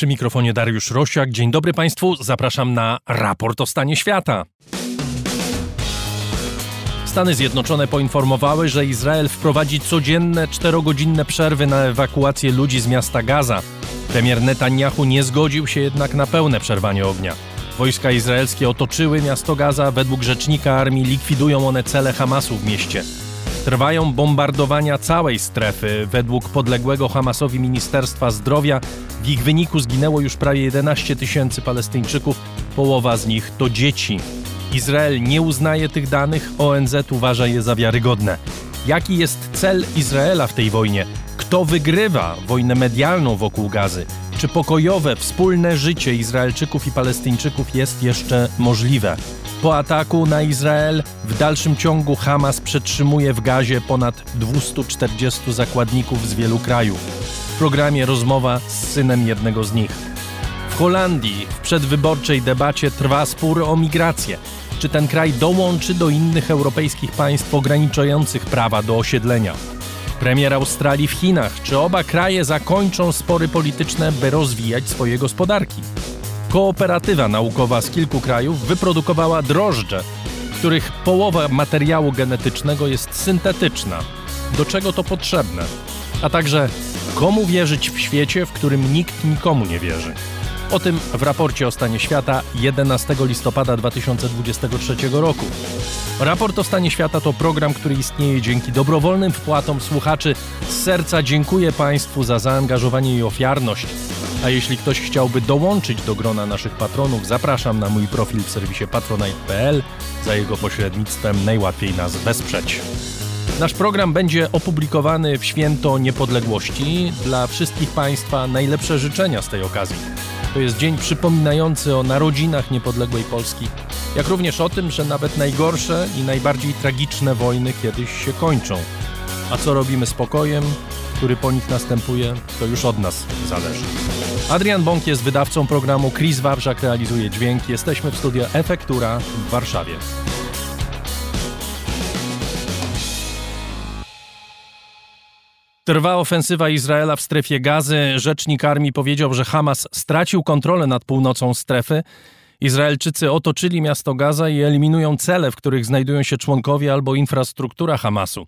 Przy mikrofonie Dariusz Rosiak. Dzień dobry Państwu. Zapraszam na raport o stanie świata. Stany Zjednoczone poinformowały, że Izrael wprowadzi codzienne czterogodzinne przerwy na ewakuację ludzi z miasta Gaza. Premier Netanyahu nie zgodził się jednak na pełne przerwanie ognia. Wojska izraelskie otoczyły miasto Gaza. Według rzecznika armii likwidują one cele Hamasu w mieście. Trwają bombardowania całej strefy. Według podległego Hamasowi Ministerstwa Zdrowia w ich wyniku zginęło już prawie 11 tysięcy Palestyńczyków, połowa z nich to dzieci. Izrael nie uznaje tych danych, ONZ uważa je za wiarygodne. Jaki jest cel Izraela w tej wojnie? Kto wygrywa wojnę medialną wokół gazy? Czy pokojowe, wspólne życie Izraelczyków i Palestyńczyków jest jeszcze możliwe? Po ataku na Izrael w dalszym ciągu Hamas przetrzymuje w gazie ponad 240 zakładników z wielu krajów. W programie rozmowa z synem jednego z nich. W Holandii w przedwyborczej debacie trwa spór o migrację. Czy ten kraj dołączy do innych europejskich państw ograniczających prawa do osiedlenia? Premier Australii w Chinach. Czy oba kraje zakończą spory polityczne, by rozwijać swoje gospodarki? Kooperatywa naukowa z kilku krajów wyprodukowała drożdże, których połowa materiału genetycznego jest syntetyczna. Do czego to potrzebne? A także komu wierzyć w świecie, w którym nikt nikomu nie wierzy? O tym w raporcie o stanie świata 11 listopada 2023 roku. Raport o stanie świata to program, który istnieje dzięki dobrowolnym wpłatom słuchaczy. Z serca dziękuję Państwu za zaangażowanie i ofiarność. A jeśli ktoś chciałby dołączyć do grona naszych patronów, zapraszam na mój profil w serwisie patronite.pl. Za jego pośrednictwem najłatwiej nas wesprzeć. Nasz program będzie opublikowany w święto niepodległości. Dla wszystkich Państwa najlepsze życzenia z tej okazji. To jest dzień przypominający o narodzinach niepodległej Polski, jak również o tym, że nawet najgorsze i najbardziej tragiczne wojny kiedyś się kończą. A co robimy z pokojem, który po nich następuje, to już od nas zależy. Adrian Bąk jest wydawcą programu, Chris Wawrzak realizuje dźwięk. Jesteśmy w studio Efektura w Warszawie. Trwa ofensywa Izraela w strefie gazy. Rzecznik armii powiedział, że Hamas stracił kontrolę nad północą strefy. Izraelczycy otoczyli miasto Gaza i eliminują cele, w których znajdują się członkowie albo infrastruktura Hamasu.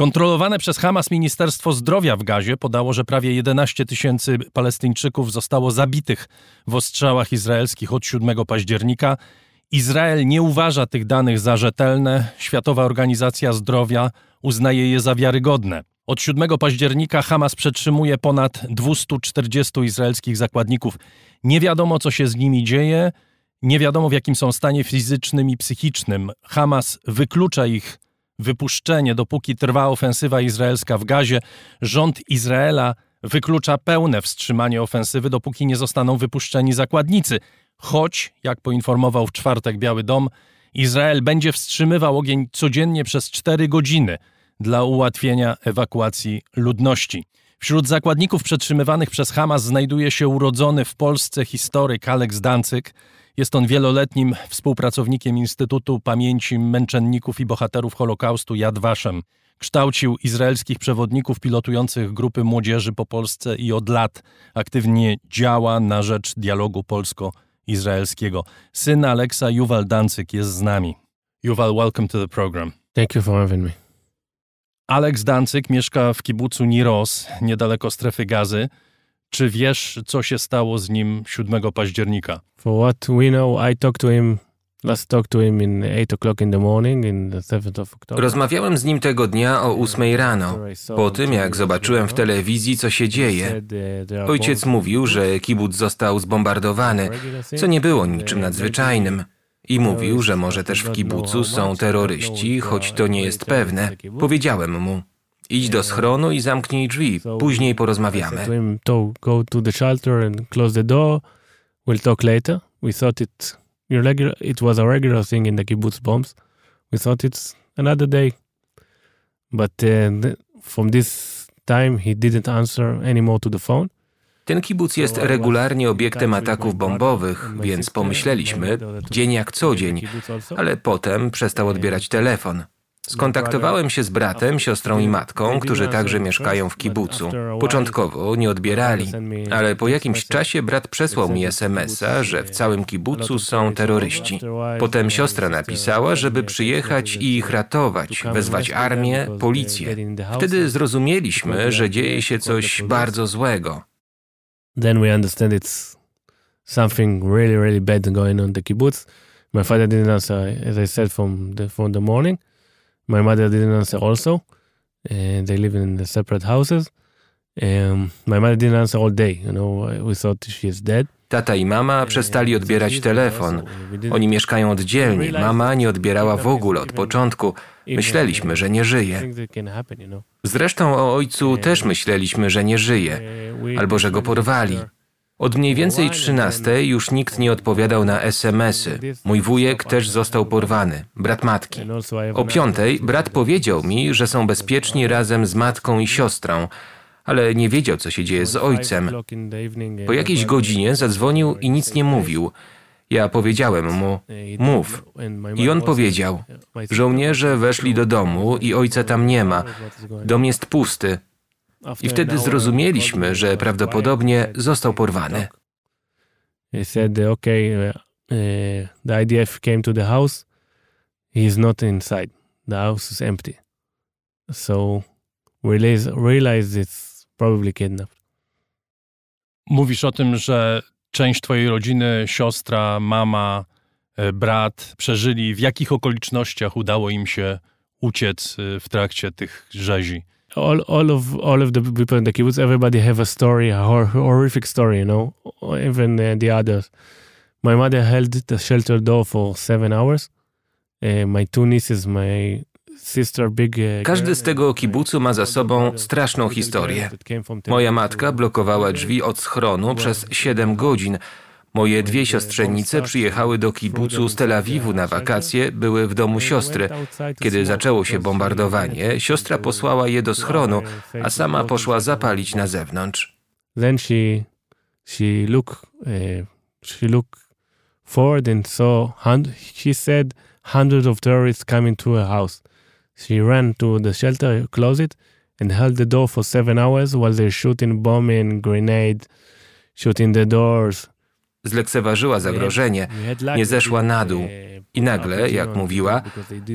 Kontrolowane przez Hamas Ministerstwo Zdrowia w Gazie podało, że prawie 11 tysięcy Palestyńczyków zostało zabitych w ostrzałach izraelskich od 7 października. Izrael nie uważa tych danych za rzetelne. Światowa Organizacja Zdrowia uznaje je za wiarygodne. Od 7 października Hamas przetrzymuje ponad 240 izraelskich zakładników. Nie wiadomo, co się z nimi dzieje, nie wiadomo, w jakim są stanie fizycznym i psychicznym. Hamas wyklucza ich wypuszczenie, dopóki trwa ofensywa izraelska w gazie. Rząd Izraela wyklucza pełne wstrzymanie ofensywy, dopóki nie zostaną wypuszczeni zakładnicy. Choć, jak poinformował w czwartek Biały Dom, Izrael będzie wstrzymywał ogień codziennie przez 4 godziny dla ułatwienia ewakuacji ludności. Wśród zakładników przetrzymywanych przez Hamas znajduje się urodzony w Polsce historyk Aleks Dancyk. Jest on wieloletnim współpracownikiem Instytutu Pamięci Męczenników i Bohaterów Holokaustu Yad Vashem. Kształcił izraelskich przewodników pilotujących grupy młodzieży po Polsce i od lat aktywnie działa na rzecz dialogu polsko-izraelskiego. Syn Aleksa, Yuval Dancyk, jest z nami. Yuval, welcome to the program. Thank you for having me. Aleks Dancyk mieszka w kibucu Niros, niedaleko strefy gazy. Czy wiesz, co się stało z nim 7 października? For what we know, I talked to him Last talk to him in 8 o'clock in the morning, in the 7th of October. Rozmawiałem z nim tego dnia o 8 rano. Po tym, jak zobaczyłem w telewizji, co się dzieje. Ojciec mówił, że kibuc został zbombardowany, co nie było niczym nadzwyczajnym. I mówił, że może też w kibucu są terroryści, choć to nie jest pewne. Powiedziałem mu, idź do schronu i zamknij drzwi, później porozmawiamy. Go to the shelter and close the door. We'll talk later. We thought it, irregular, it was a regular thing in the kibbutz bombs. We thought it's another day. But uh, from this time he didn't answer anymore to the phone. Ten kibuc jest regularnie obiektem ataków bombowych, więc pomyśleliśmy, dzień jak co dzień, ale potem przestał odbierać telefon. Skontaktowałem się z bratem, siostrą i matką, którzy także mieszkają w kibucu. Początkowo nie odbierali, ale po jakimś czasie brat przesłał mi SMS-a, że w całym kibucu są terroryści. Potem siostra napisała, żeby przyjechać i ich ratować, wezwać armię, policję. Wtedy zrozumieliśmy, że dzieje się coś bardzo złego. Then we understand it's something really, really bad going on the kibbutz. My father didn't answer, as I said, from the, from the morning. My mother didn't answer also. And they live in separate houses. Um, my mother didn't answer all day. You know, we thought she is dead. Tata i mama przestali odbierać telefon. Oni mieszkają oddzielnie. Mama nie odbierała w ogóle od początku. Myśleliśmy, że nie żyje. Zresztą o ojcu też myśleliśmy, że nie żyje, albo że go porwali. Od mniej więcej 13 już nikt nie odpowiadał na SMS-y. Mój wujek też został porwany, brat matki. O piątej brat powiedział mi, że są bezpieczni razem z matką i siostrą, ale nie wiedział, co się dzieje z ojcem. Po jakiejś godzinie zadzwonił i nic nie mówił. Ja powiedziałem mu, mów. I on powiedział, żołnierze weszli do domu i ojca tam nie ma. Dom jest pusty. I wtedy zrozumieliśmy, że prawdopodobnie został porwany. He said, okay, uh, uh, the IDF came to the house. He is not inside. The house is empty. So it's probably kidnapped. Mówisz o tym, że część twojej rodziny, siostra, mama, e, brat przeżyli. W jakich okolicznościach udało im się uciec e, w trakcie tych rzezi? All all of all of the people in the kibbutz, everybody have a story, a hor horrific story, you know. Even uh, the others. My mother held the shelter door for seven hours. Uh, my two nieces, my. Uh, Każdy z tego kibucu ma za sobą straszną historię. Moja matka blokowała drzwi od schronu przez siedem godzin Moje dwie siostrzenice przyjechały do kibucu z Tel Awiwu na wakacje, były w domu siostry. Kiedy zaczęło się bombardowanie, siostra posłała je do schronu, a sama poszła zapalić na zewnątrz. Then she she look uh, she look forward and saw she said hundreds of terrorists coming to her house. She ran to the shelter closet and held the door for seven hours while they're shooting bombing, grenade, shooting the doors. Zlekceważyła zagrożenie, nie zeszła na dół. I nagle, jak mówiła,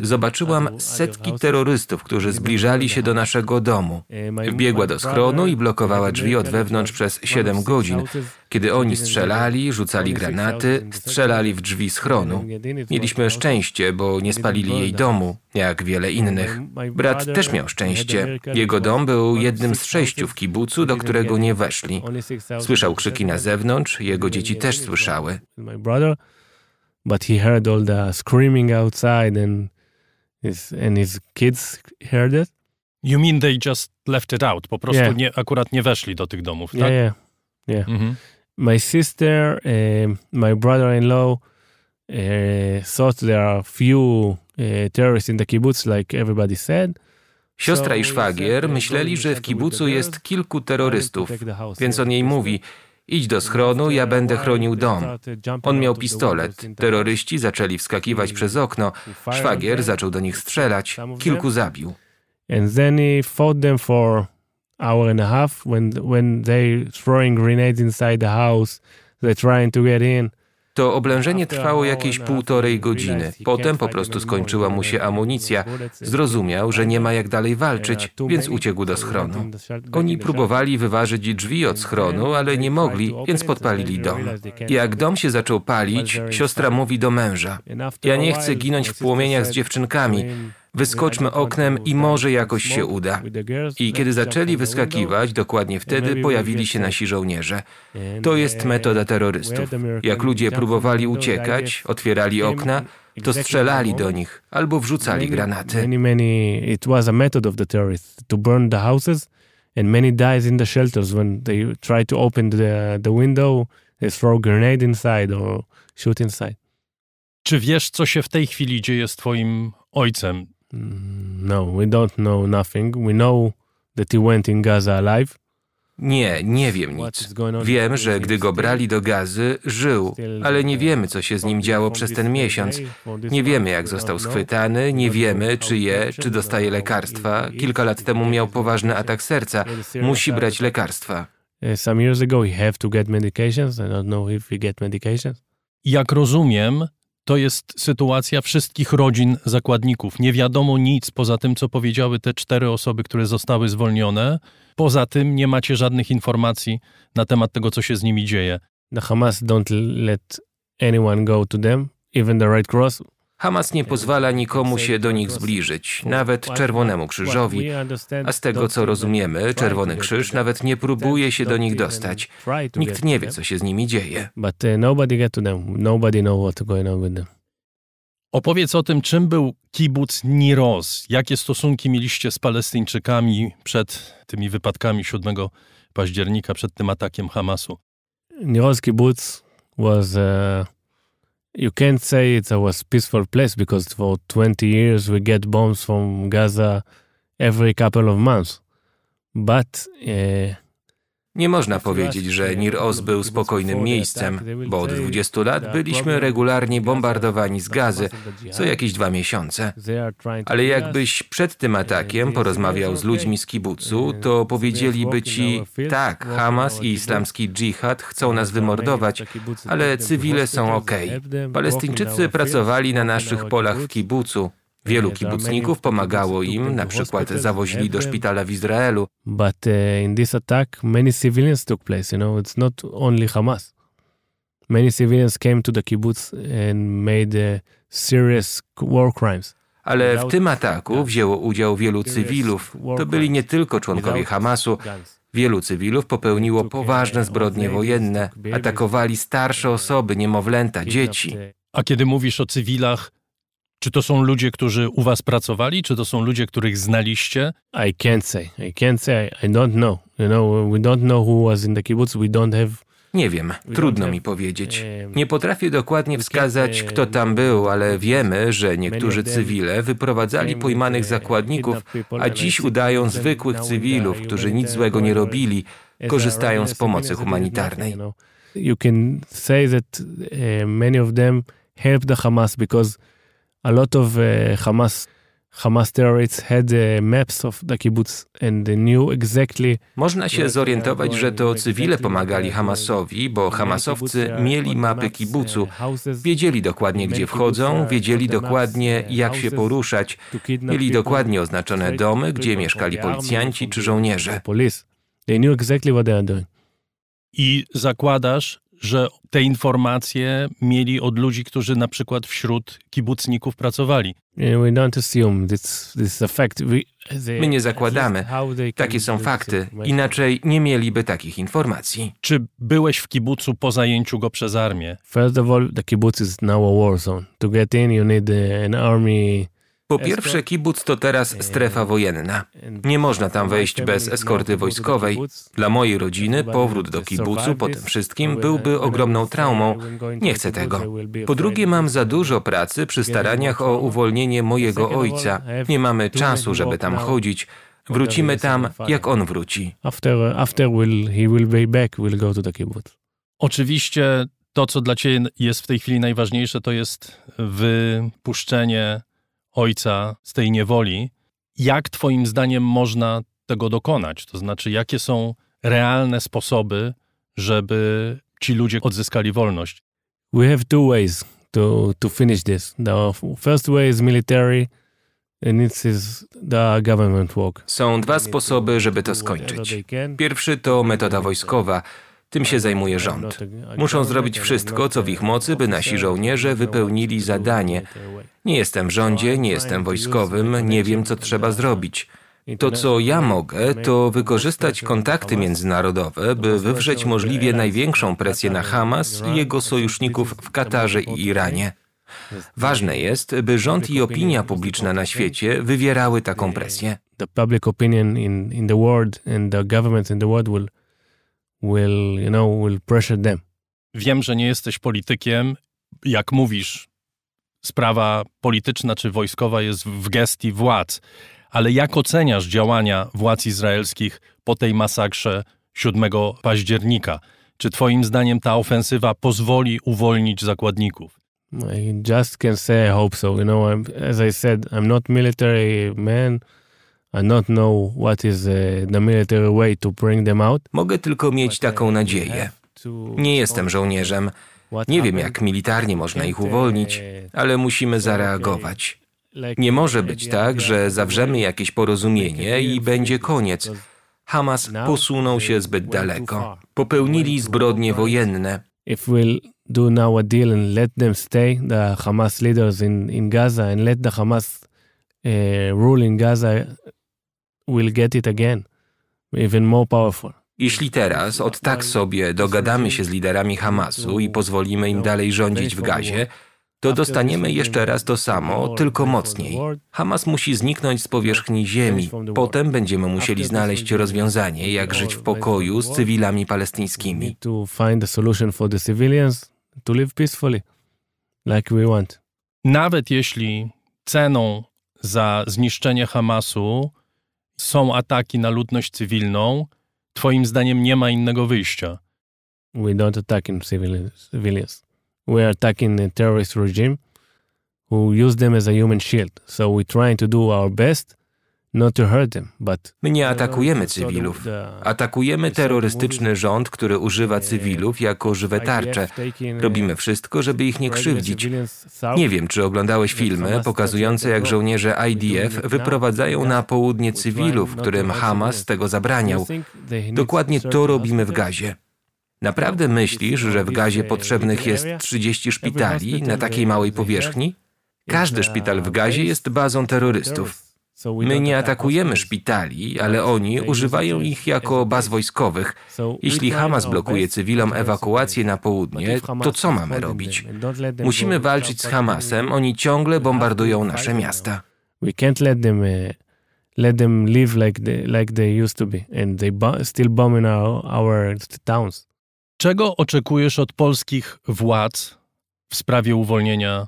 zobaczyłam setki terrorystów, którzy zbliżali się do naszego domu. Wbiegła do schronu i blokowała drzwi od wewnątrz przez siedem godzin. Kiedy oni strzelali, rzucali granaty, strzelali w drzwi schronu. Mieliśmy szczęście, bo nie spalili jej domu, jak wiele innych. Brat też miał szczęście. Jego dom był jednym z sześciu w kibucu, do którego nie weszli. Słyszał krzyki na zewnątrz, jego dzieci też słyszały. But he heard all the screaming outside and his, and his kids heard it. You mean they just left it out? Po prostu yeah. nie, akurat nie weszli do tych domów, tak? Yeah, yeah. yeah. Mm -hmm my sister, uh, my brother-in-law uh, thought there are few terrorists in the kibbutz, like everybody said. Siostra i szwagier myśleli, że w kibucu jest kilku terrorystów, więc on jej mówi: Idź do schronu, ja będę chronił dom. On miał pistolet. Terroryści zaczęli wskakiwać przez okno. Szwagier zaczął do nich strzelać. Kilku zabił. And then he fought them for hour and a half when when they throwing grenades inside the house, they're trying to get in. To oblężenie trwało jakieś półtorej godziny. Potem po prostu skończyła mu się amunicja. Zrozumiał, że nie ma jak dalej walczyć, więc uciekł do schronu. Oni próbowali wyważyć drzwi od schronu, ale nie mogli, więc podpalili dom. Jak dom się zaczął palić, siostra mówi do męża: Ja nie chcę ginąć w płomieniach z dziewczynkami. Wyskoczmy oknem i może jakoś się uda. I kiedy zaczęli wyskakiwać, dokładnie wtedy pojawili się nasi żołnierze. To jest metoda terrorystów. Jak ludzie próbowali uciekać, otwierali okna, to strzelali do nich albo wrzucali granaty. It was a method of the terrorists to burn the houses and many dies in the shelters when they try to open the, the window, they throw grenade inside or shoot inside. Czy wiesz, co się w tej chwili dzieje z twoim ojcem? Mm, no, we don't know nothing. We know that he went in Gaza alive. Nie, nie wiem nic. Wiem, że gdy go brali do gazy, żył, ale nie wiemy, co się z nim działo przez ten miesiąc. Nie wiemy, jak został schwytany, nie wiemy, czy je, czy dostaje lekarstwa. Kilka lat temu miał poważny atak serca. Musi brać lekarstwa. Some years ago he have to get medications. I don't know if he get medications. Jak rozumiem, to jest sytuacja wszystkich rodzin zakładników. Nie wiadomo nic poza tym, co powiedziały te cztery osoby, które zostały zwolnione. Poza tym nie macie żadnych informacji na temat tego, co się z nimi dzieje. The Hamas don't let anyone go to them, even the Red Cross. Hamas nie pozwala nikomu się do nich zbliżyć, nawet Czerwonemu Krzyżowi, a z tego co rozumiemy, Czerwony Krzyż nawet nie próbuje się do nich dostać. Nikt nie wie, co się z nimi dzieje. But uh, nobody get to them. Nobody know what's going on with them. Opowiedz o tym, czym był kibuc Niroz. Jakie stosunki mieliście z Palestyńczykami przed tymi wypadkami 7 października, przed tym atakiem Hamasu? Niroz kibuc was... Uh, you can't say it was peaceful place because for 20 years we get bombs from Gaza every couple of months. But uh, Nie można powiedzieć, że Nir Oz był spokojnym miejscem, bo od 20 lat byliśmy regularnie bombardowani z gazy co jakieś dwa miesiące. Ale jakbyś przed tym atakiem porozmawiał z ludźmi z kibucu, to powiedzieliby ci, tak, Hamas i islamski dżihad chcą nas wymordować, ale cywile są ok. Palestyńczycy pracowali na naszych polach w kibucu. Wielu kibucników pomagało im, na przykład zawozili do szpitala w Izraelu. But uh, in this attack many civilians took place, you know, it's not only Hamas. Many civilians came to the kibbutz and made uh, serious war crimes. Ale w tym ataku wzięło udział wielu cywilów. To byli nie tylko członkowie Hamasu. Wielu cywilów popełniło poważne zbrodnie wojenne. Atakowali starsze osoby, niemowlęta, dzieci. A kiedy mówisz o cywilach, czy to są ludzie, którzy u was pracowali, czy to są ludzie, których znaliście? I can't say. I can't say. I, don't know. You know, we don't know who was in the kibbutz. We don't have nie wiem, trudno mi powiedzieć. Nie potrafię dokładnie wskazać, kto tam był, ale wiemy, że niektórzy cywile wyprowadzali pojmanych zakładników, a dziś udają zwykłych cywilów, którzy nic złego nie robili, korzystają z pomocy humanitarnej. You can say that uh, many of them helped the Hamas because a lot of uh, Hamas Hamas terrorists had uh, maps of the kibbutz and they knew exactly Można się zorientować, że to cywile pomagali Hamasowi, bo Hamasowcy mieli mapy kibucu, wiedzieli dokładnie gdzie wchodzą, wiedzieli dokładnie jak się poruszać, mieli dokładnie oznaczone domy, gdzie mieszkali policjanci czy żołnierze. They knew exactly what they are doing. I zakładasz, że te informacje mieli od ludzi, którzy na przykład wśród kibucników pracowali. My nie zakładamy. Takie są fakty. Inaczej nie mieliby takich informacji. Czy byłeś w kibucu po zajęciu go przez armię? First of all, the kibbutz is now a war zone. To get in, you need an army po pierwsze, kibuc to teraz strefa wojenna. Nie można tam wejść bez eskorty wojskowej. Dla mojej rodziny powrót do kibucu po tym wszystkim byłby ogromną traumą. Nie chcę tego. Po drugie, mam za dużo pracy przy staraniach o uwolnienie mojego ojca. Nie mamy czasu, żeby tam chodzić. Wrócimy tam, jak on wróci. Oczywiście to, co dla Ciebie jest w tej chwili najważniejsze, to jest wypuszczenie ojca z tej niewoli. Jak Twoim zdaniem można tego dokonać? To znaczy, jakie są realne sposoby, żeby ci ludzie odzyskali wolność? We have two ways to, to finish this. The first way is military. Są dwa sposoby, żeby to skończyć. Pierwszy to metoda wojskowa, tym się zajmuje rząd. Muszą zrobić wszystko, co w ich mocy, by nasi żołnierze wypełnili zadanie. Nie jestem w rządzie, nie jestem wojskowym, nie wiem, co trzeba zrobić. To, co ja mogę, to wykorzystać kontakty międzynarodowe, by wywrzeć możliwie największą presję na Hamas i jego sojuszników w Katarze i Iranie. Ważne jest, by rząd i opinia publiczna na świecie wywierały taką presję. The public opinion in, in the world and the in the world will will, you know, will pressure them. Wiem, że nie jesteś politykiem. Jak mówisz, sprawa polityczna czy wojskowa jest w gestii władz. Ale jak oceniasz działania władz izraelskich po tej masakrze 7 października. Czy Twoim zdaniem ta ofensywa pozwoli uwolnić zakładników? I just can say I hope so. You know, I'm, as I said, I'm not military man. I not know what is uh, the military way to bring them out. Mogę tylko mieć taką nadzieję. Nie jestem żołnierzem. Nie wiem, jak militarnie można ich uwolnić, ale musimy zareagować. Nie może być tak, że zawrzemy jakieś porozumienie i będzie koniec. Hamas posunął się zbyt daleko. Popełnili zbrodnie wojenne. If we'll do now a deal and let them stay, the Hamas leaders in, in Gaza, and let the Hamas uh, rule in Gaza, we'll get it again, even more powerful. Jeśli teraz od tak sobie dogadamy się z liderami Hamasu i pozwolimy im dalej rządzić w Gazie, to dostaniemy jeszcze raz to samo, tylko mocniej. Hamas musi zniknąć z powierzchni ziemi. Potem będziemy musieli znaleźć rozwiązanie, jak żyć w pokoju z cywilami palestyńskimi. Nawet jeśli ceną za zniszczenie Hamasu są ataki na ludność cywilną, Twoim zdaniem nie ma innego wyjścia. We don't attack in civilians. We are attacking a terrorist regime who use them as a human shield. So we're trying to do our best My nie atakujemy cywilów. Atakujemy terrorystyczny rząd, który używa cywilów jako żywe tarcze. Robimy wszystko, żeby ich nie krzywdzić. Nie wiem, czy oglądałeś filmy pokazujące, jak żołnierze IDF wyprowadzają na południe cywilów, którym Hamas tego zabraniał. Dokładnie to robimy w Gazie. Naprawdę myślisz, że w Gazie potrzebnych jest 30 szpitali na takiej małej powierzchni? Każdy szpital w Gazie jest bazą terrorystów. My nie atakujemy szpitali, ale oni używają ich jako baz wojskowych. Jeśli Hamas blokuje cywilom ewakuację na południe, to co mamy robić? Musimy walczyć z Hamasem, oni ciągle bombardują nasze miasta. We can't let them uh, let them live like they, like they used to be and they still bombing our, our towns. Czego oczekujesz od polskich władz w sprawie uwolnienia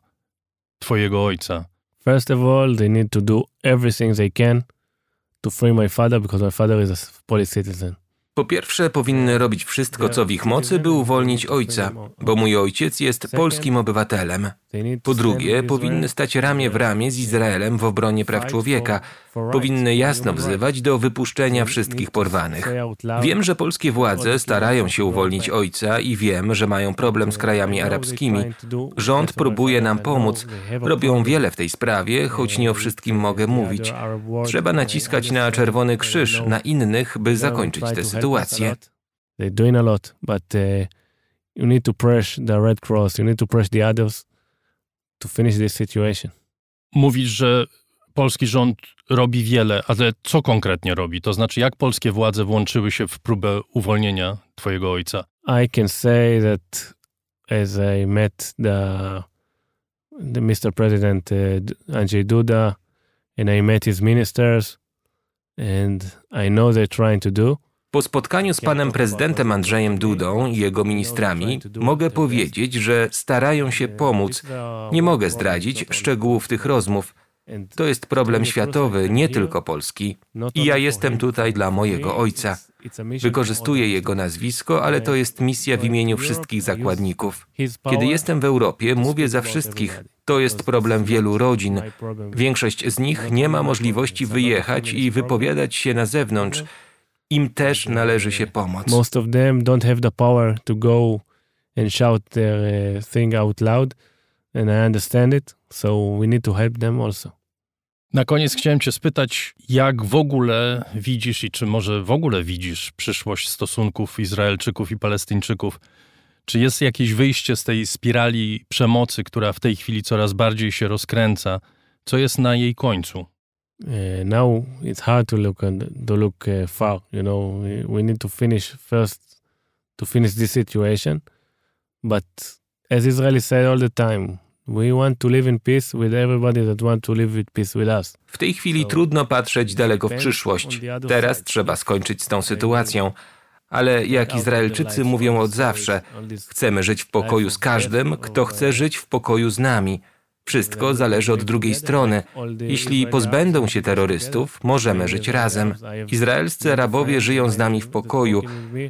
twojego ojca? First of all, they need to do everything they can to free my father because my father is a Polish citizen. Po pierwsze, powinny robić wszystko, co w ich mocy, by uwolnić ojca, bo mój ojciec jest polskim obywatelem. Po drugie, powinny stać ramię w ramię z Izraelem w obronie praw człowieka. Powinny jasno wzywać do wypuszczenia wszystkich porwanych. Wiem, że polskie władze starają się uwolnić ojca i wiem, że mają problem z krajami arabskimi. Rząd próbuje nam pomóc. Robią wiele w tej sprawie, choć nie o wszystkim mogę mówić. Trzeba naciskać na Czerwony Krzyż, na innych, by zakończyć tę sytuację. They're doing a lot, but uh, you need to press the Red Cross, you need to press the others to finish this situation. Mówisz, że polski rząd robi wiele, ale co konkretnie robi? To znaczy, jak polskie władze włączyły się w próbę uwolnienia twojego ojca? I can say that as I met the, the Mr. President uh, Andrzej Duda and I met his ministers and I know they're trying to do, po spotkaniu z panem prezydentem Andrzejem Dudą i jego ministrami mogę powiedzieć, że starają się pomóc. Nie mogę zdradzić szczegółów tych rozmów. To jest problem światowy, nie tylko polski. I ja jestem tutaj dla mojego ojca. Wykorzystuję jego nazwisko, ale to jest misja w imieniu wszystkich zakładników. Kiedy jestem w Europie, mówię za wszystkich. To jest problem wielu rodzin. Większość z nich nie ma możliwości wyjechać i wypowiadać się na zewnątrz. Im też należy się pomoc. Most of them don't have the power to go and shout their uh, thing out loud, and I understand it, so we need to help them also. Na koniec chciałem Cię spytać, jak w ogóle widzisz i czy może w ogóle widzisz przyszłość stosunków Izraelczyków i Palestyńczyków? Czy jest jakieś wyjście z tej spirali przemocy, która w tej chwili coraz bardziej się rozkręca? Co jest na jej końcu? Uh, now it's hard to look and to look uh, far. You know, we, we, need to finish first to finish this situation. But as Israelis say all the time, we want to live in peace with everybody that want to live with peace with us. W tej chwili so, trudno patrzeć daleko w przyszłość. Teraz trzeba skończyć z tą sytuacją. Ale jak Izraelczycy mówią od zawsze, chcemy żyć w pokoju z każdym, kto chce żyć w pokoju z nami. Wszystko zależy od drugiej strony. Jeśli pozbędą się terrorystów, możemy żyć razem. Izraelscy Arabowie żyją z nami w pokoju.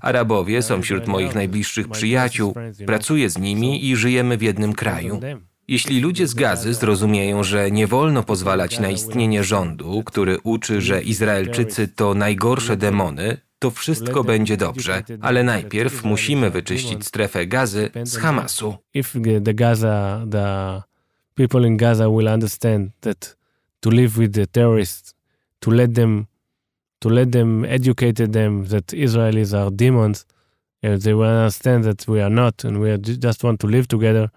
Arabowie są wśród moich najbliższych przyjaciół. Pracuję z nimi i żyjemy w jednym kraju. Jeśli ludzie z Gazy zrozumieją, że nie wolno pozwalać na istnienie rządu, który uczy, że Izraelczycy to najgorsze demony, to wszystko będzie dobrze, ale najpierw musimy wyczyścić strefę gazy z Hamasu. If the Gaza, the people in Gaza will understand that to live with the terrorists, to let them, to let them educate them that Israelis are demons, if they will understand that we are not and we just want to live together,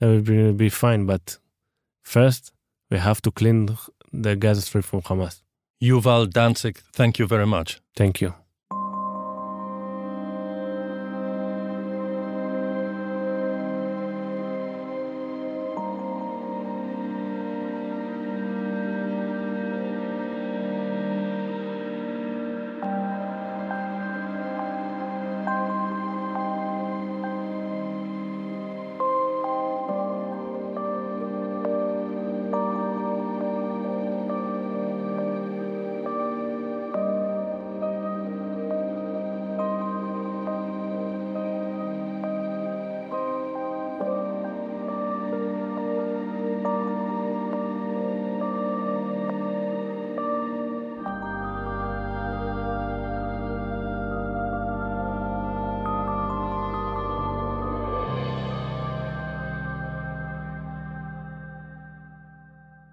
that will be, be fine. But first, we have to clean the Gaza Strip from Hamas. Yuval Danzig, thank you very much. Thank you.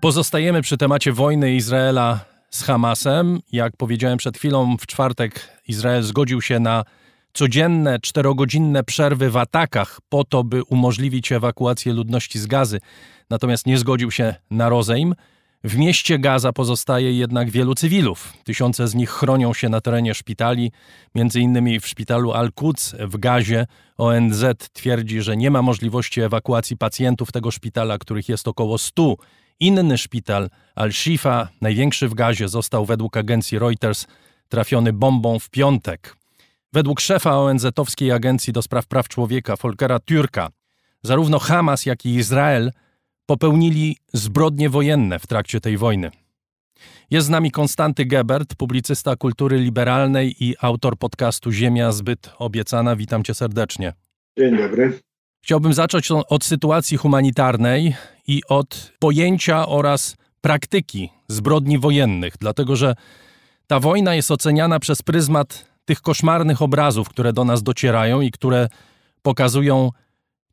Pozostajemy przy temacie wojny Izraela z Hamasem. Jak powiedziałem przed chwilą, w czwartek Izrael zgodził się na codzienne czterogodzinne przerwy w atakach po to, by umożliwić ewakuację ludności z gazy. Natomiast nie zgodził się na rozejm. W mieście Gaza pozostaje jednak wielu cywilów. Tysiące z nich chronią się na terenie szpitali, między innymi w szpitalu Al-Quds w Gazie. ONZ twierdzi, że nie ma możliwości ewakuacji pacjentów tego szpitala, których jest około 100 Inny szpital, Al-Shifa, największy w Gazie, został według agencji Reuters trafiony bombą w piątek. Według szefa ONZ-owskiej Agencji do Spraw Praw Człowieka, Volkera Türka, zarówno Hamas, jak i Izrael popełnili zbrodnie wojenne w trakcie tej wojny. Jest z nami Konstanty Gebert, publicysta kultury liberalnej i autor podcastu Ziemia zbyt obiecana. Witam cię serdecznie. Dzień dobry. Chciałbym zacząć od sytuacji humanitarnej i od pojęcia oraz praktyki zbrodni wojennych, dlatego że ta wojna jest oceniana przez pryzmat tych koszmarnych obrazów, które do nas docierają i które pokazują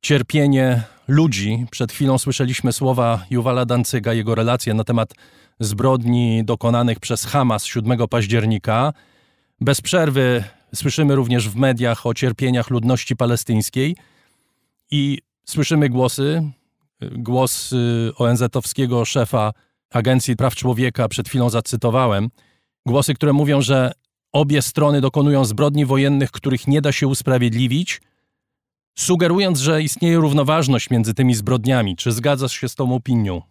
cierpienie ludzi. Przed chwilą słyszeliśmy słowa Juwala Dancyga, jego relacje na temat zbrodni dokonanych przez Hamas 7 października. Bez przerwy słyszymy również w mediach o cierpieniach ludności palestyńskiej i słyszymy głosy, głos y, ONZ-owskiego szefa Agencji Praw Człowieka, przed chwilą zacytowałem, głosy, które mówią, że obie strony dokonują zbrodni wojennych, których nie da się usprawiedliwić, sugerując, że istnieje równoważność między tymi zbrodniami. Czy zgadzasz się z tą opinią?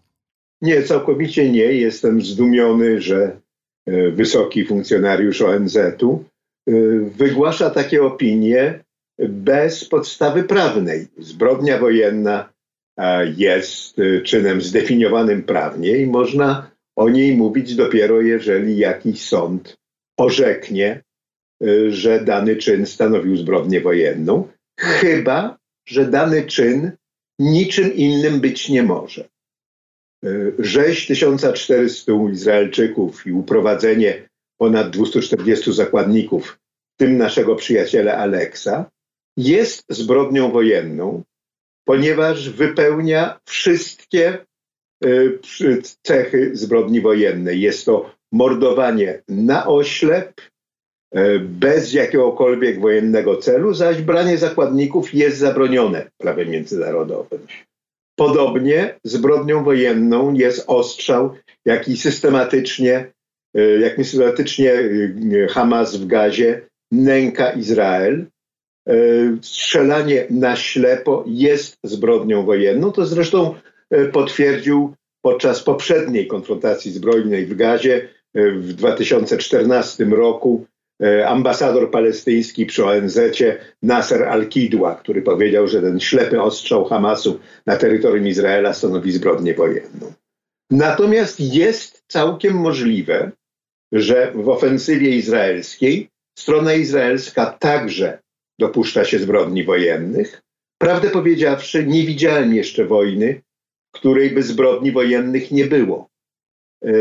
Nie, całkowicie nie. Jestem zdumiony, że e, wysoki funkcjonariusz ONZ-u e, wygłasza takie opinie bez podstawy prawnej. Zbrodnia wojenna jest y, czynem zdefiniowanym prawnie i można o niej mówić dopiero jeżeli jakiś sąd orzeknie, y, że dany czyn stanowił zbrodnię wojenną, chyba że dany czyn niczym innym być nie może. Rzeź 1400 Izraelczyków i uprowadzenie ponad 240 zakładników, w tym naszego przyjaciela Aleksa, jest zbrodnią wojenną, ponieważ wypełnia wszystkie y, cechy zbrodni wojennej. Jest to mordowanie na oślep, y, bez jakiegokolwiek wojennego celu, zaś branie zakładników jest zabronione prawem międzynarodowym. Podobnie zbrodnią wojenną jest ostrzał, jaki systematycznie, y, jak systematycznie Hamas w Gazie nęka Izrael, strzelanie na ślepo jest zbrodnią wojenną. To zresztą e, potwierdził podczas poprzedniej konfrontacji zbrojnej w Gazie e, w 2014 roku e, ambasador palestyński przy ONZ Nasser al-Kidwa, który powiedział, że ten ślepy ostrzał Hamasu na terytorium Izraela stanowi zbrodnię wojenną. Natomiast jest całkiem możliwe, że w ofensywie izraelskiej strona izraelska także dopuszcza się zbrodni wojennych. Prawdę powiedziawszy, nie widziałem jeszcze wojny, której by zbrodni wojennych nie było. E,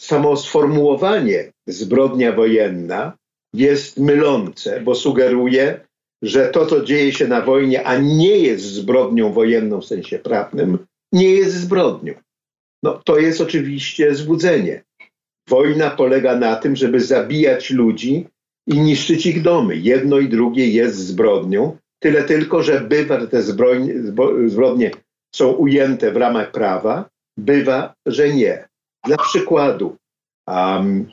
samo sformułowanie zbrodnia wojenna jest mylące, bo sugeruje, że to, co dzieje się na wojnie, a nie jest zbrodnią wojenną w sensie prawnym, nie jest zbrodnią. No, to jest oczywiście złudzenie. Wojna polega na tym, żeby zabijać ludzi i niszczyć ich domy. Jedno i drugie jest zbrodnią, tyle tylko, że bywa, te zbrodnie są ujęte w ramach prawa, bywa, że nie. Dla przykładu, um,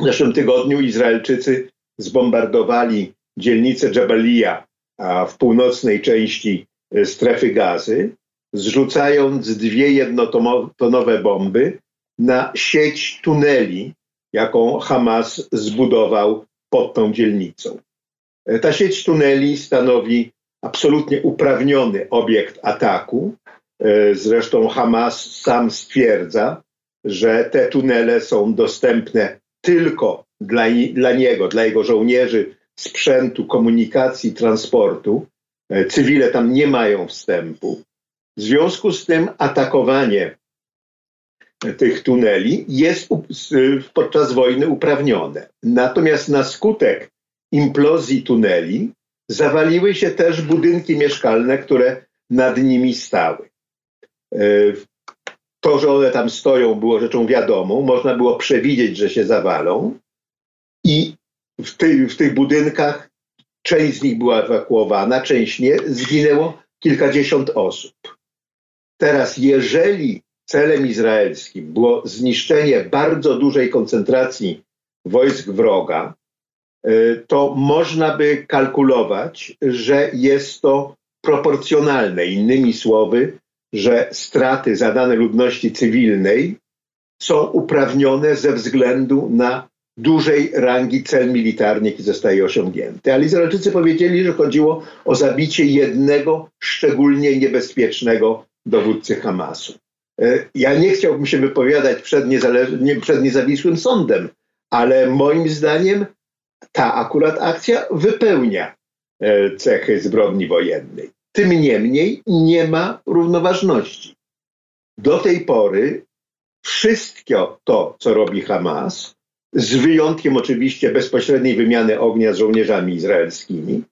w zeszłym tygodniu Izraelczycy zbombardowali dzielnicę Jabalia w północnej części e, strefy gazy, zrzucając dwie jednotonowe bomby na sieć tuneli, jaką Hamas zbudował pod tą dzielnicą. E, ta sieć tuneli stanowi absolutnie uprawniony obiekt ataku. E, zresztą Hamas sam stwierdza, że te tunele są dostępne tylko dla, dla niego, dla jego żołnierzy, sprzętu, komunikacji, transportu. E, cywile tam nie mają wstępu. W związku z tym atakowanie tych tuneli jest podczas wojny uprawnione. Natomiast na skutek implozji tuneli zawaliły się też budynki mieszkalne, które nad nimi stały. E, to, że one tam stoją, było rzeczą wiadomą. Można było przewidzieć, że się zawalą. I w, ty, w tych budynkach część z nich była ewakuowana, część nie. Zginęło kilkadziesiąt osób. Teraz, jeżeli celem izraelskim było zniszczenie bardzo dużej koncentracji wojsk wroga, y, to można by kalkulować, że jest to proporcjonalne. Innymi słowy, że straty zadane ludności cywilnej są uprawnione ze względu na dużej rangi cel militarny, jaki zostaje osiągnięty. Ale Izraelczycy powiedzieli, że chodziło o zabicie jednego szczególnie niebezpiecznego dowódcy Hamasu. E, ja nie chciałbym się wypowiadać przed, przed niezawisłym sądem, ale moim zdaniem ta akurat akcja wypełnia e, cechy zbrodni wojennej. Tym niemniej nie ma równoważności. Do tej pory wszystko to, co robi Hamas, z wyjątkiem oczywiście bezpośredniej wymiany ognia z żołnierzami izraelskimi,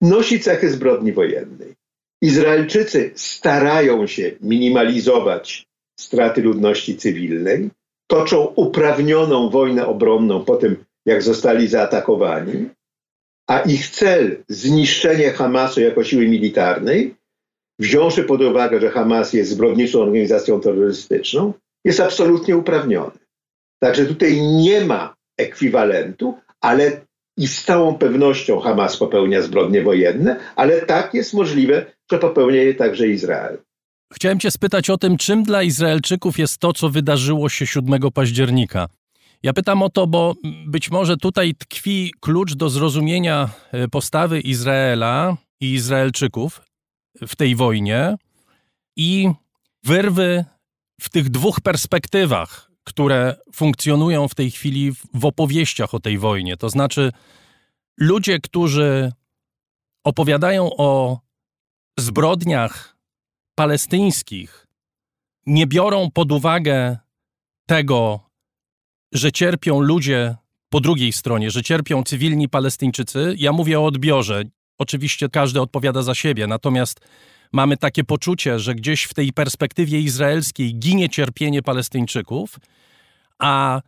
nosi cechy zbrodni wojennej. Izraelczycy starają się minimalizować straty ludności cywilnej, toczą uprawnioną wojnę obronną po tym, jak zostali zaatakowani, a ich cel zniszczenie Hamasu jako siły militarnej, wziąwszy pod uwagę, że Hamas jest zbrodniczą organizacją terrorystyczną, jest absolutnie uprawniony. Także tutaj nie ma ekwiwalentu, ale i z całą pewnością Hamas popełnia zbrodnie wojenne, ale tak jest możliwe, że popełnia je także Izrael. Chciałem Cię spytać o tym, czym dla Izraelczyków jest to, co wydarzyło się 7 października. Ja pytam o to, bo być może tutaj tkwi klucz do zrozumienia e, postawy Izraela i Izraelczyków w tej wojnie i wyrwy w tych dwóch perspektywach, które funkcjonują w tej chwili w opowieściach o tej wojnie. To znaczy, ludzie, którzy opowiadają o zbrodniach palestyńskich, nie biorą pod uwagę tego, że cierpią ludzie po drugiej stronie, że cierpią cywilni Palestyńczycy. Ja mówię o odbiorze. Oczywiście każdy odpowiada za siebie, natomiast mamy takie poczucie, że gdzieś w tej perspektywie izraelskiej ginie cierpienie Palestyńczyków, a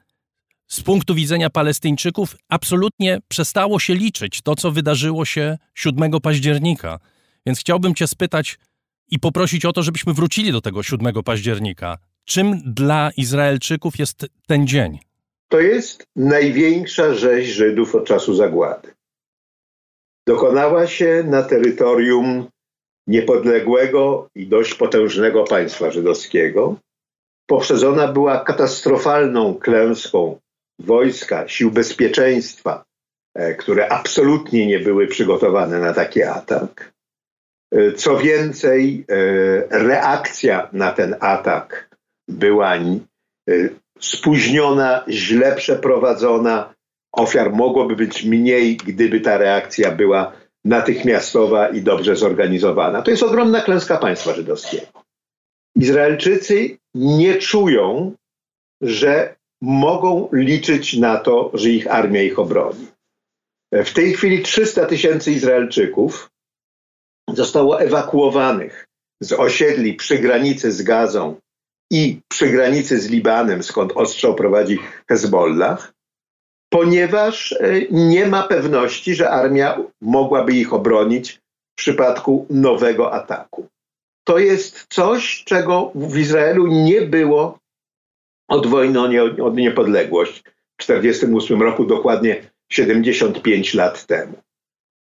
z punktu widzenia Palestyńczyków absolutnie przestało się liczyć to, co wydarzyło się 7 października. Więc chciałbym Cię spytać i poprosić o to, żebyśmy wrócili do tego 7 października. Czym dla Izraelczyków jest ten dzień? To jest największa rzeź Żydów od czasu zagłady. Dokonała się na terytorium niepodległego i dość potężnego państwa żydowskiego. Poprzedzona była katastrofalną klęską wojska, sił bezpieczeństwa e, które absolutnie nie były przygotowane na taki atak. E, co więcej, reakcja na ten atak była spóźniona, źle przeprowadzona. Ofiar mogłoby być mniej, gdyby ta reakcja była natychmiastowa i dobrze zorganizowana. To jest ogromna klęska państwa żydowskiego. Izraelczycy nie czują, że mogą liczyć na to, że ich armia ich obroni. W tej chwili 300 tysięcy Izraelczyków zostało ewakuowanych z osiedli przy granicy z Gazą i przy granicy z Libanem, skąd ostrzał prowadzi Hezbollah, ponieważ e, nie ma pewności, że armia mogłaby ich obronić w przypadku nowego ataku. To jest coś, czego w Izraelu nie było od wojny o niepodległość w 1948 roku, dokładnie 75 lat temu.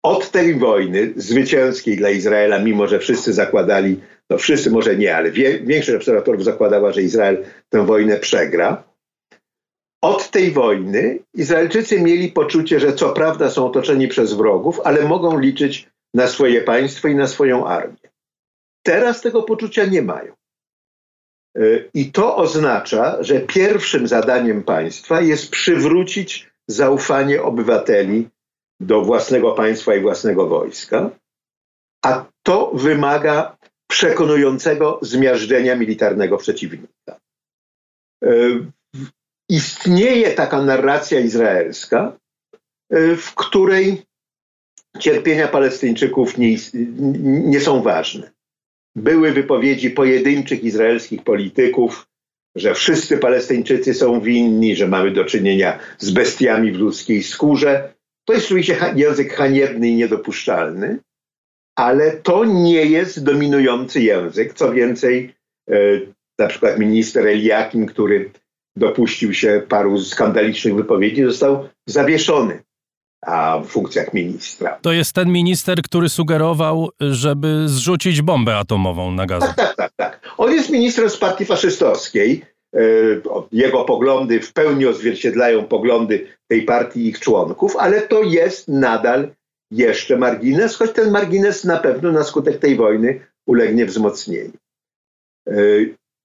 Od tej wojny zwycięskiej dla Izraela, mimo że wszyscy zakładali, no wszyscy może nie, ale wie, większość obserwatorów zakładała, że Izrael tę wojnę przegra, od tej wojny Izraelczycy mieli poczucie, że co prawda są otoczeni przez wrogów, ale mogą liczyć na swoje państwo i na swoją armię. Teraz tego poczucia nie mają. E, I to oznacza, że pierwszym zadaniem państwa jest przywrócić zaufanie obywateli do własnego państwa i własnego wojska, a to wymaga przekonującego zmiażdżenia militarnego przeciwnika. E, istnieje taka narracja izraelska, e, w której cierpienia Palestyńczyków nie, nie są ważne. Były wypowiedzi pojedynczych izraelskich polityków, że wszyscy Palestyńczycy są winni, że mamy do czynienia z bestiami w ludzkiej skórze. To jest oczywiście język haniebny i niedopuszczalny, ale to nie jest dominujący język. Co więcej, e, na przykład minister Eliakim, który dopuścił się paru skandalicznych wypowiedzi, został zawieszony a w funkcjach ministra. To jest ten minister, który sugerował, żeby zrzucić bombę atomową na gazę. Tak, tak, tak. tak. On jest ministrem z partii faszystowskiej. E, jego poglądy w pełni odzwierciedlają poglądy tej partii i ich członków, ale to jest nadal jeszcze margines, choć ten margines na pewno na skutek tej wojny ulegnie wzmocnieniu. E,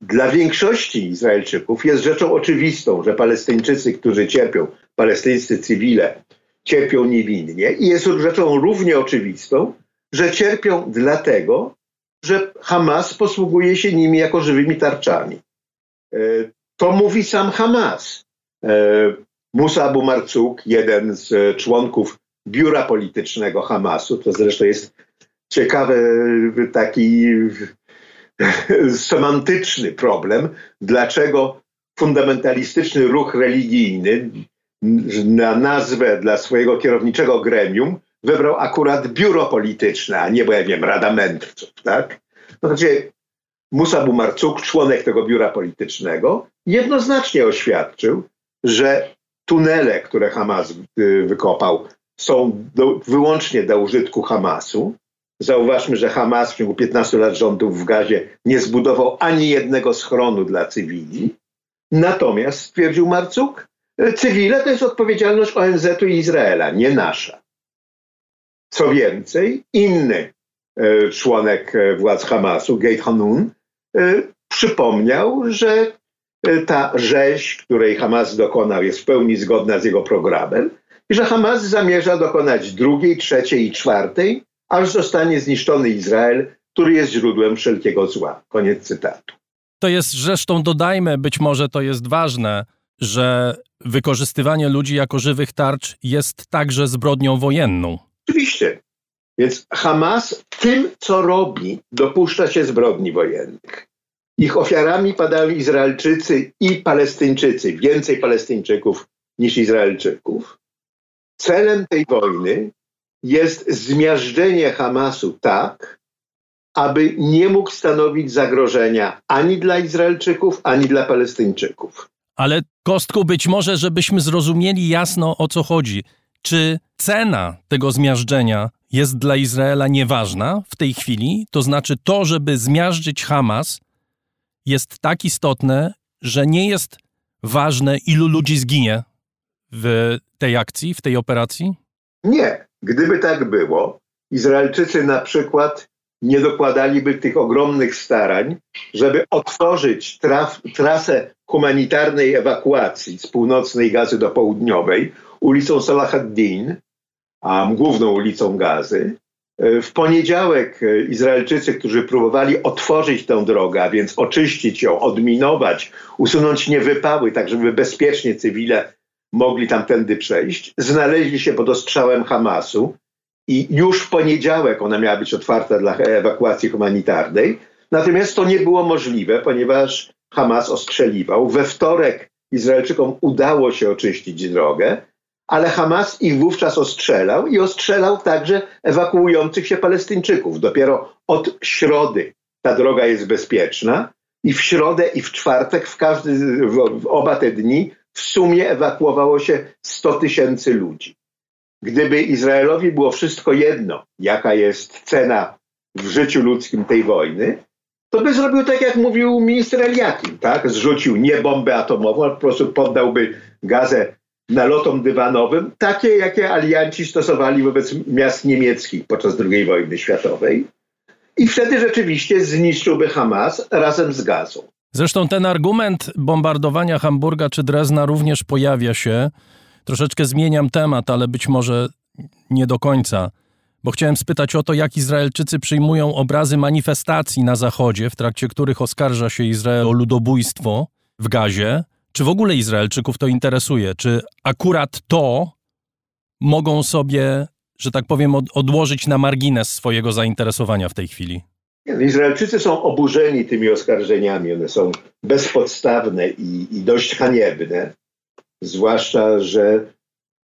dla większości Izraelczyków jest rzeczą oczywistą, że Palestyńczycy, którzy cierpią, palestyńscy cywile, cierpią niewinnie i jest rzeczą równie oczywistą, że cierpią dlatego, że Hamas posługuje się nimi jako żywymi tarczami. E, to mówi sam Hamas. E, Musa Abu Marcuk, jeden z członków biura politycznego Hamasu, to zresztą jest ciekawy taki semantyczny problem, dlaczego fundamentalistyczny ruch religijny na nazwę dla swojego kierowniczego gremium wybrał akurat biuro polityczne, a nie, bo ja wiem, Rada Mędrców, tak? No znaczy, Musa Bumarcuk, członek tego biura politycznego, jednoznacznie oświadczył, że tunele, które Hamas y, wykopał, są do, wyłącznie do użytku Hamasu, Zauważmy, że Hamas w ciągu 15 lat rządów w Gazie nie zbudował ani jednego schronu dla cywili. Natomiast, stwierdził Marcuk, cywile to jest odpowiedzialność ONZ-u i Izraela, nie nasza. Co więcej, inny członek e, władz Hamasu, Gate Hanun, e, przypomniał, że ta rzeź, której Hamas dokonał, jest w pełni zgodna z jego programem i że Hamas zamierza dokonać drugiej, trzeciej i czwartej aż zostanie zniszczony Izrael, który jest źródłem wszelkiego zła. Koniec cytatu. To jest zresztą, dodajmy, być może to jest ważne, że wykorzystywanie ludzi jako żywych tarcz jest także zbrodnią wojenną. Oczywiście. Więc Hamas tym, co robi, dopuszcza się zbrodni wojennych. Ich ofiarami padają Izraelczycy i Palestyńczycy, więcej Palestyńczyków niż Izraelczyków. Celem tej wojny jest zmiażdżenie Hamasu tak, aby nie mógł stanowić zagrożenia ani dla Izraelczyków, ani dla Palestyńczyków. Ale Kostku, być może, żebyśmy zrozumieli jasno o co chodzi. Czy cena tego zmiażdżenia jest dla Izraela nieważna w tej chwili? To znaczy to, żeby zmiażdżyć Hamas, jest tak istotne, że nie jest ważne, ilu ludzi zginie w tej akcji, w tej operacji? Nie. Gdyby tak było, Izraelczycy na przykład nie dokładaliby tych ogromnych starań, żeby otworzyć traf, trasę humanitarnej ewakuacji z północnej Gazy do południowej ulicą Salah ad-Din, a główną ulicą Gazy. W poniedziałek Izraelczycy, którzy próbowali otworzyć tę drogę, a więc oczyścić ją, odminować, usunąć niewypały, tak żeby bezpiecznie cywile mogli tamtędy przejść, znaleźli się pod ostrzałem Hamasu i już w poniedziałek ona miała być otwarta dla ewakuacji humanitarnej. Natomiast to nie było możliwe, ponieważ Hamas ostrzeliwał. We wtorek Izraelczykom udało się oczyścić drogę, ale Hamas ich wówczas ostrzelał i ostrzelał także ewakuujących się Palestyńczyków. Dopiero od środy ta droga jest bezpieczna i w środę i w czwartek, w, każdy, w oba te dni w sumie ewakuowało się 100 tysięcy ludzi. Gdyby Izraelowi było wszystko jedno, jaka jest cena w życiu ludzkim tej wojny, to by zrobił tak, jak mówił minister Eliakim, tak? Zrzucił nie bombę atomową, ale po prostu poddałby gazę nalotom dywanowym, takie, jakie alianci stosowali wobec miast niemieckich podczas II wojny światowej. I wtedy rzeczywiście zniszczyłby Hamas razem z gazą. Zresztą ten argument bombardowania Hamburga czy Drezna również pojawia się. Troszeczkę zmieniam temat, ale być może nie do końca, bo chciałem spytać o to, jak Izraelczycy przyjmują obrazy manifestacji na Zachodzie, w trakcie których oskarża się Izrael o ludobójstwo w Gazie. Czy w ogóle Izraelczyków to interesuje? Czy akurat to mogą sobie, że tak powiem, odłożyć na margines swojego zainteresowania w tej chwili? No, Izraelczycy są oburzeni tymi oskarżeniami. One są bezpodstawne i, i dość haniebne. Zwłaszcza, że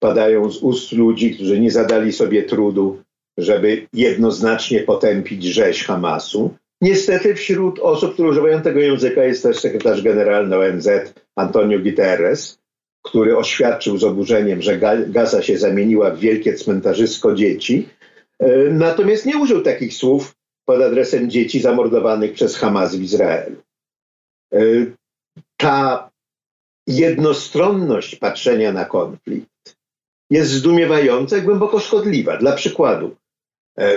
padają z ust ludzi, którzy nie zadali sobie trudu, żeby jednoznacznie potępić rzeź Hamasu. Niestety wśród osób, które używają tego języka jest też sekretarz generalny ONZ Antonio Guterres, który oświadczył z oburzeniem, że Gaza się zamieniła w wielkie cmentarzysko dzieci. E, natomiast nie użył takich słów pod adresem dzieci zamordowanych przez Hamas w Izraelu. E, ta jednostronność patrzenia na konflikt jest zdumiewająca i głęboko szkodliwa. Dla przykładu,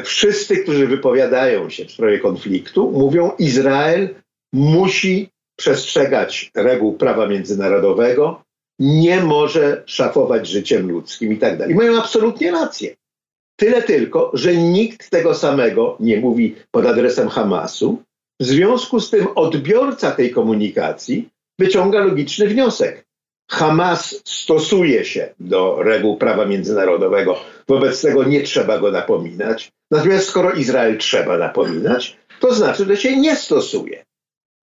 wszyscy, którzy wypowiadają się w sprawie konfliktu, mówią, Izrael musi przestrzegać reguł prawa międzynarodowego, nie może szafować życiem ludzkim i tak dalej. Mają absolutnie rację. Tyle tylko, że nikt tego samego nie mówi pod adresem Hamasu. W związku z tym odbiorca tej komunikacji wyciąga logiczny wniosek. Hamas stosuje się do reguł prawa międzynarodowego, wobec tego nie trzeba go napominać. Natomiast skoro Izrael trzeba napominać, to znaczy, że się nie stosuje.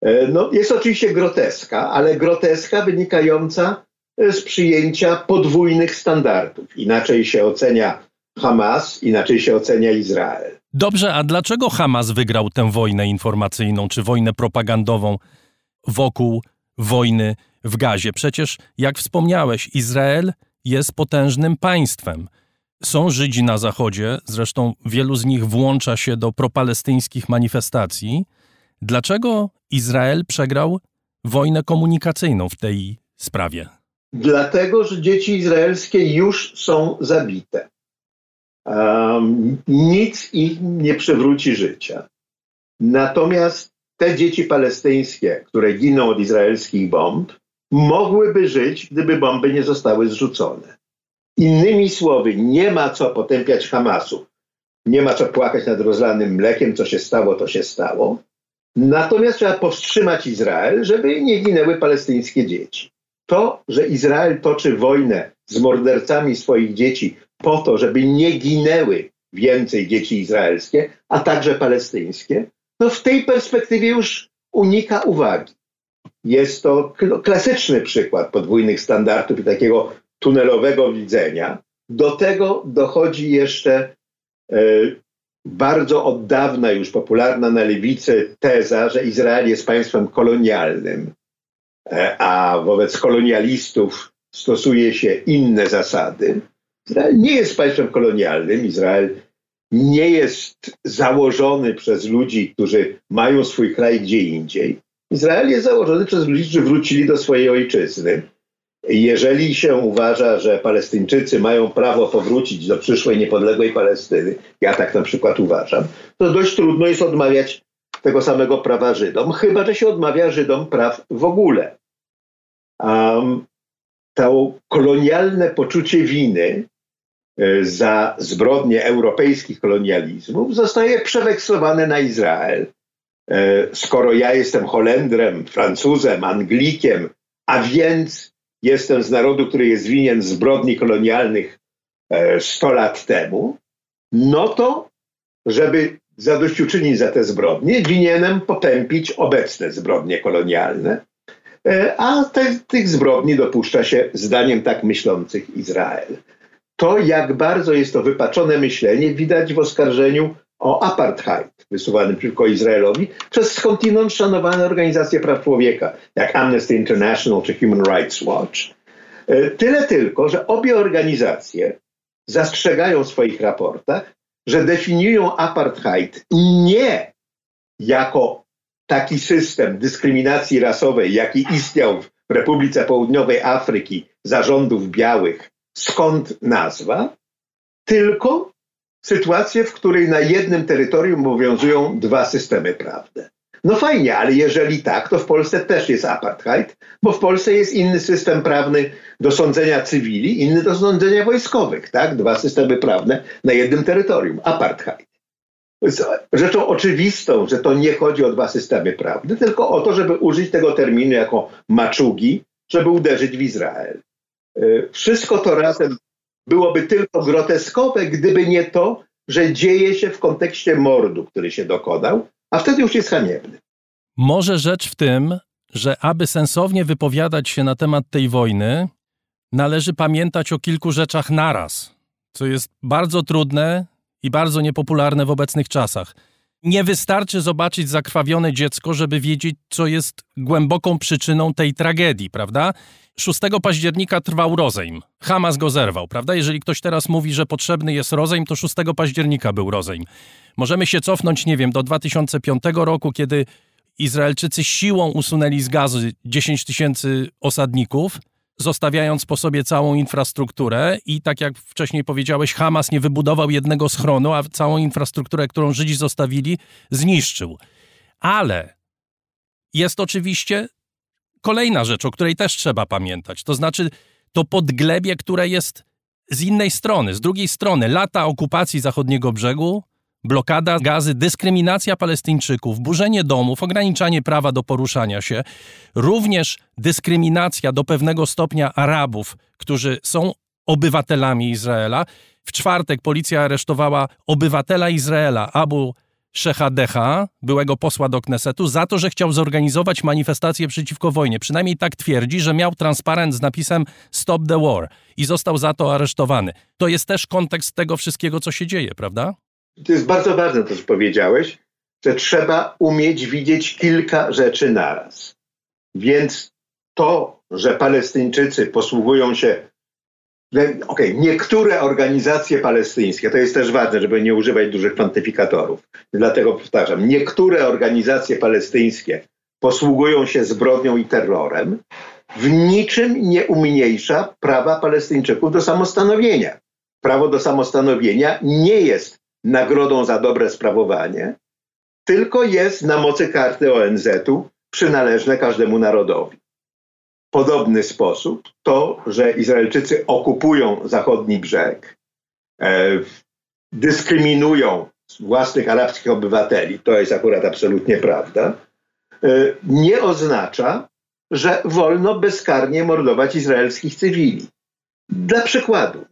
E, no, jest oczywiście groteska, ale groteska wynikająca z przyjęcia podwójnych standardów. Inaczej się ocenia Hamas, inaczej się ocenia Izrael. Dobrze, a dlaczego Hamas wygrał tę wojnę informacyjną czy wojnę propagandową wokół wojny w Gazie? Przecież, jak wspomniałeś, Izrael jest potężnym państwem. Są Żydzi na Zachodzie, zresztą wielu z nich włącza się do propalestyńskich manifestacji. Dlaczego Izrael przegrał wojnę komunikacyjną w tej sprawie? Dlatego, że dzieci izraelskie już są zabite. Um, nic ich nie przywróci życia. Natomiast te dzieci palestyńskie, które giną od izraelskich bomb, mogłyby żyć, gdyby bomby nie zostały zrzucone. Innymi słowy, nie ma co potępiać Hamasu. Nie ma co płakać nad rozlanym mlekiem, co się stało, to się stało. Natomiast trzeba powstrzymać Izrael, żeby nie ginęły palestyńskie dzieci. To, że Izrael toczy wojnę z mordercami swoich dzieci po to, żeby nie ginęły więcej dzieci izraelskie, a także palestyńskie, no w tej perspektywie już unika uwagi. Jest to klasyczny przykład podwójnych standardów i takiego tunelowego widzenia. Do tego dochodzi jeszcze e, bardzo od dawna już popularna na lewicy teza, że Izrael jest państwem kolonialnym, e, a wobec kolonialistów stosuje się inne zasady. Izrael nie jest państwem kolonialnym. Izrael nie jest założony przez ludzi, którzy mają swój kraj gdzie indziej. Izrael jest założony przez ludzi, którzy wrócili do swojej ojczyzny jeżeli się uważa, że Palestyńczycy mają prawo powrócić do przyszłej niepodległej Palestyny, ja tak na przykład uważam, to dość trudno jest odmawiać tego samego prawa Żydom, chyba że się odmawia Żydom praw w ogóle. Um, to kolonialne poczucie winy e, za zbrodnie europejskich kolonializmów zostaje przeweksowane na Izrael. E, skoro ja jestem Holendrem, Francuzem, Anglikiem, a więc jestem z narodu, który jest winien zbrodni kolonialnych 100 e, lat temu, no to żeby zadośćuczynić za te zbrodnie, winienem potępić obecne zbrodnie kolonialne, e, a te, tych zbrodni dopuszcza się, zdaniem tak myślących, Izrael. To, jak bardzo jest to wypaczone myślenie, widać w oskarżeniu o apartheid wysuwanym przeciwko Izraelowi przez skądinąd szanowane organizacje praw człowieka, jak Amnesty International czy Human Rights Watch. E, tyle tylko, że obie organizacje zastrzegają w swoich raportach, że definiują apartheid nie jako taki system dyskryminacji rasowej, jaki istniał w Republice Południowej Afryki zarządów białych, skąd nazwa, tylko sytuację, w której na jednym terytorium obowiązują dwa systemy prawne. No fajnie, ale jeżeli tak, to w Polsce też jest apartheid, bo w Polsce jest inny system prawny do sądzenia cywili, inny do sądzenia wojskowych, tak? Dwa systemy prawne na jednym terytorium. Apartheid. Rzeczą oczywistą, że to nie chodzi o dwa systemy prawne, tylko o to, żeby użyć tego terminu jako maczugi, żeby uderzyć w Izrael. Y, wszystko to razem byłoby tylko groteskowe, gdyby nie to, że dzieje się w kontekście mordu, który się dokonał, a wtedy już jest haniebny. Może rzecz w tym, że aby sensownie wypowiadać się na temat tej wojny, należy pamiętać o kilku rzeczach naraz, co jest bardzo trudne i bardzo niepopularne w obecnych czasach. Nie wystarczy zobaczyć zakrwawione dziecko, żeby wiedzieć, co jest głęboką przyczyną tej tragedii, prawda? 6 października trwał rozejm. Hamas go zerwał, prawda? Jeżeli ktoś teraz mówi, że potrzebny jest rozejm, to 6 października był rozejm. Możemy się cofnąć, nie wiem, do 2005 roku, kiedy Izraelczycy siłą usunęli z gazy 10 tysięcy osadników, zostawiając po sobie całą infrastrukturę i tak jak wcześniej powiedziałeś, Hamas nie wybudował jednego schronu, a całą infrastrukturę, którą Żydzi zostawili, zniszczył. Ale jest oczywiście kolejna rzecz, o której też trzeba pamiętać. To znaczy to podglebie, które jest z innej strony, z drugiej strony, lata okupacji zachodniego brzegu, blokada gazy, dyskryminacja Palestyńczyków, burzenie domów, ograniczanie prawa do poruszania się, również dyskryminacja do pewnego stopnia Arabów, którzy są obywatelami Izraela. W czwartek policja aresztowała obywatela Izraela, Abu Szechadecha, byłego posła do Knesetu, za to, że chciał zorganizować manifestację przeciwko wojnie. Przynajmniej tak twierdzi, że miał transparent z napisem Stop the War i został za to aresztowany. To jest też kontekst tego wszystkiego, co się dzieje, prawda? To jest bardzo ważne to, co powiedziałeś, że trzeba umieć widzieć kilka rzeczy naraz. Więc to, że Palestyńczycy posługują się okay, niektóre organizacje palestyńskie, to jest też ważne, żeby nie używać dużych kwantyfikatorów. Dlatego powtarzam, niektóre organizacje palestyńskie posługują się zbrodnią i terrorem, w niczym nie umniejsza prawa Palestyńczyków do samostanowienia. Prawo do samostanowienia nie jest nagrodą za dobre sprawowanie, tylko jest na mocy karty ONZ-u przynależne każdemu narodowi podobny sposób to, że Izraelczycy okupują zachodni brzeg, e, dyskryminują własnych arabskich obywateli, to jest akurat absolutnie prawda, e, nie oznacza, że wolno bezkarnie mordować izraelskich cywili. Dla przykładu, e,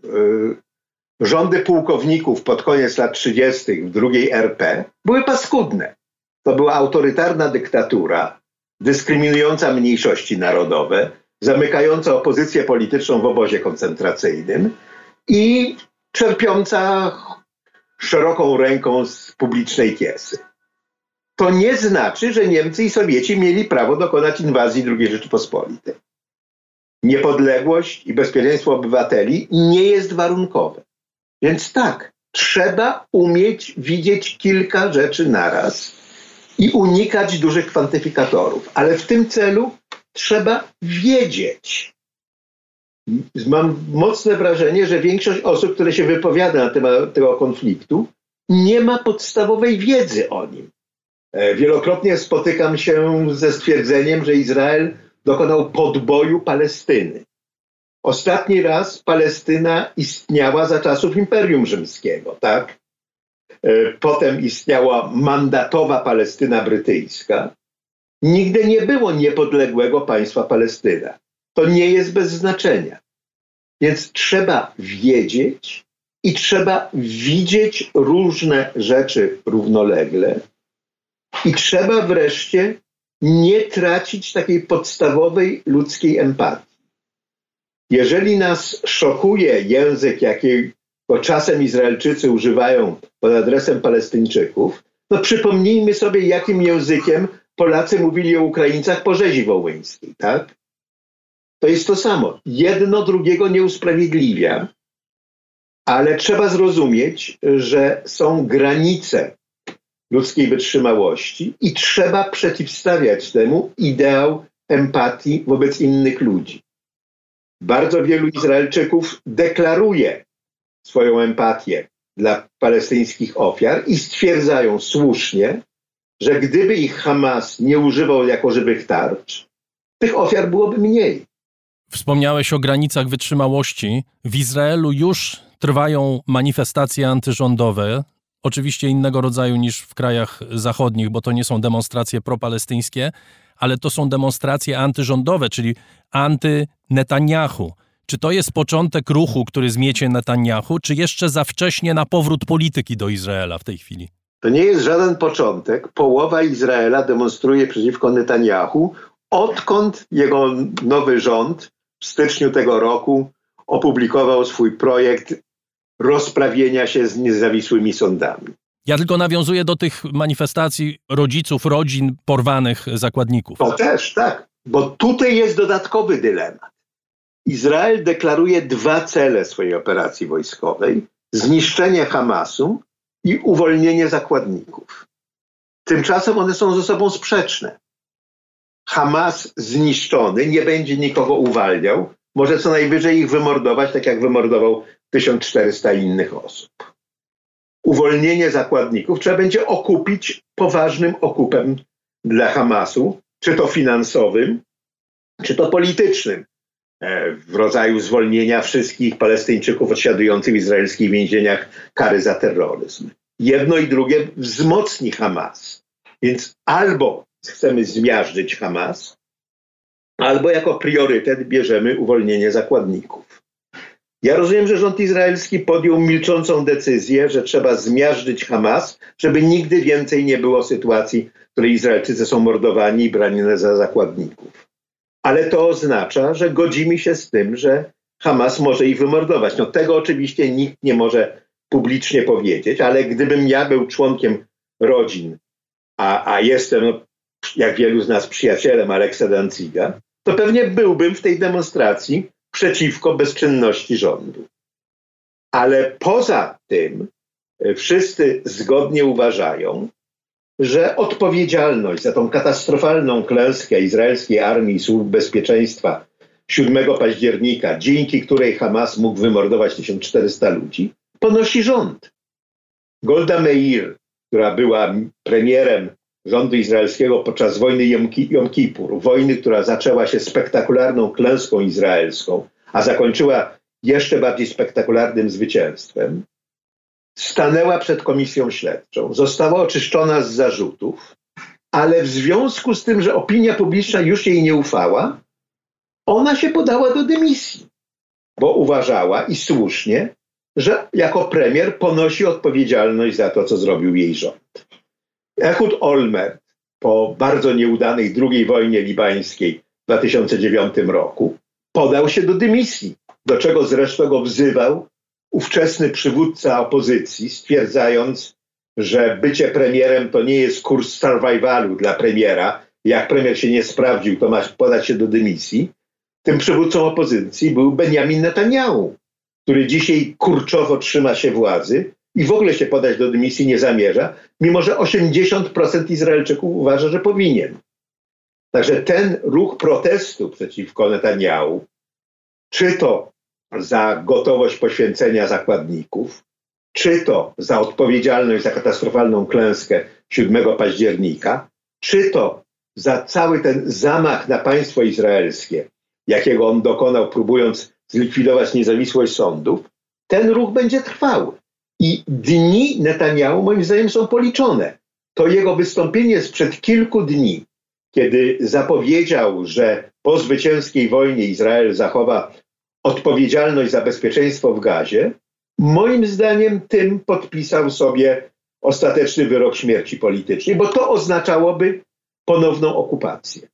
rządy pułkowników pod koniec lat 30. w drugiej RP były paskudne. To była autorytarna dyktatura, dyskryminująca mniejszości narodowe, zamykająca opozycję polityczną w obozie koncentracyjnym i czerpiąca szeroką ręką z publicznej kiesy. To nie znaczy, że Niemcy i Sowieci mieli prawo dokonać inwazji II Rzeczypospolitej. Niepodległość i bezpieczeństwo obywateli nie jest warunkowe. Więc tak, trzeba umieć widzieć kilka rzeczy naraz i unikać dużych kwantyfikatorów. Ale w tym celu trzeba wiedzieć, mam mocne wrażenie, że większość osób, które się wypowiada na temat tego konfliktu, nie ma podstawowej wiedzy o nim. E, wielokrotnie spotykam się ze stwierdzeniem, że Izrael dokonał podboju Palestyny. Ostatni raz Palestyna istniała za czasów Imperium Rzymskiego, tak? E, potem istniała mandatowa Palestyna brytyjska. Nigdy nie było niepodległego państwa Palestyna. To nie jest bez znaczenia. Więc trzeba wiedzieć i trzeba widzieć różne rzeczy równolegle i trzeba wreszcie nie tracić takiej podstawowej ludzkiej empatii. Jeżeli nas szokuje język, jakiego czasem Izraelczycy używają pod adresem Palestyńczyków, no przypomnijmy sobie, jakim językiem Polacy mówili o Ukraińcach po rzezi wołyńskiej, tak? To jest to samo. Jedno drugiego nie usprawiedliwia, ale trzeba zrozumieć, że są granice ludzkiej wytrzymałości i trzeba przeciwstawiać temu ideał empatii wobec innych ludzi. Bardzo wielu Izraelczyków deklaruje swoją empatię dla palestyńskich ofiar i stwierdzają słusznie, że gdyby ich Hamas nie używał jako żywych tarcz, tych ofiar byłoby mniej. Wspomniałeś o granicach wytrzymałości. W Izraelu już trwają manifestacje antyrządowe, oczywiście innego rodzaju niż w krajach zachodnich, bo to nie są demonstracje propalestyńskie, ale to są demonstracje antyrządowe, czyli anty-Netanyahu. Czy to jest początek ruchu, który zmiecie Netanyahu, czy jeszcze za wcześnie na powrót polityki do Izraela w tej chwili? To nie jest żaden początek. Połowa Izraela demonstruje przeciwko Netanyahu, odkąd jego nowy rząd w styczniu tego roku opublikował swój projekt rozprawienia się z niezawisłymi sądami. Ja tylko nawiązuję do tych manifestacji rodziców, rodzin porwanych zakładników. To też, tak, bo tutaj jest dodatkowy dylemat. Izrael deklaruje dwa cele swojej operacji wojskowej: zniszczenie Hamasu i uwolnienie zakładników. Tymczasem one są ze sobą sprzeczne. Hamas zniszczony nie będzie nikogo uwalniał, może co najwyżej ich wymordować, tak jak wymordował 1400 innych osób. Uwolnienie zakładników trzeba będzie okupić poważnym okupem dla Hamasu, czy to finansowym, czy to politycznym, e, w rodzaju zwolnienia wszystkich Palestyńczyków odsiadujących w izraelskich więzieniach kary za terroryzm. Jedno i drugie wzmocni Hamas. Więc albo chcemy zmiażdżyć Hamas, albo jako priorytet bierzemy uwolnienie zakładników. Ja rozumiem, że rząd izraelski podjął milczącą decyzję, że trzeba zmiażdżyć Hamas, żeby nigdy więcej nie było sytuacji, w której Izraelczycy są mordowani i brani za zakładników. Ale to oznacza, że godzimy się z tym, że Hamas może ich wymordować. No tego oczywiście nikt nie może publicznie powiedzieć, ale gdybym ja był członkiem rodzin, a, a jestem, no, jak wielu z nas, przyjacielem Aleksa Danciga, to pewnie byłbym w tej demonstracji przeciwko bezczynności rządu. Ale poza tym e, wszyscy zgodnie uważają, że odpowiedzialność za tą katastrofalną klęskę izraelskiej armii i służb bezpieczeństwa 7 października, dzięki której Hamas mógł wymordować 1400 ludzi, ponosi rząd. Golda Meir, która była premierem rządu izraelskiego podczas wojny Jom Kippur, wojny, która zaczęła się spektakularną klęską izraelską, a zakończyła jeszcze bardziej spektakularnym zwycięstwem, stanęła przed komisją śledczą, została oczyszczona z zarzutów, ale w związku z tym, że opinia publiczna już jej nie ufała, ona się podała do dymisji, bo uważała i słusznie, że jako premier ponosi odpowiedzialność za to, co zrobił jej rząd. Ehud Olmert po bardzo nieudanej II wojnie libańskiej w 2009 roku podał się do dymisji, do czego zresztą go wzywał ówczesny przywódca opozycji, stwierdzając, że bycie premierem to nie jest kurs survivalu dla premiera. Jak premier się nie sprawdził, to masz podać się do dymisji. Tym przywódcą opozycji był Benjamin Netanyahu, który dzisiaj kurczowo trzyma się władzy i w ogóle się podać do dymisji nie zamierza, mimo że 80% Izraelczyków uważa, że powinien. Także ten ruch protestu przeciwko Netanyahu, czy to za gotowość poświęcenia zakładników, czy to za odpowiedzialność za katastrofalną klęskę 7 października, czy to za cały ten zamach na państwo izraelskie, jakiego on dokonał, próbując zlikwidować niezawisłość sądów, ten ruch będzie trwał. I dni Netanyahu, moim zdaniem, są policzone. To jego wystąpienie sprzed kilku dni, kiedy zapowiedział, że po zwycięskiej wojnie Izrael zachowa odpowiedzialność za bezpieczeństwo w gazie, moim zdaniem tym podpisał sobie ostateczny wyrok śmierci politycznej, bo to oznaczałoby ponowną okupację.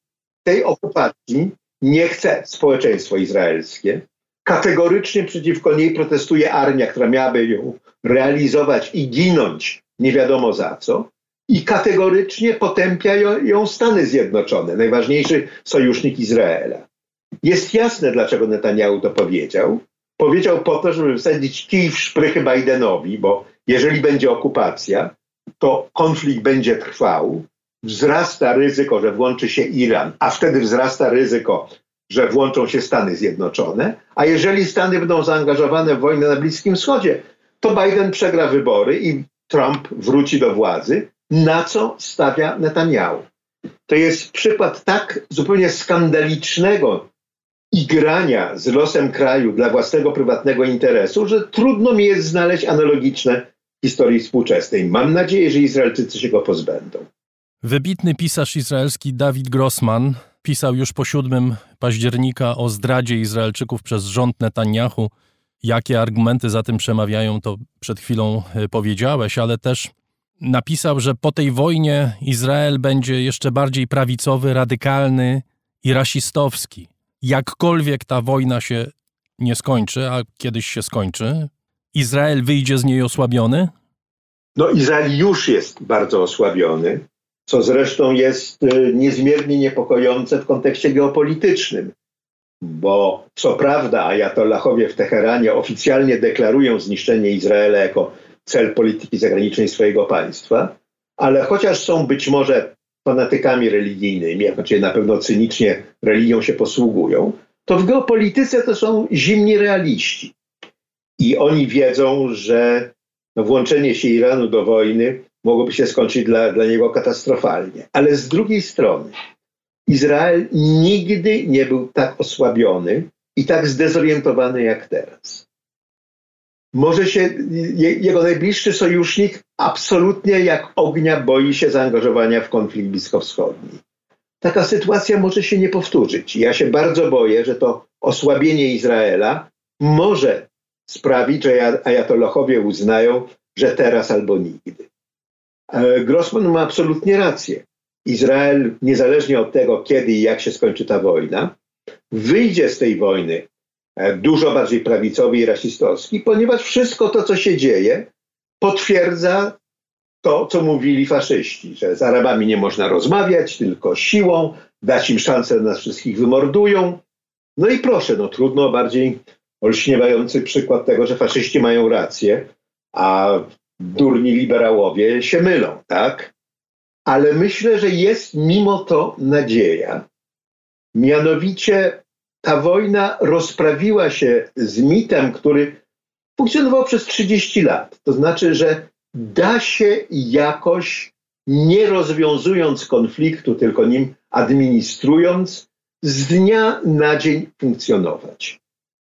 Tej okupacji nie chce społeczeństwo izraelskie. Kategorycznie przeciwko niej protestuje armia, która miałaby ją realizować i ginąć nie wiadomo za co. I kategorycznie potępia ją Stany Zjednoczone, najważniejszy sojusznik Izraela. Jest jasne, dlaczego Netanyahu to powiedział. Powiedział po to, żeby wsadzić kij w szprychy Bidenowi, bo jeżeli będzie okupacja, to konflikt będzie trwał, wzrasta ryzyko, że włączy się Iran, a wtedy wzrasta ryzyko, że włączą się Stany Zjednoczone, a jeżeli Stany będą zaangażowane w wojnę na Bliskim Wschodzie, to Biden przegra wybory i Trump wróci do władzy, na co stawia Netanyahu. To jest przykład tak zupełnie skandalicznego igrania z losem kraju dla własnego prywatnego interesu, że trudno mi jest znaleźć analogiczne historii współczesnej. Mam nadzieję, że Izraelczycy się go pozbędą. Wybitny pisarz izraelski Dawid Grossman pisał już po 7 października o zdradzie Izraelczyków przez rząd Netanyahu. Jakie argumenty za tym przemawiają, to przed chwilą e, powiedziałeś, ale też napisał, że po tej wojnie Izrael będzie jeszcze bardziej prawicowy, radykalny i rasistowski. Jakkolwiek ta wojna się nie skończy, a kiedyś się skończy, Izrael wyjdzie z niej osłabiony? No, Izrael już jest bardzo osłabiony co zresztą jest y, niezmiernie niepokojące w kontekście geopolitycznym, bo co prawda ajatollahowie w Teheranie oficjalnie deklarują zniszczenie Izraela jako cel polityki zagranicznej swojego państwa, ale chociaż są być może fanatykami religijnymi, a znaczy na pewno cynicznie religią się posługują, to w geopolityce to są zimni realiści. I oni wiedzą, że no, włączenie się Iranu do wojny mogłoby się skończyć dla, dla niego katastrofalnie. Ale z drugiej strony, Izrael nigdy nie był tak osłabiony i tak zdezorientowany jak teraz. Może się jego najbliższy sojusznik absolutnie jak ognia boi się zaangażowania w konflikt bliskowschodni. Taka sytuacja może się nie powtórzyć. Ja się bardzo boję, że to osłabienie Izraela może sprawić, że ajatolochowie uznają, że teraz albo nigdy. E, Grossman ma absolutnie rację. Izrael, niezależnie od tego, kiedy i jak się skończy ta wojna, wyjdzie z tej wojny e, dużo bardziej prawicowy i rasistowski, ponieważ wszystko to, co się dzieje, potwierdza to, co mówili faszyści, że z Arabami nie można rozmawiać, tylko siłą, dać im szansę, nas wszystkich wymordują. No i proszę, no trudno bardziej olśniewający przykład tego, że faszyści mają rację, a durni liberałowie się mylą, tak? Ale myślę, że jest mimo to nadzieja. Mianowicie ta wojna rozprawiła się z mitem, który funkcjonował przez 30 lat. To znaczy, że da się jakoś, nie rozwiązując konfliktu, tylko nim administrując, z dnia na dzień funkcjonować.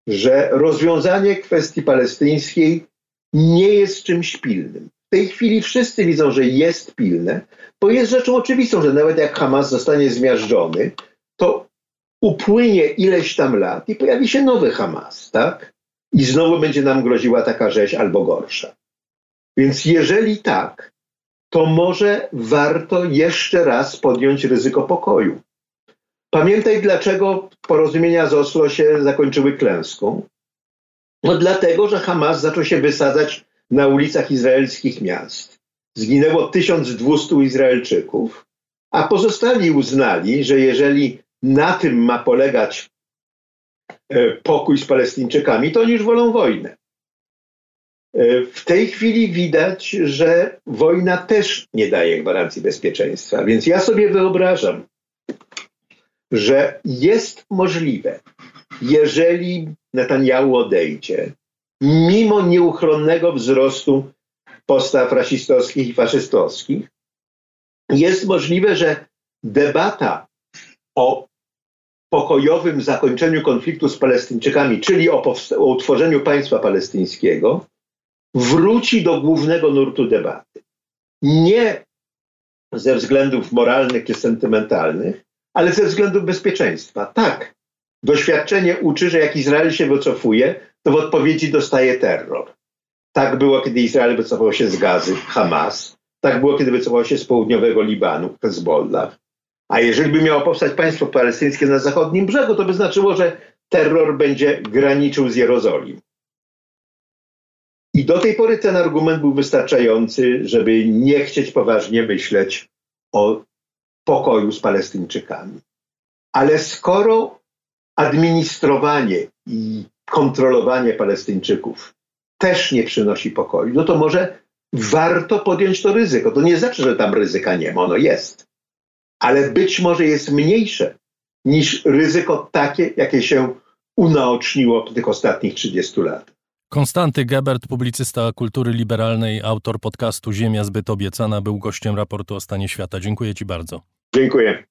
Że rozwiązanie kwestii palestyńskiej nie jest czymś pilnym. Tej chwili wszyscy widzą, że jest pilne, bo jest rzeczą oczywistą, że nawet jak Hamas zostanie zmiażdżony, to upłynie ileś tam lat i pojawi się nowy Hamas, tak? I znowu będzie nam groziła taka rzeź albo gorsza. Więc jeżeli tak, to może warto jeszcze raz podjąć ryzyko pokoju. Pamiętaj, dlaczego porozumienia z Oslo się zakończyły klęską. No dlatego, że Hamas zaczął się wysadzać na ulicach izraelskich miast. Zginęło 1200 Izraelczyków, a pozostali uznali, że jeżeli na tym ma polegać e, pokój z Palestyńczykami, to oni już wolą wojnę. E, w tej chwili widać, że wojna też nie daje gwarancji bezpieczeństwa, więc ja sobie wyobrażam, że jest możliwe, jeżeli Netanyahu odejdzie, mimo nieuchronnego wzrostu postaw rasistowskich i faszystowskich, jest możliwe, że debata o pokojowym zakończeniu konfliktu z Palestyńczykami, czyli o, o utworzeniu państwa palestyńskiego, wróci do głównego nurtu debaty. Nie ze względów moralnych czy sentymentalnych, ale ze względów bezpieczeństwa. Tak, doświadczenie uczy, że jak Izrael się wycofuje, to w odpowiedzi dostaje terror. Tak było, kiedy Izrael wycofał się z Gazy, Hamas. Tak było, kiedy wycofał się z południowego Libanu, Hezbollah. A jeżeli by miało powstać państwo palestyńskie na zachodnim brzegu, to by znaczyło, że terror będzie graniczył z Jerozolim. I do tej pory ten argument był wystarczający, żeby nie chcieć poważnie myśleć o pokoju z Palestyńczykami. Ale skoro administrowanie i kontrolowanie Palestyńczyków też nie przynosi pokoju, no to może warto podjąć to ryzyko. To nie znaczy, że tam ryzyka nie ma, ono jest. Ale być może jest mniejsze niż ryzyko takie, jakie się unaoczniło w tych ostatnich 30 latach. Konstanty Gebert, publicysta kultury liberalnej, autor podcastu Ziemia zbyt obiecana, był gościem raportu o stanie świata. Dziękuję Ci bardzo. Dziękuję.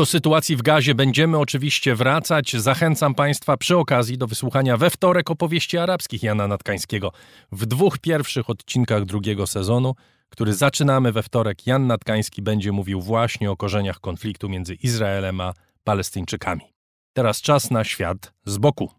Do sytuacji w gazie będziemy oczywiście wracać. Zachęcam Państwa przy okazji do wysłuchania we wtorek opowieści arabskich Jana Natkańskiego. W dwóch pierwszych odcinkach drugiego sezonu, który zaczynamy we wtorek, Jan Natkański będzie mówił właśnie o korzeniach konfliktu między Izraelem a Palestyńczykami. Teraz czas na świat z boku.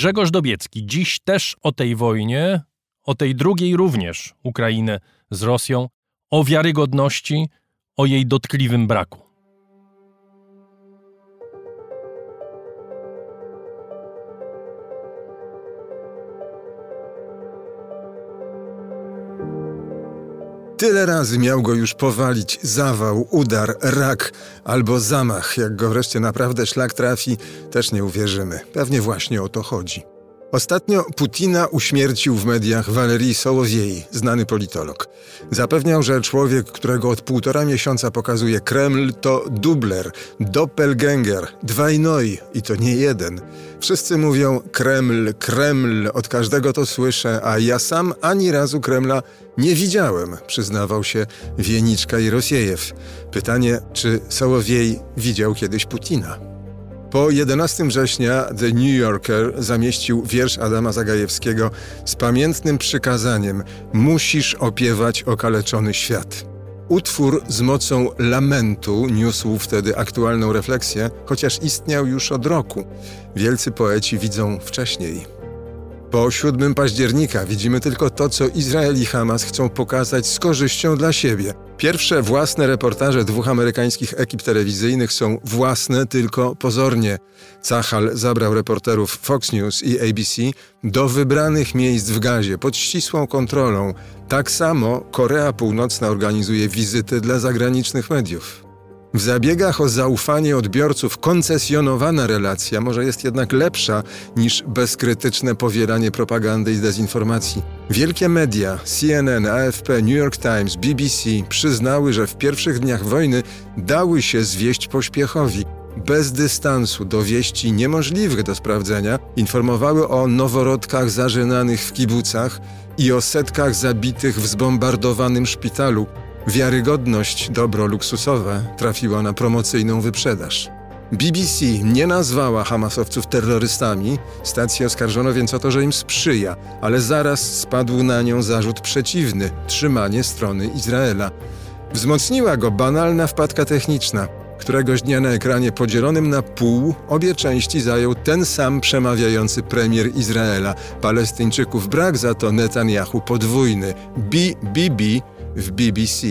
Grzegorz Dobiecki dziś też o tej wojnie, o tej drugiej również Ukrainy z Rosją, o wiarygodności, o jej dotkliwym braku. Tyle razy miał go już powalić zawał, udar, rak albo zamach. Jak go wreszcie naprawdę szlak trafi, też nie uwierzymy. Pewnie właśnie o to chodzi. Ostatnio Putina uśmiercił w mediach Walerii Sołowiej, znany politolog. Zapewniał, że człowiek, którego od półtora miesiąca pokazuje Kreml, to dubler, doppelganger, dwajnoj i to nie jeden. Wszyscy mówią Kreml, Kreml, od każdego to słyszę, a ja sam ani razu Kremla nie widziałem, przyznawał się Wieniczka i Rosiejew. Pytanie, czy Sołowiej widział kiedyś Putina? Po 11 września The New Yorker zamieścił wiersz Adama Zagajewskiego z pamiętnym przykazaniem: Musisz opiewać okaleczony świat. Utwór z mocą lamentu niósł wtedy aktualną refleksję, chociaż istniał już od roku. Wielcy poeci widzą wcześniej. Po 7 października widzimy tylko to, co Izrael i Hamas chcą pokazać z korzyścią dla siebie. Pierwsze własne reportaże dwóch amerykańskich ekip telewizyjnych są własne tylko pozornie. Cachal zabrał reporterów Fox News i ABC do wybranych miejsc w gazie pod ścisłą kontrolą. Tak samo Korea Północna organizuje wizyty dla zagranicznych mediów. W zabiegach o zaufanie odbiorców koncesjonowana relacja może jest jednak lepsza niż bezkrytyczne powielanie propagandy i dezinformacji. Wielkie media CNN, AFP, New York Times, BBC przyznały, że w pierwszych dniach wojny dały się zwieść pośpiechowi. Bez dystansu do wieści niemożliwych do sprawdzenia informowały o noworodkach zażynanych w kibucach i o setkach zabitych w zbombardowanym szpitalu, Wiarygodność, dobro luksusowe trafiła na promocyjną wyprzedaż. BBC nie nazwała Hamasowców terrorystami, stację oskarżono więc o to, że im sprzyja, ale zaraz spadł na nią zarzut przeciwny trzymanie strony Izraela. Wzmocniła go banalna wpadka techniczna. Któregoś dnia na ekranie podzielonym na pół obie części zajął ten sam przemawiający premier Izraela. Palestyńczyków brak, za to Netanyahu podwójny. BBB w BBC.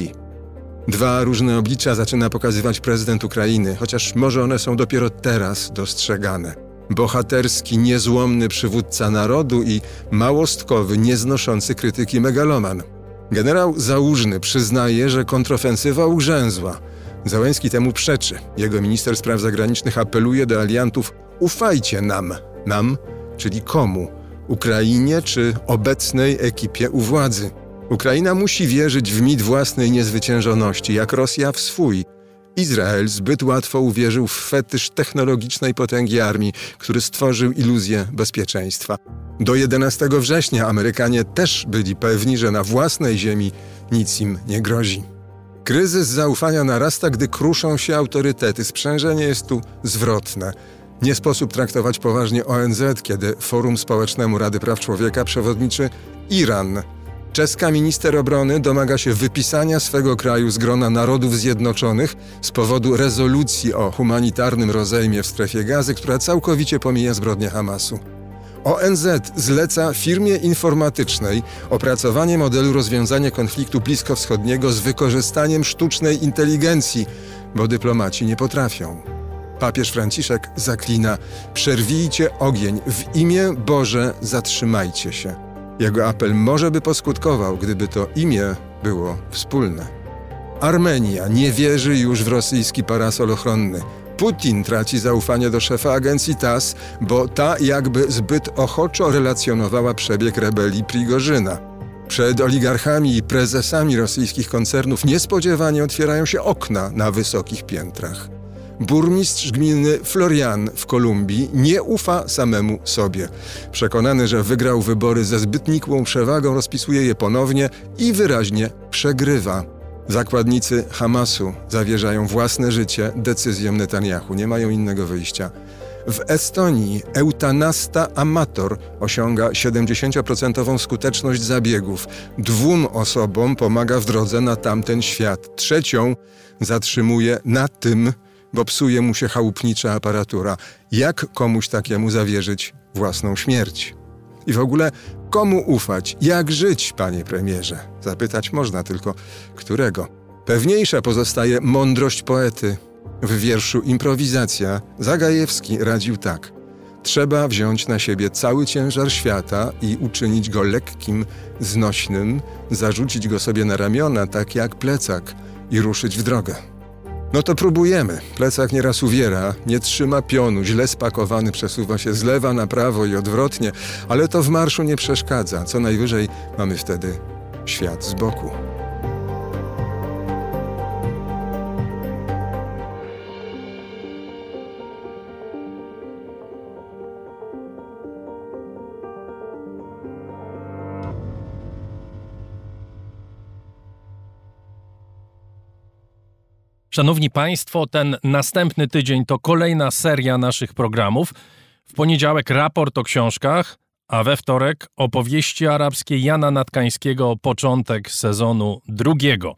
Dwa różne oblicza zaczyna pokazywać prezydent Ukrainy, chociaż może one są dopiero teraz dostrzegane. Bohaterski, niezłomny przywódca narodu i małostkowy, nieznoszący krytyki megaloman. Generał Załużny przyznaje, że kontrofensywa ugrzęzła. Załęski temu przeczy. Jego minister spraw zagranicznych apeluje do aliantów: ufajcie nam. Nam, czyli komu? Ukrainie czy obecnej ekipie u władzy? Ukraina musi wierzyć w mit własnej niezwyciężoności, jak Rosja w swój. Izrael zbyt łatwo uwierzył w fetysz technologicznej potęgi armii, który stworzył iluzję bezpieczeństwa. Do 11 września Amerykanie też byli pewni, że na własnej ziemi nic im nie grozi. Kryzys zaufania narasta, gdy kruszą się autorytety. Sprzężenie jest tu zwrotne. Nie sposób traktować poważnie ONZ, kiedy Forum Społecznemu Rady Praw Człowieka przewodniczy Iran. Czeska minister obrony domaga się wypisania swego kraju z grona Narodów Zjednoczonych z powodu rezolucji o humanitarnym rozejmie w strefie gazy, która całkowicie pomija zbrodnie Hamasu. ONZ zleca firmie informatycznej opracowanie modelu rozwiązania konfliktu bliskowschodniego z wykorzystaniem sztucznej inteligencji, bo dyplomaci nie potrafią. Papież Franciszek zaklina: Przerwijcie ogień, w imię Boże zatrzymajcie się. Jego apel może by poskutkował, gdyby to imię było wspólne. Armenia nie wierzy już w rosyjski parasol ochronny. Putin traci zaufanie do szefa agencji TASS, bo ta jakby zbyt ochoczo relacjonowała przebieg rebelii Prigorzyna. Przed oligarchami i prezesami rosyjskich koncernów niespodziewanie otwierają się okna na wysokich piętrach. Burmistrz gminy Florian w Kolumbii nie ufa samemu sobie. Przekonany, że wygrał wybory ze zbyt nikłą przewagą, rozpisuje je ponownie i wyraźnie przegrywa. Zakładnicy Hamasu zawierzają własne życie decyzjom Netanyahu, nie mają innego wyjścia. W Estonii eutanasta amator osiąga 70% skuteczność zabiegów. Dwóm osobom pomaga w drodze na tamten świat. Trzecią zatrzymuje na tym, bo psuje mu się chałupnicza aparatura. Jak komuś takiemu zawierzyć własną śmierć? I w ogóle komu ufać? Jak żyć, panie premierze? Zapytać można tylko, którego? Pewniejsza pozostaje mądrość poety. W wierszu Improwizacja Zagajewski radził tak. Trzeba wziąć na siebie cały ciężar świata i uczynić go lekkim, znośnym, zarzucić go sobie na ramiona, tak jak plecak, i ruszyć w drogę. No to próbujemy. Plecak nieraz uwiera, nie trzyma pionu, źle spakowany przesuwa się z lewa na prawo i odwrotnie, ale to w marszu nie przeszkadza. Co najwyżej mamy wtedy świat z boku. Szanowni Państwo, ten następny tydzień to kolejna seria naszych programów. W poniedziałek raport o książkach, a we wtorek opowieści arabskie Jana Natkańskiego początek sezonu drugiego.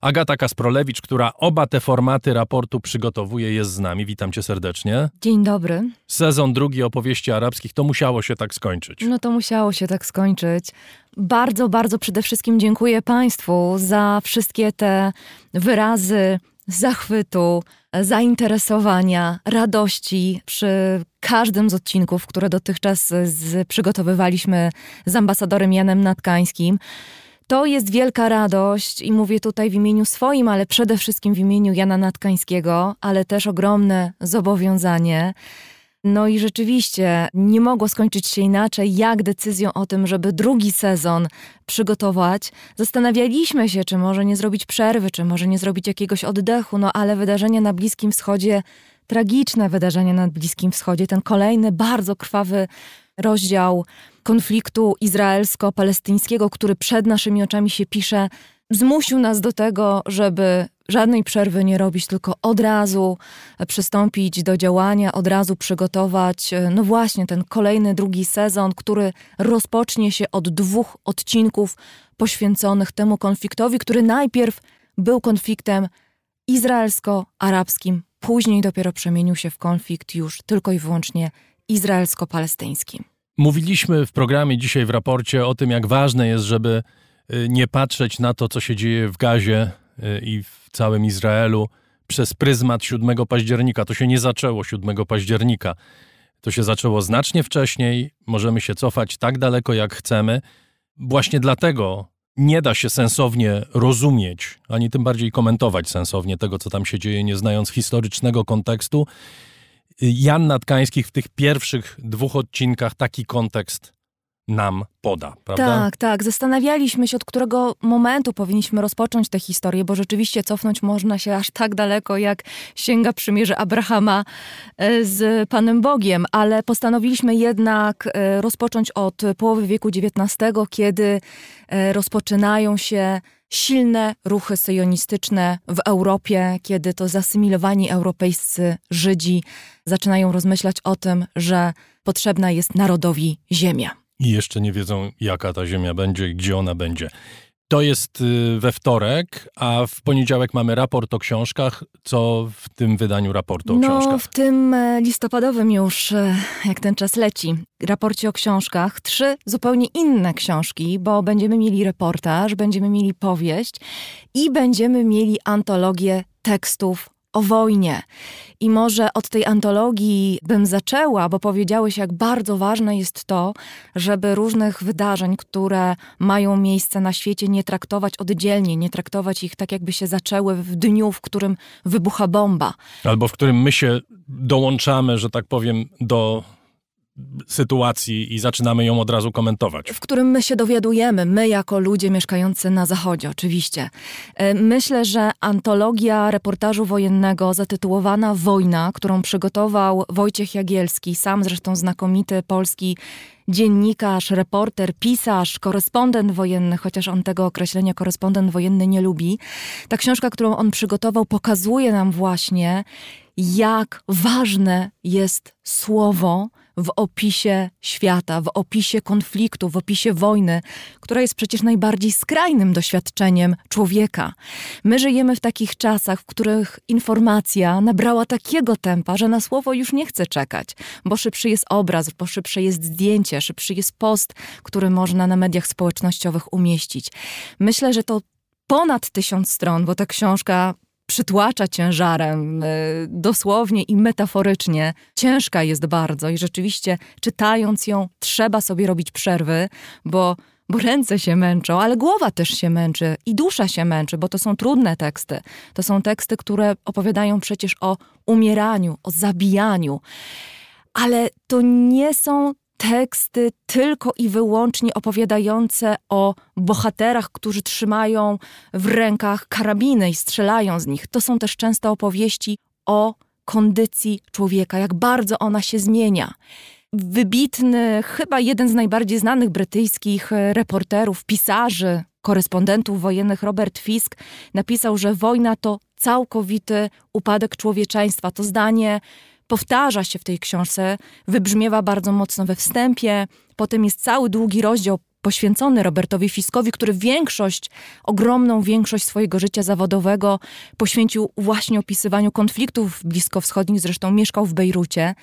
Agata Kasprolewicz, która oba te formaty raportu przygotowuje, jest z nami. Witam cię serdecznie. Dzień dobry. Sezon drugi opowieści arabskich, to musiało się tak skończyć. No to musiało się tak skończyć. Bardzo, bardzo przede wszystkim dziękuję Państwu za wszystkie te wyrazy zachwytu, zainteresowania, radości przy każdym z odcinków, które dotychczas z, przygotowywaliśmy z ambasadorem Janem Natkańskim. To jest wielka radość i mówię tutaj w imieniu swoim, ale przede wszystkim w imieniu Jana Natkańskiego, ale też ogromne zobowiązanie no i rzeczywiście nie mogło skończyć się inaczej, jak decyzją o tym, żeby drugi sezon przygotować. Zastanawialiśmy się, czy może nie zrobić przerwy, czy może nie zrobić jakiegoś oddechu, no ale wydarzenia na Bliskim Wschodzie, tragiczne wydarzenia na Bliskim Wschodzie, ten kolejny bardzo krwawy rozdział konfliktu izraelsko-palestyńskiego, który przed naszymi oczami się pisze, zmusił nas do tego, żeby żadnej przerwy nie robić, tylko od razu przystąpić do działania, od razu przygotować, e, no właśnie, ten kolejny drugi sezon, który rozpocznie się od dwóch odcinków poświęconych temu konfliktowi, który najpierw był konfliktem izraelsko-arabskim później dopiero przemienił się w konflikt już tylko i wyłącznie izraelsko-palestyński. Mówiliśmy w programie dzisiaj w raporcie o tym, jak ważne jest, żeby y, nie patrzeć na to, co się dzieje w Gazie i w całym Izraelu przez pryzmat 7 października. To się nie zaczęło 7 października. To się zaczęło znacznie wcześniej. Możemy się cofać tak daleko, jak chcemy. Właśnie dlatego nie da się sensownie rozumieć, ani tym bardziej komentować sensownie tego, co tam się dzieje, nie znając historycznego kontekstu. Jan Natkańskich w tych pierwszych dwóch odcinkach taki kontekst nam poda, prawda? Tak, tak. Zastanawialiśmy się, od którego momentu powinniśmy rozpocząć tę historię, bo rzeczywiście cofnąć można się aż tak daleko, jak sięga przymierze Abrahama e, z Panem Bogiem, ale postanowiliśmy jednak e, rozpocząć od połowy wieku XIX, kiedy e, rozpoczynają się silne ruchy syjonistyczne w Europie, kiedy to zasymilowani europejscy Żydzi zaczynają rozmyślać o tym, że potrzebna jest narodowi ziemia i jeszcze nie wiedzą, jaka ta ziemia będzie gdzie ona będzie. To jest y, we wtorek, a w poniedziałek mamy raport o książkach. Co w tym wydaniu raportu o no, książkach? No, w tym e, listopadowym już, e, jak ten czas leci, raporcie o książkach, trzy zupełnie inne książki, bo będziemy mieli reportaż, będziemy mieli powieść i będziemy mieli antologię tekstów o wojnie. I może od tej antologii bym zaczęła, bo powiedziałeś, jak bardzo ważne jest to, żeby różnych wydarzeń, które mają miejsce na świecie, nie traktować oddzielnie, nie traktować ich tak, jakby się zaczęły w dniu, w którym wybucha bomba. Albo w którym my się dołączamy, że tak powiem, do sytuacji i zaczynamy ją od razu komentować. W którym my się dowiadujemy, my jako ludzie mieszkający na Zachodzie, oczywiście. E, myślę, że antologia reportażu wojennego zatytułowana Wojna, którą przygotował Wojciech Jagielski, sam zresztą znakomity polski dziennikarz, reporter, pisarz, korespondent wojenny, chociaż on tego określenia korespondent wojenny nie lubi. Ta książka, którą on przygotował, pokazuje nam właśnie, jak ważne jest słowo w opisie świata, w opisie konfliktu, w opisie wojny, która jest przecież najbardziej skrajnym doświadczeniem człowieka. My żyjemy w takich czasach, w których informacja nabrała takiego tempa, że na słowo już nie chce czekać, bo szybszy jest obraz, bo szybsze jest zdjęcie, szybszy jest post, który można na mediach społecznościowych umieścić. Myślę, że to ponad tysiąc stron, bo ta książka przytłacza ciężarem, y, dosłownie i metaforycznie. Ciężka jest bardzo i rzeczywiście czytając ją trzeba sobie robić przerwy, bo bo ręce się męczą, ale głowa też się męczy i dusza się męczy, bo to są trudne teksty. To są teksty, które opowiadają przecież o umieraniu, o zabijaniu. Ale to nie są teksty tylko i wyłącznie opowiadające o bohaterach, którzy trzymają w rękach karabiny i strzelają z nich. To są też często opowieści o kondycji człowieka, jak bardzo ona się zmienia. Wybitny, chyba jeden z najbardziej znanych brytyjskich reporterów, pisarzy, korespondentów wojennych, Robert Fisk, napisał, że wojna to całkowity upadek człowieczeństwa. To zdanie powtarza się w tej książce, wybrzmiewa bardzo mocno we wstępie. Potem jest cały długi rozdział poświęcony Robertowi Fiskowi, który większość, ogromną większość swojego życia zawodowego poświęcił właśnie opisywaniu konfliktów bliskowschodnich, zresztą mieszkał w Bejrucie.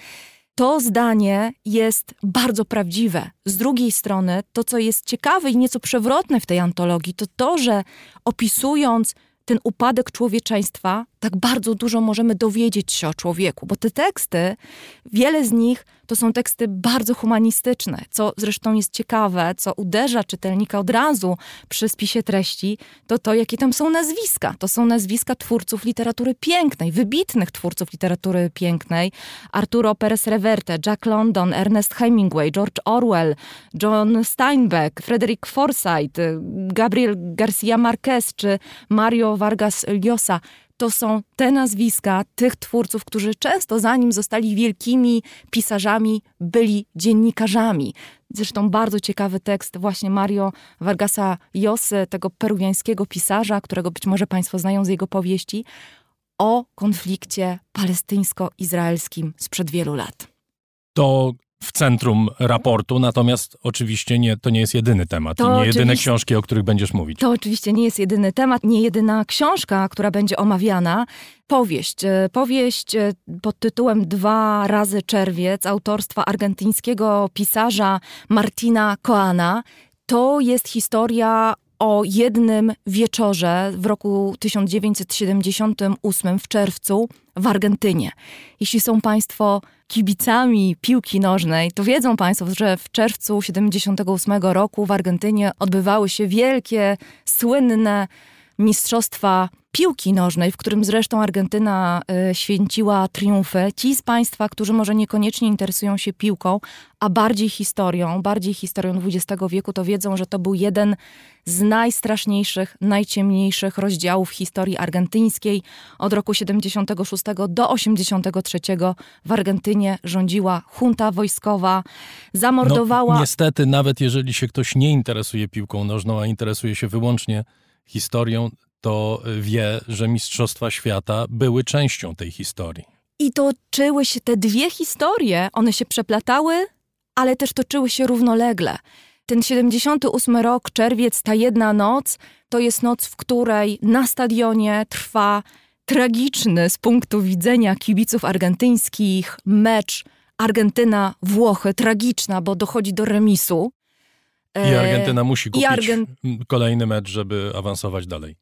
To zdanie jest bardzo prawdziwe. Z drugiej strony, to co jest ciekawe i nieco przewrotne w tej antologii, to to, że opisując ten upadek człowieczeństwa, tak bardzo dużo możemy dowiedzieć się o człowieku, bo te teksty, wiele z nich to są teksty bardzo humanistyczne, co zresztą jest ciekawe, co uderza czytelnika od razu przy spisie treści, to to, jakie tam są nazwiska. To są nazwiska twórców literatury pięknej, wybitnych twórców literatury pięknej. Arturo Perez Reverte, Jack London, Ernest Hemingway, George Orwell, John Steinbeck, Frederick Forsyth, Gabriel Garcia Marquez czy Mario Vargas Llosa to są te nazwiska tych twórców, którzy często zanim zostali wielkimi pisarzami, byli dziennikarzami. Zresztą bardzo ciekawy tekst właśnie Mario Vargasa Llosy, tego peruwiańskiego pisarza, którego być może Państwo znają z jego powieści, o konflikcie palestyńsko-izraelskim sprzed wielu lat. To w centrum raportu, natomiast oczywiście nie, to nie jest jedyny temat, To nie jedyne książki, o których będziesz mówić. To oczywiście nie jest jedyny temat, nie jedyna książka, która będzie omawiana. Powieść. e, Powieść e, pod tytułem Dwa razy czerwiec autorstwa argentyńskiego pisarza Martina Coana. To jest historia o jednym wieczorze w roku 1978 w czerwcu w Argentynie. Jeśli są Państwo kibicami piłki nożnej, to wiedzą Państwo, że w czerwcu 78 roku w Argentynie odbywały się wielkie, słynne mistrzostwa piłki nożnej, w którym zresztą Argentyna y, święciła triumfy. Ci z Państwa, którzy może niekoniecznie interesują się piłką, a bardziej historią, bardziej historią XX wieku, to wiedzą, że to był jeden z najstraszniejszych, najciemniejszych rozdziałów historii argentyńskiej. Od roku 76 do 83 w Argentynie rządziła junta wojskowa, zamordowała... No, niestety, nawet jeżeli się ktoś nie interesuje piłką nożną, a interesuje się wyłącznie historią, to wie, że Mistrzostwa Świata były częścią tej historii. I toczyły się te dwie historie, one się przeplatały, ale też toczyły się równolegle. Ten 78 rok, czerwiec, ta jedna noc, to jest noc, w której na stadionie trwa tragiczny z punktu widzenia kibiców argentyńskich mecz Argentyna-Włochy. Tragiczna, bo dochodzi do remisu. I E, Argentyna musi kupić Argen- kolejny mecz, żeby awansować dalej.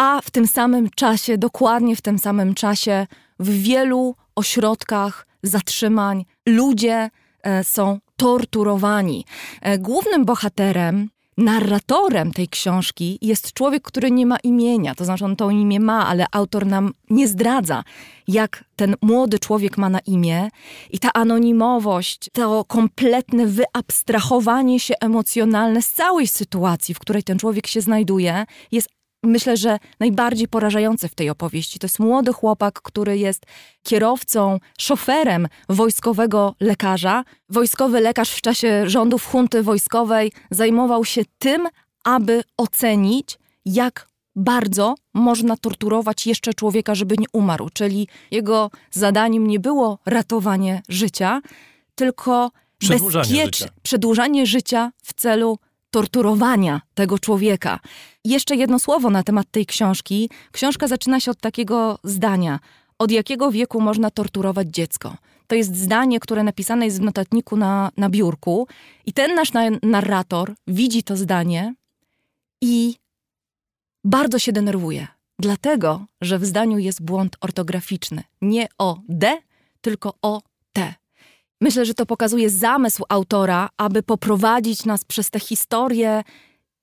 A w tym samym czasie, dokładnie w tym samym czasie, w wielu ośrodkach zatrzymań ludzie e, są torturowani. E, głównym bohaterem, narratorem tej książki jest człowiek, który nie ma imienia. To znaczy, on to imię ma, ale autor nam nie zdradza, jak ten młody człowiek ma na imię. I ta anonimowość, to kompletne wyabstrahowanie się emocjonalne z całej sytuacji, w której ten człowiek się znajduje, jest myślę, że najbardziej porażające w tej opowieści. To jest młody chłopak, który jest kierowcą, szoferem wojskowego lekarza. Wojskowy lekarz w czasie rządów hunty wojskowej zajmował się tym, aby ocenić, jak bardzo można torturować jeszcze człowieka, żeby nie umarł. Czyli jego zadaniem nie było ratowanie życia, tylko Przedłużanie życia. przedłużanie życia w celu torturowania tego człowieka. Jeszcze jedno słowo na temat tej książki. Książka zaczyna się od takiego zdania: Od jakiego wieku można torturować dziecko? To jest zdanie, które napisane jest w notatniku na, na biurku, i ten nasz na, narrator widzi to zdanie i bardzo się denerwuje. Dlatego, że w zdaniu jest błąd ortograficzny. Nie o D, tylko o T. Myślę, że to pokazuje zamysł autora, aby poprowadzić nas przez tę historię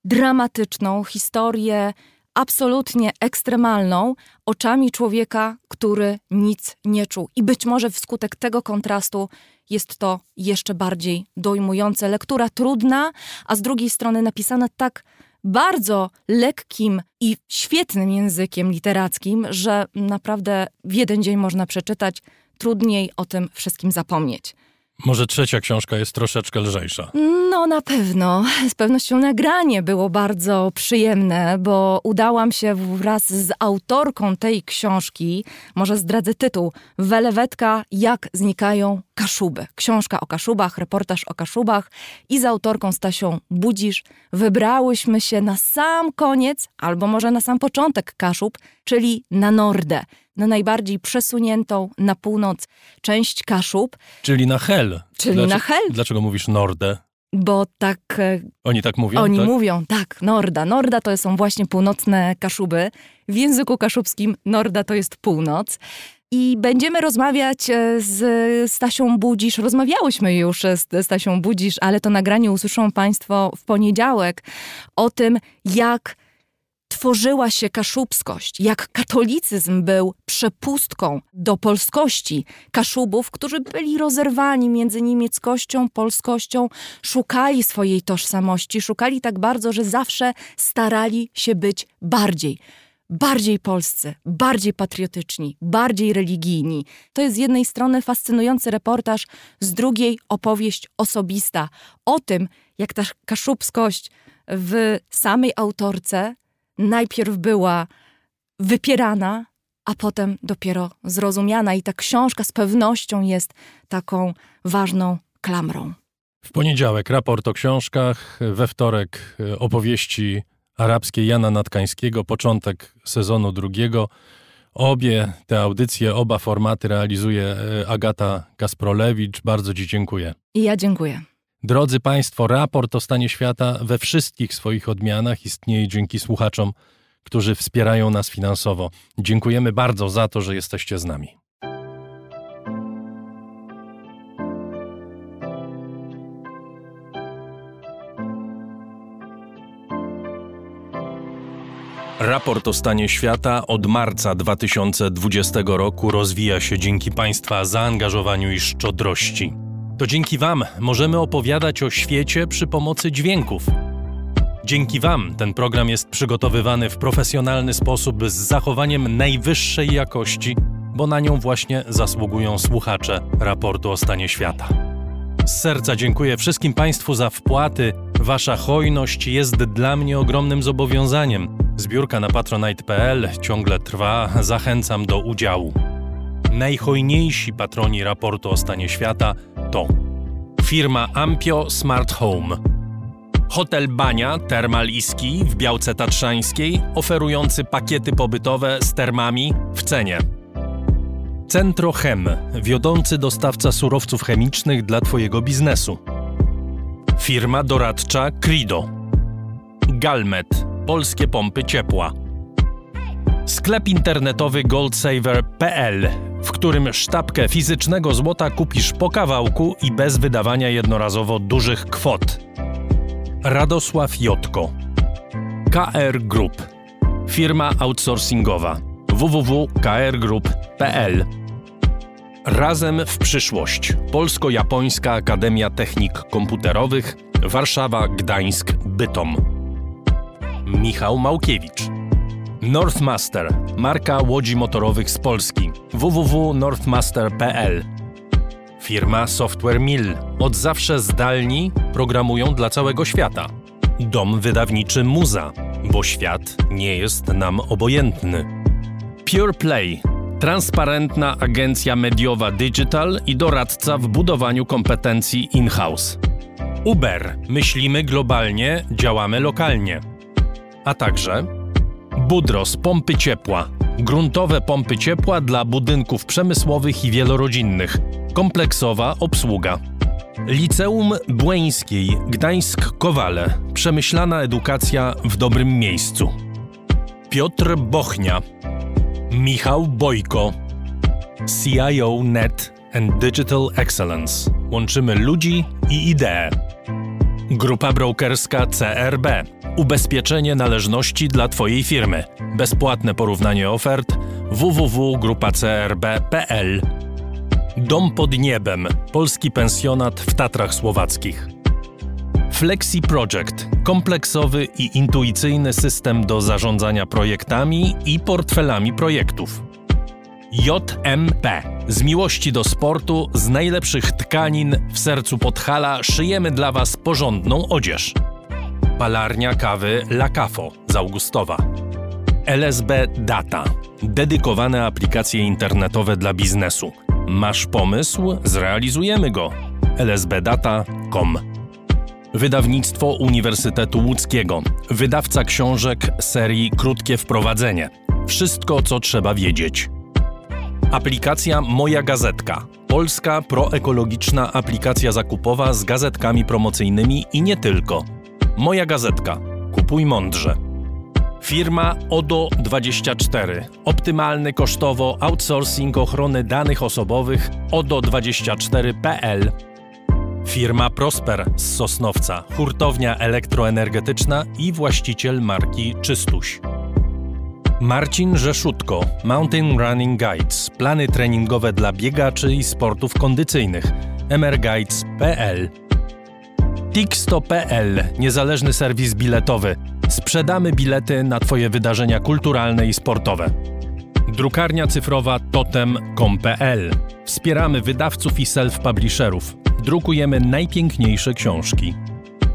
dramatyczną, historię absolutnie ekstremalną, oczami człowieka, który nic nie czuł. I być może wskutek tego kontrastu jest to jeszcze bardziej dojmujące. Lektura trudna, a z drugiej strony napisana tak bardzo lekkim i świetnym językiem literackim, że naprawdę w jeden dzień można przeczytać. Trudniej o tym wszystkim zapomnieć. Może trzecia książka jest troszeczkę lżejsza. No na pewno. Z pewnością nagranie było bardzo przyjemne, bo udałam się wraz z autorką tej książki, może zdradzę tytuł, Welewetka, jak znikają Kaszuby. Książka o Kaszubach, reportaż o Kaszubach i z autorką Stasią Budzisz wybrałyśmy się na sam koniec, albo może na sam początek Kaszub, czyli na Nordę, na najbardziej przesuniętą na północ część Kaszub, Czyli na Hel. Czyli Dlaczego, na Hel. Dlaczego mówisz Nordę? bo tak e, Oni tak mówią? Oni tak? mówią, tak, Norda. Norda to są właśnie północne Kaszuby. W języku kaszubskim Norda to jest północ. I będziemy rozmawiać e, z Stasią Budzisz. Rozmawiałyśmy już z Stasią Budzisz, ale to nagranie usłyszą Państwo w poniedziałek o tym, jak tworzyła się kaszubskość, jak katolicyzm był przepustką do polskości Kaszubów, którzy byli rozerwani między niemieckością, polskością, szukali swojej tożsamości, szukali tak bardzo, że zawsze starali się być bardziej. Bardziej polscy, bardziej patriotyczni, bardziej religijni. To jest z jednej strony fascynujący reportaż, z drugiej opowieść osobista o tym, jak ta kaszubskość w samej autorce najpierw była wypierana, a potem dopiero zrozumiana. I ta książka z pewnością jest taką ważną klamrą. W poniedziałek raport o książkach, we wtorek e, opowieści arabskie Jana Natkańskiego, początek sezonu drugiego. Obie te audycje, oba formaty realizuje e, Agata Kasprolewicz. Bardzo Ci dziękuję. I ja dziękuję. Drodzy Państwo, raport o stanie świata we wszystkich swoich odmianach istnieje dzięki słuchaczom, którzy wspierają nas finansowo. Dziękujemy bardzo za to, że jesteście z nami. Raport o stanie świata od marca 2020 roku rozwija się dzięki Państwa zaangażowaniu i szczodrości. To dzięki Wam możemy opowiadać o świecie przy pomocy dźwięków. Dzięki Wam ten program jest przygotowywany w profesjonalny sposób z zachowaniem najwyższej jakości, bo na nią właśnie zasługują słuchacze raportu o stanie świata. Z serca dziękuję wszystkim Państwu za wpłaty. Wasza hojność jest dla mnie ogromnym zobowiązaniem. Zbiórka na patronite.pl ciągle trwa, zachęcam do udziału. Najhojniejsi patroni raportu o stanie świata firma Ampio Smart Home, Hotel Bania Termal w Białce Tatrzańskiej, oferujący pakiety pobytowe z termami w cenie. Centro Chem, wiodący dostawca surowców chemicznych dla Twojego biznesu. Firma doradcza Crido. Galmet, polskie pompy ciepła. Sklep internetowy goldsaver.pl, w którym sztabkę fizycznego złota kupisz po kawałku i bez wydawania jednorazowo dużych kwot. Radosław Jotko. KR Group. Firma outsourcingowa www.krgroup.pl Razem w przyszłość. Polsko-Japońska Akademia Technik Komputerowych Warszawa, Gdańsk, Bytom. Michał Małkiewicz. Northmaster, marka łodzi motorowych z Polski. www.northmaster.pl Firma Software Mill. Od zawsze zdalni programują dla całego świata. Dom wydawniczy Muza, bo świat nie jest nam obojętny. Pure Play. Transparentna agencja mediowa digital i doradca w budowaniu kompetencji in-house. Uber. Myślimy globalnie, działamy lokalnie a także Budros pompy ciepła, gruntowe pompy ciepła dla budynków przemysłowych i wielorodzinnych, kompleksowa obsługa. Liceum Błeńskiej Gdańsk-Kowale, przemyślana edukacja w dobrym miejscu. Piotr Bochnia, Michał Bojko, CIO Net and Digital Excellence. Łączymy ludzi i idee. Grupa brokerska CRB Ubezpieczenie należności dla Twojej firmy. Bezpłatne porównanie ofert www.grupacrb.pl Dom pod niebem. Polski pensjonat w Tatrach Słowackich. Flexi Project. Kompleksowy i intuicyjny system do zarządzania projektami i portfelami projektów. JMP. Z miłości do sportu, z najlepszych tkanin w sercu Podhala szyjemy dla Was porządną odzież. Palarnia kawy La Cafo z Augustowa. LSB Data. Dedykowane aplikacje internetowe dla biznesu. Masz pomysł? Zrealizujemy go. lsbdata.com Wydawnictwo Uniwersytetu Łódzkiego. Wydawca książek serii Krótkie Wprowadzenie. Wszystko, co trzeba wiedzieć. Aplikacja Moja Gazetka. Polska proekologiczna aplikacja zakupowa z gazetkami promocyjnymi i nie tylko. Moja gazetka. Kupuj mądrze. Firma ODO24. Optymalny kosztowo outsourcing ochrony danych osobowych ODO24.pl. Firma Prosper z Sosnowca, hurtownia elektroenergetyczna i właściciel marki Czystuś. Marcin Rzeszutko, Mountain Running Guides, plany treningowe dla biegaczy i sportów kondycyjnych, mrguides.pl Tixto.pl, niezależny serwis biletowy. Sprzedamy bilety na Twoje wydarzenia kulturalne i sportowe. Drukarnia cyfrowa totem.com.pl. Wspieramy wydawców i self-publisherów. Drukujemy najpiękniejsze książki.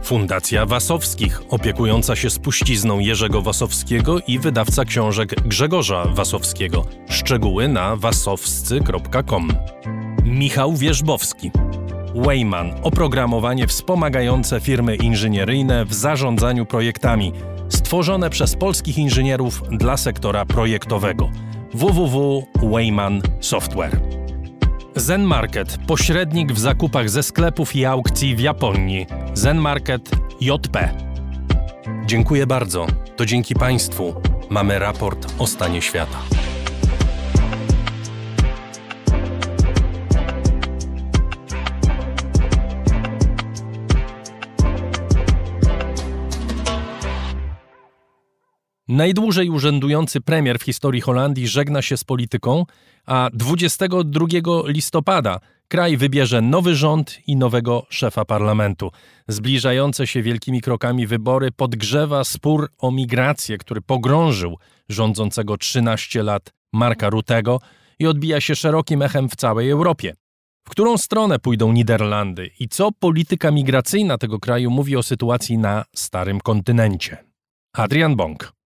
Fundacja Wasowskich, opiekująca się spuścizną Jerzego Wasowskiego i wydawca książek Grzegorza Wasowskiego. Szczegóły na wasowscy.com. Michał Wierzbowski Wayman oprogramowanie wspomagające firmy inżynieryjne w zarządzaniu projektami, stworzone przez polskich inżynierów dla sektora projektowego. www.wayman Software. Zen Market, pośrednik w zakupach ze sklepów i aukcji w Japonii. Zen Market JP. Dziękuję bardzo. To dzięki Państwu mamy raport o stanie świata. Najdłużej urzędujący premier w historii Holandii żegna się z polityką, a 22 listopada kraj wybierze nowy rząd i nowego szefa parlamentu. Zbliżające się wielkimi krokami wybory podgrzewa spór o migrację, który pogrążył rządzącego 13 lat Marka Rutego i odbija się szerokim echem w całej Europie. W którą stronę pójdą Niderlandy i co polityka migracyjna tego kraju mówi o sytuacji na starym kontynencie? Adrian Bong.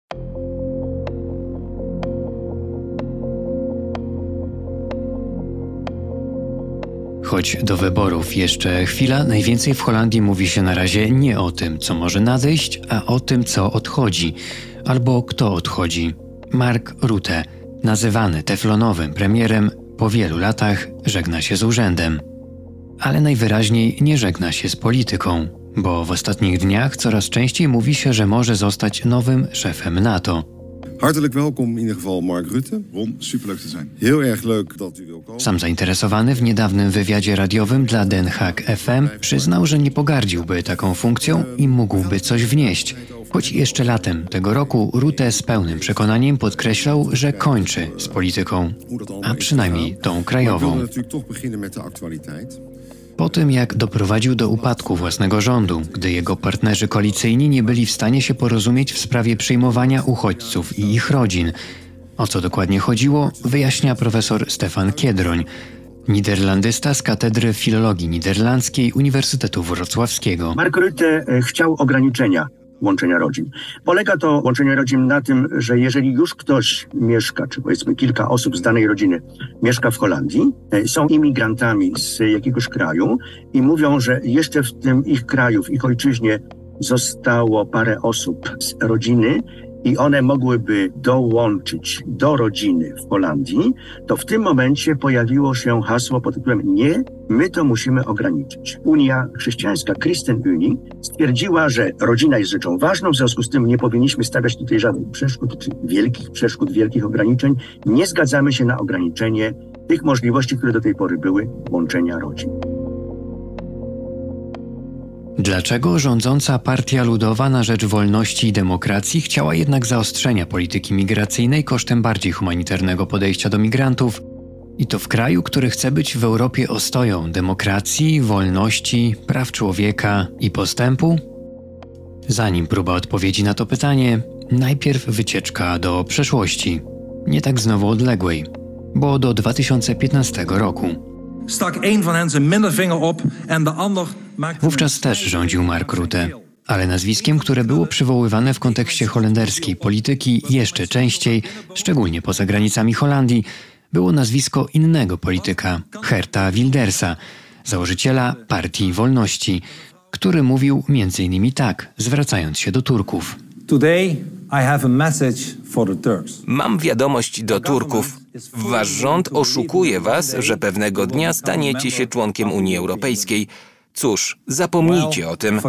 Choć do wyborów jeszcze chwila, najwięcej w Holandii mówi się na razie nie o tym, co może nadejść, a o tym, co odchodzi, albo kto odchodzi. Mark Rutte, nazywany teflonowym premierem, po wielu latach żegna się z urzędem. Ale najwyraźniej nie żegna się z polityką, bo w ostatnich dniach coraz częściej mówi się, że może zostać nowym szefem NATO. Hartelijk welkom in ieder geval Mark Rutte. Ron, superleuk te zijn. Heel erg leuk dat u wil komen. Sam zainteresowany w niedawnym wywiadzie radiowym dla Den Haag FM przyznał, że nie pogardziłby taką funkcją i mógłby coś wnieść. Choć jeszcze latem tego roku Rutte z pełnym przekonaniem podkreślał, że kończy z polityką, a przynajmniej tą krajową. Po tym, jak doprowadził do upadku własnego rządu, gdy jego partnerzy koalicyjni nie byli w stanie się porozumieć w sprawie przyjmowania uchodźców i ich rodzin. O co dokładnie chodziło, wyjaśnia profesor Stefan Kiedroń, niderlandysta z Katedry Filologii Niderlandzkiej Uniwersytetu Wrocławskiego. Mark Rutte chciał ograniczenia łączenia rodzin. Polega to łączenie rodzin na tym, że jeżeli już ktoś mieszka, czy powiedzmy kilka osób z danej rodziny mieszka w Holandii, e, są imigrantami z jakiegoś kraju i mówią, że jeszcze w tym ich kraju, w ich ojczyźnie zostało parę osób z rodziny i one mogłyby dołączyć do rodziny w Holandii, to w tym momencie pojawiło się hasło pod tytułem nie, my to musimy ograniczyć. Unia Chrześcijańska, Christenuni, stwierdziła, że rodzina jest rzeczą ważną, w związku z tym nie powinniśmy stawiać tutaj żadnych przeszkód, czy wielkich przeszkód, wielkich ograniczeń. Nie zgadzamy się na ograniczenie tych możliwości, które do tej pory były, łączenia rodzin. Dlaczego rządząca Partia Ludowa na rzecz wolności i demokracji chciała jednak zaostrzenia polityki migracyjnej kosztem bardziej humanitarnego podejścia do migrantów? I to w kraju, który chce być w Europie ostoją demokracji, wolności, praw człowieka i postępu? Zanim próba odpowiedzi na to pytanie, najpierw wycieczka do przeszłości, nie tak znowu odległej, bo do 2015 roku. Stak een van hen zijn middelvinger op en de ander Wówczas też rządził Mark Rutte, ale nazwiskiem, które było przywoływane w kontekście holenderskiej polityki jeszcze częściej, szczególnie poza granicami Holandii, było nazwisko innego polityka, Herta Wildersa, założyciela Partii Wolności, który mówił m.in. tak, zwracając się do Turków. Mam wiadomość do Turków. Wasz rząd oszukuje was, że pewnego dnia staniecie się członkiem Unii Europejskiej. Cóż, zapomnijcie o tym. No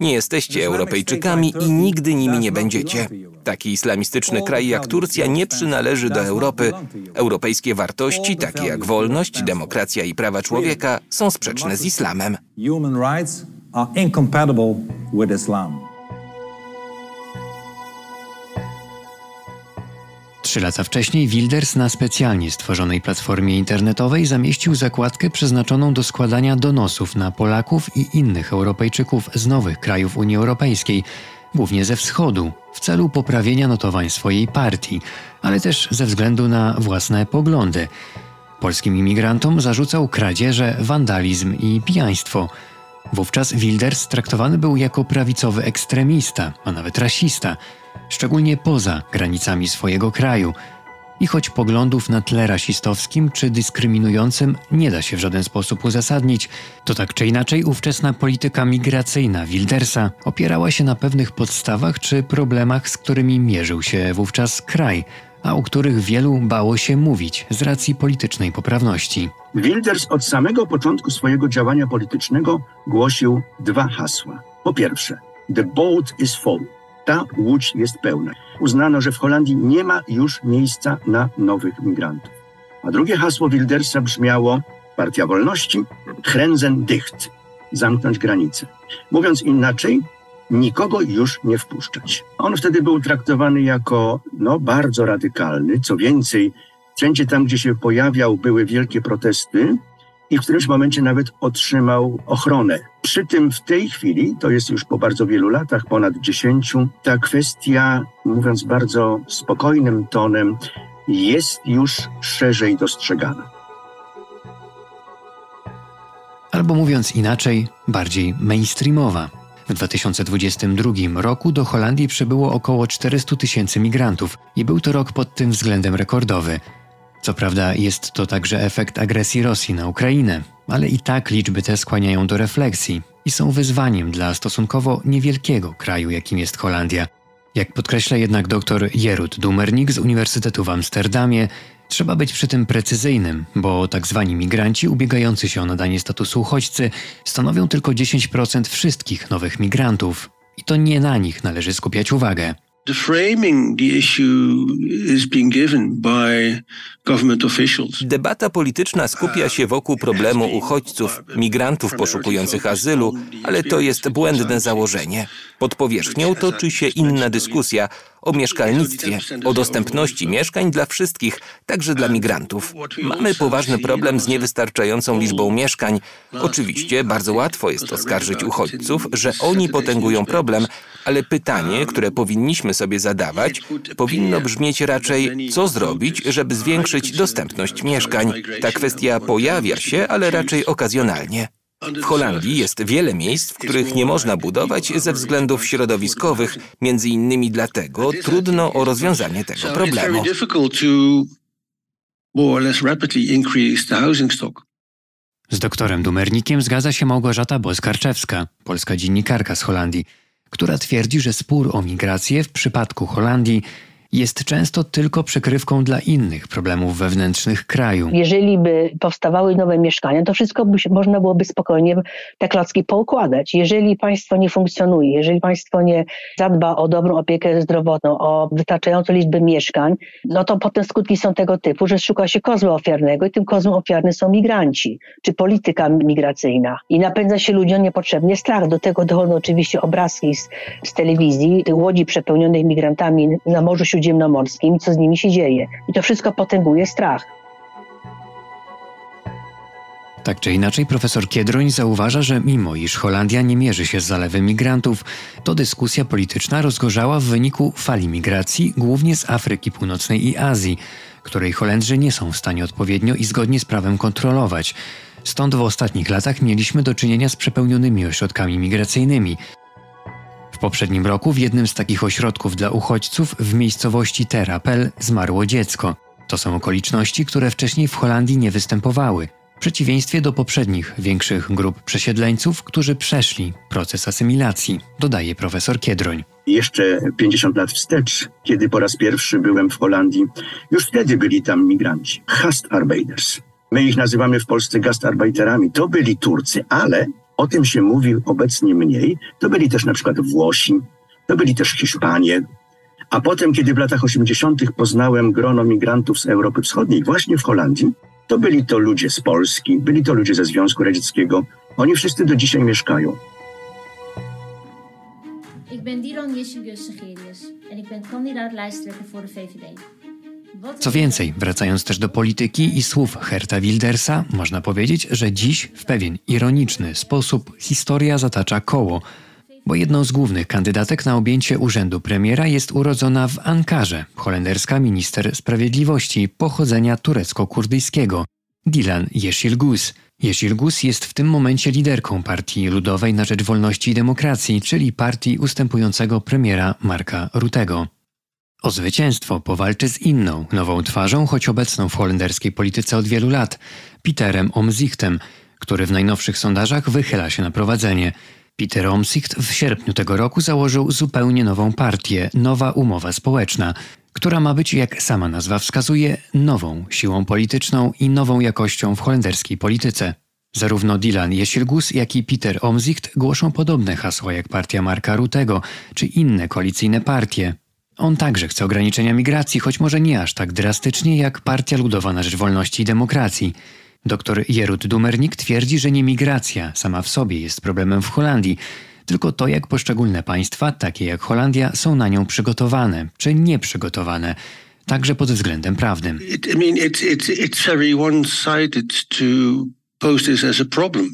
nie jesteście Europejczykami i nigdy nimi nie będziecie. Taki islamistyczny kraj jak Turcja nie przynależy do Europy. Europejskie wartości, takie jak wolność, demokracja i prawa człowieka, są sprzeczne z islamem. Trzy lata wcześniej Wilders na specjalnie stworzonej platformie internetowej zamieścił zakładkę przeznaczoną do składania donosów na Polaków i innych Europejczyków z nowych krajów Unii Europejskiej, głównie ze wschodu, w celu poprawienia notowań swojej partii, ale też ze względu na własne poglądy. Polskim imigrantom zarzucał kradzieże, wandalizm i pijaństwo. Wówczas Wilders traktowany był jako prawicowy ekstremista, a nawet rasista – szczególnie poza granicami swojego kraju. I choć poglądów na tle rasistowskim czy dyskryminującym nie da się w żaden sposób uzasadnić, to tak czy inaczej ówczesna polityka migracyjna Wildersa opierała się na pewnych podstawach czy problemach, z którymi mierzył się wówczas kraj, a o których wielu bało się mówić z racji politycznej poprawności. Wilders od samego początku swojego działania politycznego głosił dwa hasła. Po pierwsze, the boat is full ta łódź jest pełna. Uznano, że w Holandii nie ma już miejsca na nowych migrantów. A drugie hasło Wildersa brzmiało Partia Wolności, Grenzen dicht, zamknąć granice. Mówiąc inaczej, nikogo już nie wpuszczać. On wtedy był traktowany jako no, bardzo radykalny. Co więcej, wszędzie tam, gdzie się pojawiał, były wielkie protesty i w którymś momencie nawet otrzymał ochronę. Przy tym w tej chwili, to jest już po bardzo wielu latach, ponad dziesięciu, ta kwestia, mówiąc bardzo spokojnym tonem, jest już szerzej dostrzegana. Albo mówiąc inaczej, bardziej mainstreamowa. W 2022 roku do Holandii przybyło około 400 tysięcy migrantów i był to rok pod tym względem rekordowy. Co prawda jest to także efekt agresji Rosji na Ukrainę, ale i tak liczby te skłaniają do refleksji i są wyzwaniem dla stosunkowo niewielkiego kraju, jakim jest Holandia. Jak podkreśla jednak dr Jerut Dumernik z Uniwersytetu w Amsterdamie, trzeba być przy tym precyzyjnym, bo tak zwani migranci ubiegający się o nadanie statusu uchodźcy stanowią tylko 10% wszystkich nowych migrantów. I to nie na nich należy skupiać uwagę. The framing the issue is being given by government officials. Debata polityczna skupia się wokół problemu uchodźców, migrantów poszukujących azylu, ale to jest błędne założenie. Pod powierzchnią toczy się inna dyskusja o mieszkalnictwie, o dostępności mieszkań dla wszystkich, także dla migrantów. Mamy poważny problem z niewystarczającą liczbą mieszkań. Oczywiście bardzo łatwo jest oskarżyć uchodźców, że oni potęgują problem, ale pytanie, które powinniśmy sobie zadawać, powinno brzmieć raczej, co zrobić, żeby zwiększyć dostępność mieszkań. Ta kwestia pojawia się, ale raczej okazjonalnie. W Holandii jest wiele miejsc, w których nie można budować ze względów środowiskowych, między innymi dlatego trudno o rozwiązanie tego problemu. Z doktorem Dumernikiem zgadza się Małgorzata Boskarczewska, polska dziennikarka z Holandii, która twierdzi, że spór o migrację w przypadku Holandii jest często tylko przykrywką dla innych problemów wewnętrznych kraju. Jeżeli by powstawały nowe mieszkania, to wszystko by się, można byłoby spokojnie te klocki poukładać. Jeżeli państwo nie funkcjonuje, jeżeli państwo nie zadba o dobrą opiekę zdrowotną, o wystarczającą liczbę mieszkań, no to potem skutki są tego typu, że szuka się kozła ofiarnego i tym kozłem ofiarnym są migranci, czy polityka migracyjna. I napędza się ludziom niepotrzebnie strach. Do tego dochodzą oczywiście obrazki z, z telewizji, łodzi przepełnionych migrantami na Morzu śródziemnomorskim co z nimi się dzieje. I to wszystko potęguje strach. Tak czy inaczej, profesor Kiedroń zauważa, że mimo iż Holandia nie mierzy się z zalewem migrantów, to dyskusja polityczna rozgorzała w wyniku fali migracji, głównie z Afryki Północnej i Azji, której Holendrzy nie są w stanie odpowiednio i zgodnie z prawem kontrolować. Stąd w ostatnich latach mieliśmy do czynienia z przepełnionymi ośrodkami migracyjnymi, poprzednim roku w jednym z takich ośrodków dla uchodźców w miejscowości Terapel zmarło dziecko. To są okoliczności, które wcześniej w Holandii nie występowały, w przeciwieństwie do poprzednich większych grup przesiedleńców, którzy przeszli proces asymilacji, dodaje profesor Kiedroń. Jeszcze 50 lat wstecz, kiedy po raz pierwszy byłem w Holandii, już wtedy byli tam migranci, Gastarbeiders. My ich nazywamy w Polsce gastarbeiterami. To byli Turcy, ale o tym się mówi obecnie mniej. To byli też na przykład Włosi, to byli też Hiszpanie. A potem, kiedy w latach 80. poznałem grono migrantów z Europy Wschodniej, właśnie w Holandii, to byli to ludzie z Polski, byli to ludzie ze Związku Radzieckiego. Oni wszyscy do dzisiaj mieszkają. Ik ben Dilan Jessigus Segerius en ik ben kandidaat lijsttrekker voor de VVD. Co więcej, wracając też do polityki i słów Herta Wildersa, można powiedzieć, że dziś w pewien ironiczny sposób historia zatacza koło, bo jedną z głównych kandydatek na objęcie urzędu premiera jest urodzona w Ankarze, holenderska minister sprawiedliwości pochodzenia turecko-kurdyjskiego, Dilan Yeşilguz. Yeşilguz jest w tym momencie liderką Partii Ludowej na Rzecz Wolności i Demokracji, czyli partii ustępującego premiera Marka Rutego. O zwycięstwo powalczy z inną, nową twarzą, choć obecną w holenderskiej polityce od wielu lat, Pieterem Omzichtem, który w najnowszych sondażach wychyla się na prowadzenie. Peter Omzicht w sierpniu tego roku założył zupełnie nową partię, Nowa Umowa Społeczna, która ma być, jak sama nazwa wskazuje, nową siłą polityczną i nową jakością w holenderskiej polityce. Zarówno Dylan Jesilgus, jak i Peter Omzicht głoszą podobne hasła jak partia Marka Rutego czy inne koalicyjne partie. On także chce ograniczenia migracji, choć może nie aż tak drastycznie jak Partia Ludowa na Rzecz Wolności i Demokracji. Dr Jerut Dumernik twierdzi, że nie migracja sama w sobie jest problemem w Holandii, tylko to, jak poszczególne państwa, takie jak Holandia, są na nią przygotowane czy nieprzygotowane, także pod względem prawnym. It, I mean, it's, it's, it's very one-sided to pose this as a problem.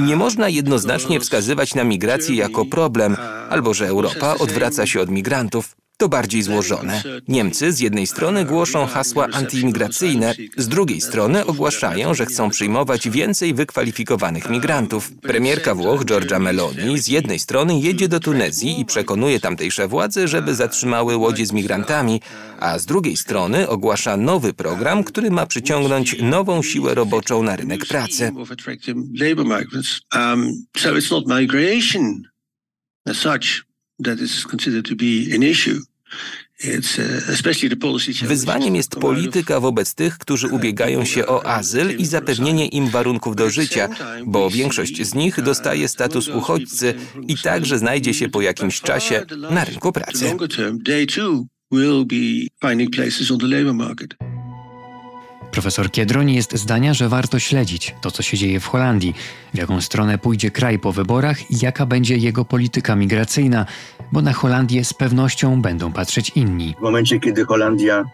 Nie można jednoznacznie wskazywać na migrację jako problem, albo że Europa odwraca się od migrantów. To bardziej złożone. Niemcy z jednej strony głoszą hasła antyimigracyjne, z drugiej strony ogłaszają, że chcą przyjmować więcej wykwalifikowanych migrantów. Premierka Włoch Giorgia Meloni z jednej strony jedzie do Tunezji i przekonuje tamtejsze władze, żeby zatrzymały łodzie z migrantami, a z drugiej strony ogłasza nowy program, który ma przyciągnąć nową siłę roboczą na rynek pracy. That is considered to be an issue. Uh, Wyzwaniem jest polityka wobec tych, którzy ubiegają się o azyl i zapewnienie im warunków do życia, bo większość z nich dostaje status uchodźcy i także znajdzie się po jakimś czasie na rynku pracy. Profesor Kiedroni jest zdania, że warto śledzić to, co się dzieje w Holandii, w jaką stronę pójdzie kraj po wyborach i jaka będzie jego polityka migracyjna, bo na Holandię z pewnością będą patrzeć inni. W momencie, kiedy Holandia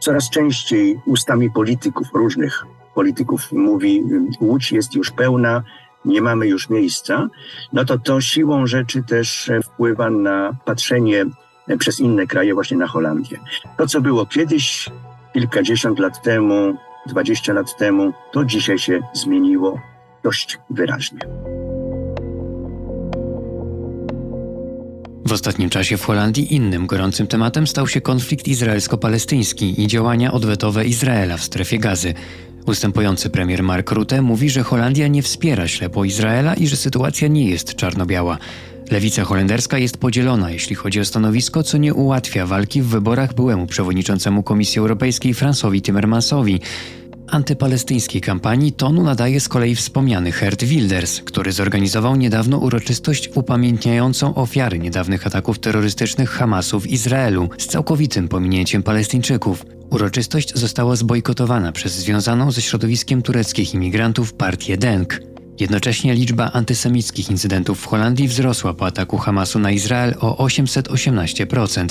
coraz częściej ustami polityków, różnych polityków mówi, łódź jest już pełna, nie mamy już miejsca, no to to siłą rzeczy też wpływa na patrzenie przez inne kraje właśnie na Holandię. To, co było kiedyś, kilkadziesiąt lat temu, dwadzieścia lat temu, to dzisiaj się zmieniło dość wyraźnie. W ostatnim czasie w Holandii innym gorącym tematem stał się konflikt izraelsko-palestyński i działania odwetowe Izraela w strefie gazy. Ustępujący premier Mark Rutte mówi, że Holandia nie wspiera ślepo Izraela i że sytuacja nie jest czarno-biała. Lewica holenderska jest podzielona, jeśli chodzi o stanowisko, co nie ułatwia walki w wyborach byłemu przewodniczącemu Komisji Europejskiej Fransowi Timmermansowi. Antypalestyńskiej kampanii tonu nadaje z kolei wspomniany Hert Wilders, który zorganizował niedawno uroczystość upamiętniającą ofiary niedawnych ataków terrorystycznych Hamasu w Izraelu z całkowitym pominięciem Palestyńczyków. Uroczystość została zbojkotowana przez związaną ze środowiskiem tureckich imigrantów partię DENK. Jednocześnie liczba antysemickich incydentów w Holandii wzrosła po ataku Hamasu na Izrael o 818%.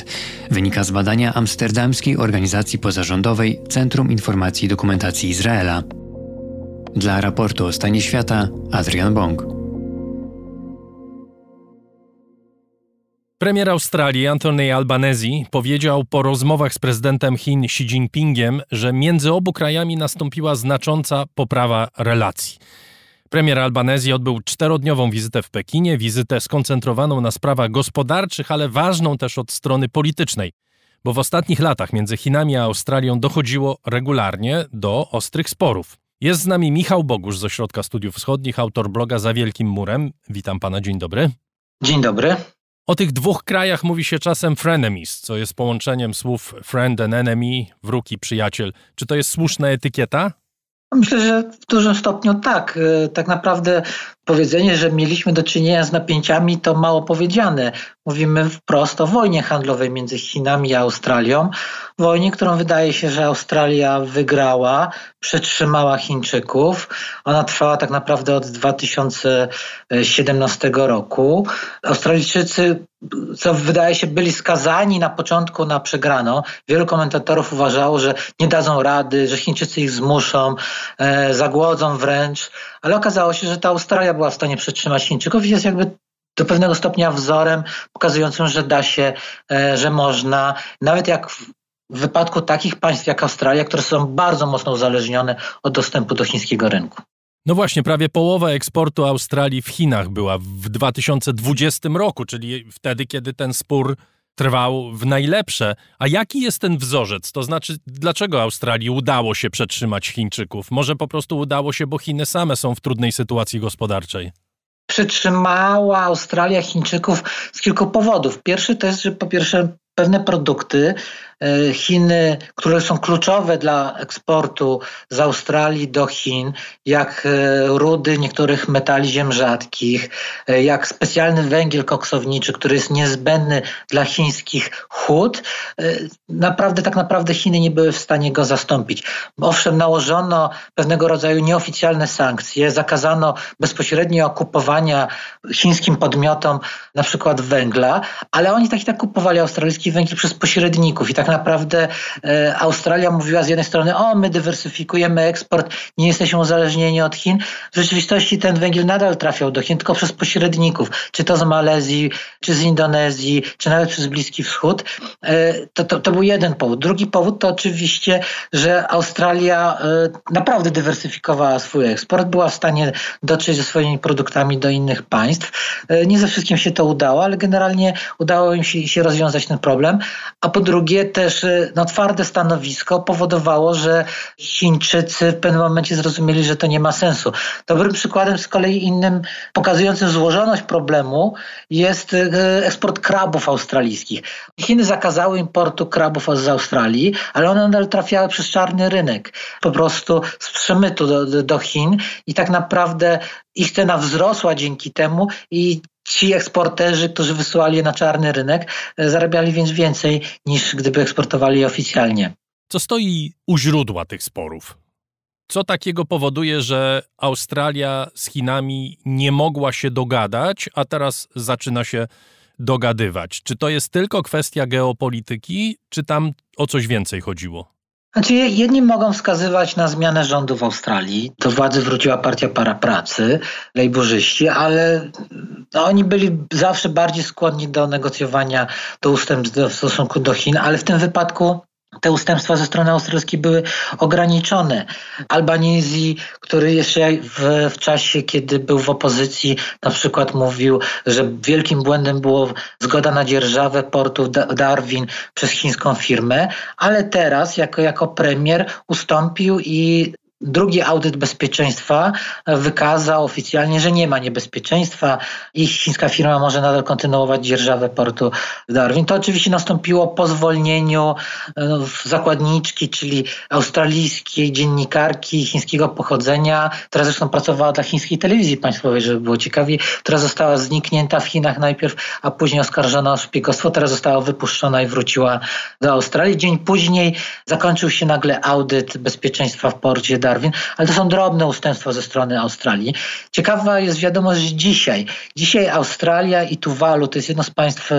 Wynika z badania amsterdamskiej organizacji pozarządowej Centrum Informacji i Dokumentacji Izraela. Dla raportu o stanie świata Adrian Bong. Premier Australii Anthony Albanese powiedział po rozmowach z prezydentem Chin Xi Jinpingiem, że między obu krajami nastąpiła znacząca poprawa relacji. Premier Albanezji odbył czterodniową wizytę w Pekinie, wizytę skoncentrowaną na sprawach gospodarczych, ale ważną też od strony politycznej, bo w ostatnich latach między Chinami a Australią dochodziło regularnie do ostrych sporów. Jest z nami Michał Bogusz z Ośrodka Studiów Wschodnich, autor bloga Za Wielkim Murem. Witam pana, dzień dobry. Dzień dobry. O tych dwóch krajach mówi się czasem frenemies, co jest połączeniem słów friend and enemy, wróg i przyjaciel. Czy to jest słuszna etykieta? Myślę, że w dużym stopniu tak. E, tak naprawdę powiedzenie, że mieliśmy do czynienia z napięciami, to mało powiedziane. Mówimy wprost o wojnie handlowej między Chinami a Australią. Wojnie, którą wydaje się, że Australia wygrała, przetrzymała Chińczyków. Ona trwała tak naprawdę od 2017 roku. Australijczycy, co wydaje się, byli skazani na początku na przegraną. Wielu komentatorów uważało, że nie dadzą rady, że Chińczycy ich zmuszą, e, zagłodzą wręcz, ale okazało się, że ta Australia była w stanie przetrzymać Chińczyków i jest jakby do pewnego stopnia wzorem pokazującym, że da się, e, że można, nawet jak w wypadku takich państw jak Australia, które są bardzo mocno uzależnione od dostępu do chińskiego rynku. No właśnie, prawie połowa eksportu Australii w Chinach była w 2020 roku, czyli wtedy, kiedy ten spór trwał w najlepsze. A jaki jest ten wzorzec? To znaczy, dlaczego Australii udało się przetrzymać Chińczyków? Może po prostu udało się, bo Chiny same są w trudnej sytuacji gospodarczej? Przytrzymała Australia Chińczyków z kilku powodów. Pierwszy to jest, że po pierwsze pewne produkty Chiny, które są kluczowe dla eksportu z Australii do Chin, jak e, rudy niektórych metali ziem rzadkich, e, jak specjalny węgiel koksowniczy, który jest niezbędny dla chińskich hut, naprawdę tak naprawdę Chiny nie były w stanie go zastąpić. Owszem, nałożono pewnego rodzaju nieoficjalne sankcje, zakazano bezpośrednio okupowania chińskim podmiotom na przykład węgla, ale oni tak i tak kupowali australijski węgiel przez pośredników i tak tak naprawdę e, Australia mówiła z jednej strony, o my dywersyfikujemy eksport, nie jesteśmy uzależnieni od Chin. W rzeczywistości ten węgiel nadal trafiał do Chin, tylko przez pośredników, czy to z Malezji, czy z Indonezji, czy nawet przez Bliski Wschód. E, to, to, to był jeden powód. Drugi powód to oczywiście, że Australia e, naprawdę dywersyfikowała swój eksport, była w stanie dotrzeć ze swoimi produktami do innych państw. Nie ze wszystkim się to udało, ale generalnie udało im się, się rozwiązać ten problem. A po drugie też y, no, twarde stanowisko powodowało, że Chińczycy w pewnym momencie zrozumieli, że to nie ma sensu. Dobrym przykładem z kolei innym, pokazującym złożoność problemu jest y, eksport krabów australijskich. Chiny zakazały importu krabów z Australii, ale one nadal trafiały przez czarny rynek, po prostu z przemytu do, do Chin i tak naprawdę ich cena wzrosła dzięki temu i ci eksporterzy, którzy wysyłali je na czarny rynek, e, zarabiali więc więcej niż gdyby eksportowali je oficjalnie. Co stoi u źródła tych sporów? Co takiego powoduje, że Australia z Chinami nie mogła się dogadać, a teraz zaczyna się dogadywać? Czy to jest tylko kwestia geopolityki, czy tam o coś więcej chodziło? Znaczy, jedni mogą wskazywać na zmianę rządu w Australii. Do władzy wróciła partia para pracy, lejburzyści, ale no, oni byli zawsze bardziej skłonni do negocjowania, do ustępstw w stosunku do Chin, ale w tym wypadku te ustępstwa ze strony australijskiej były ograniczone. Albanizji, który jeszcze w, w, czasie, kiedy był w opozycji, na przykład mówił, że wielkim błędem było zgoda na dzierżawę portu Darwin przez chińską firmę, ale teraz jako, jako premier ustąpił i Drugi audyt bezpieczeństwa wykazał oficjalnie, że nie ma niebezpieczeństwa i chińska firma może nadal kontynuować dzierżawę portu Darwin. To oczywiście nastąpiło po zwolnieniu e, zakładniczki, czyli australijskiej dziennikarki chińskiego pochodzenia, która zresztą pracowała dla chińskiej telewizji państwowej, żeby było ciekawie, która została zniknięta w Chinach najpierw, a później oskarżona o szpiegostwo, teraz została wypuszczona i wróciła do Australii. Dzień później zakończył się nagle audyt bezpieczeństwa w porcie Darwin, ale to są drobne ustępstwa ze strony Australii. Ciekawa jest wiadomość dzisiaj. Dzisiaj Australia i Tuwalu to jest jedno z państw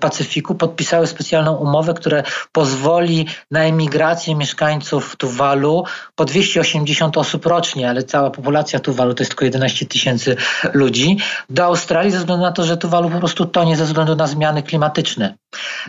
Pacyfiku podpisały specjalną umowę, która pozwoli na emigrację mieszkańców Tuwalu po 280 osób rocznie, ale cała populacja Tuwalu to jest tylko 11 tysięcy ludzi, do Australii ze względu na to, że Tuwalu po prostu tonie ze względu na zmiany klimatyczne.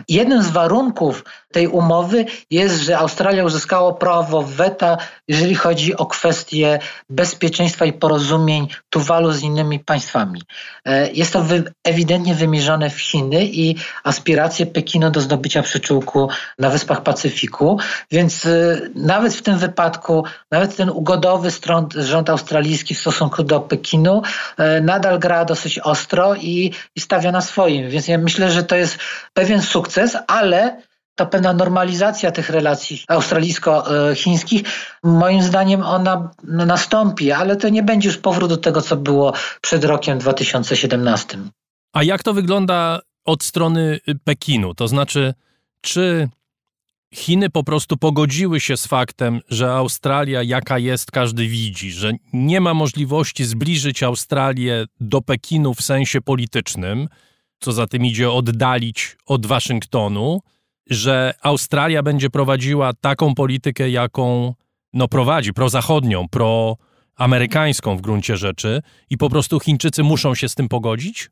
Jednym z warunków tej umowy jest, że Australia uzyskała prawo weta, jeżeli chodzi o kwestie bezpieczeństwa i porozumień Tuwalu z innymi państwami. E, jest to ewidentnie wymierzone w Chiny i aspiracje Pekinu do zdobycia przyczółku na Wyspach Pacyfiku, więc e, nawet w tym wypadku, nawet ten ugodowy strąd, rząd australijski w stosunku do Pekinu e, nadal gra dosyć ostro i, i stawia na swoim. Więc ja myślę, że to jest pewien sukces, ale ta pewna normalizacja tych relacji australijsko-chińskich, moim zdaniem ona nastąpi, ale to nie będzie już powrót do tego, co było przed rokiem 2017. A jak to wygląda od strony Pekinu? To znaczy, czy Chiny po prostu pogodziły się z faktem, że Australia, jaka jest, każdy widzi, że nie ma możliwości zbliżyć Australię do Pekinu w sensie politycznym, co za tym idzie oddalić od Waszyngtonu, że Australia będzie prowadziła taką politykę, jaką no, prowadzi, prozachodnią, proamerykańską w gruncie rzeczy i po prostu Chińczycy muszą się z tym pogodzić?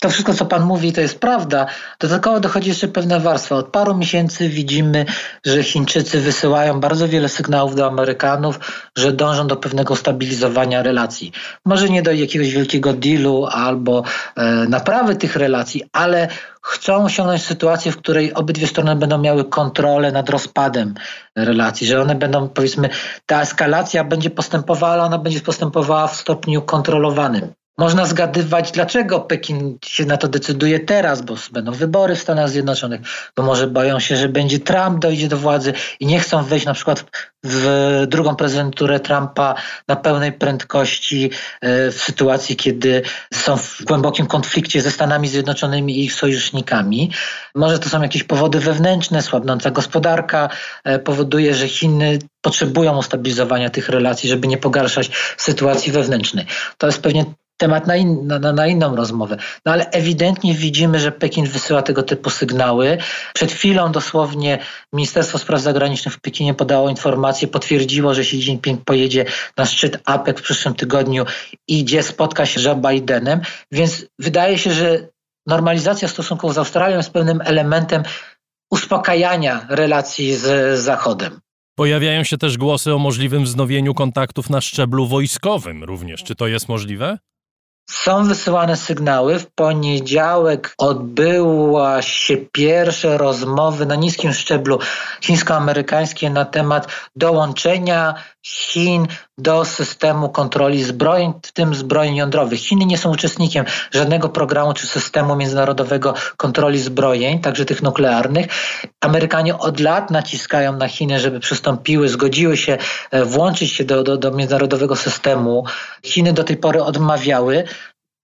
To wszystko, co Pan mówi, to jest prawda. Dodatkowo dochodzi jeszcze pewna warstwa. Od paru miesięcy widzimy, że Chińczycy wysyłają bardzo wiele sygnałów do Amerykanów, że dążą do pewnego stabilizowania relacji. Może nie do jakiegoś wielkiego dealu albo e, naprawy tych relacji, ale chcą osiągnąć sytuację, w której obydwie strony będą miały kontrolę nad rozpadem relacji, że one będą, powiedzmy, ta eskalacja będzie postępowała, ale ona będzie postępowała w stopniu kontrolowanym. Można zgadywać, dlaczego Pekin się na to decyduje teraz, bo będą wybory w Stanach Zjednoczonych, bo może boją się, że będzie Trump dojdzie do władzy i nie chcą wejść na przykład w drugą prezydenturę Trumpa na pełnej prędkości e, w sytuacji, kiedy są w głębokim konflikcie ze Stanami Zjednoczonymi i ich sojusznikami. Może to są jakieś powody wewnętrzne, słabnąca gospodarka e, powoduje, że Chiny potrzebują ustabilizowania tych relacji, żeby nie pogarszać sytuacji wewnętrznej. To jest pewnie temat na, in, na, na, inną rozmowę. No ale ewidentnie widzimy, że Pekin wysyła tego typu sygnały. Przed chwilą dosłownie Ministerstwo Spraw Zagranicznych w Pekinie podało informację, potwierdziło, że Xi Jinping pojedzie na szczyt APEC w przyszłym tygodniu i gdzie spotka się z Bidenem, więc wydaje się, że normalizacja stosunków z Australią jest pewnym elementem uspokajania relacji z Zachodem. Pojawiają się też głosy o możliwym wznowieniu kontaktów na szczeblu wojskowym również. Czy to jest możliwe? Są wysyłane sygnały. W poniedziałek odbyła się pierwsze rozmowy na niskim szczeblu chińsko-amerykańskie na temat dołączenia Chin do systemu kontroli zbrojeń, w tym zbrojeń jądrowych. Chiny nie są uczestnikiem żadnego programu czy systemu międzynarodowego kontroli zbrojeń, także tych nuklearnych. Amerykanie od lat naciskają na Chiny, żeby przystąpiły, zgodziły się e, włączyć się do, do, do międzynarodowego systemu. Chiny do tej pory odmawiały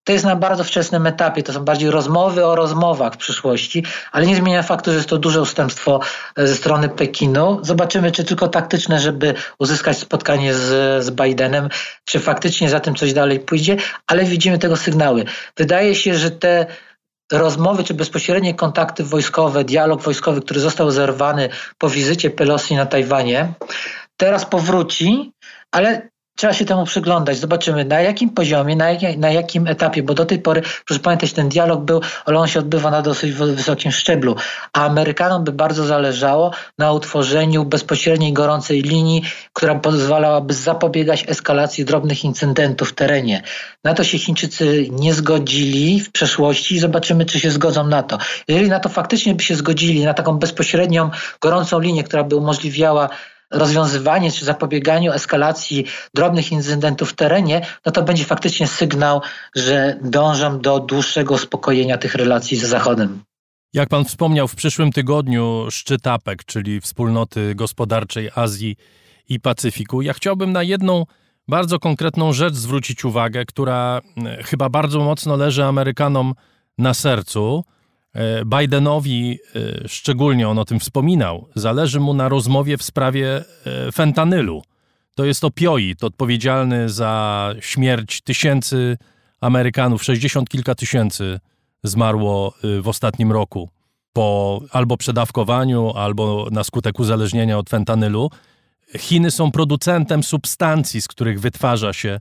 to jest na bardzo wczesnym etapie, to są bardziej rozmowy o rozmowach w przyszłości, ale nie zmienia faktu, że jest to duże ustępstwo e, ze strony Pekinu. Zobaczymy, czy tylko taktyczne, żeby uzyskać spotkanie z, z Bidenem, czy faktycznie za tym coś dalej pójdzie, ale widzimy tego sygnały. Wydaje się, że te rozmowy czy bezpośrednie kontakty wojskowe, dialog wojskowy, który został zerwany po wizycie Pelosi na Tajwanie, teraz powróci, ale Trzeba się temu przyglądać, zobaczymy na jakim poziomie, na, jak, na jakim etapie, bo do tej pory, proszę pamiętać, ten dialog był, ale on się odbywa na dosyć wysokim szczeblu, a Amerykanom by bardzo zależało na utworzeniu bezpośredniej gorącej linii, która pozwalałaby zapobiegać eskalacji drobnych incydentów w terenie. Na to się Chińczycy nie zgodzili w przeszłości i zobaczymy, czy się zgodzą na to. Jeżeli na to faktycznie by się zgodzili, na taką bezpośrednią, gorącą linię, która by umożliwiała rozwiązywanie czy zapobieganiu eskalacji drobnych incydentów w terenie, no to będzie faktycznie sygnał, że dążą do dłuższego uspokojenia tych relacji ze Zachodem. Jak pan wspomniał, w przyszłym tygodniu szczyt APEC, czyli Wspólnoty Gospodarczej Azji i Pacyfiku. Ja chciałbym na jedną bardzo konkretną rzecz zwrócić uwagę, która e, chyba bardzo mocno leży Amerykanom na sercu. E, Bidenowi, e, szczególnie on o tym wspominał, zależy mu na rozmowie w sprawie e, fentanylu. To jest opioid odpowiedzialny za śmierć tysięcy Amerykanów, 60 kilka tysięcy zmarło w ostatnim roku po albo przedawkowaniu, albo na skutek uzależnienia od fentanylu. Chiny są producentem substancji, z których wytwarza się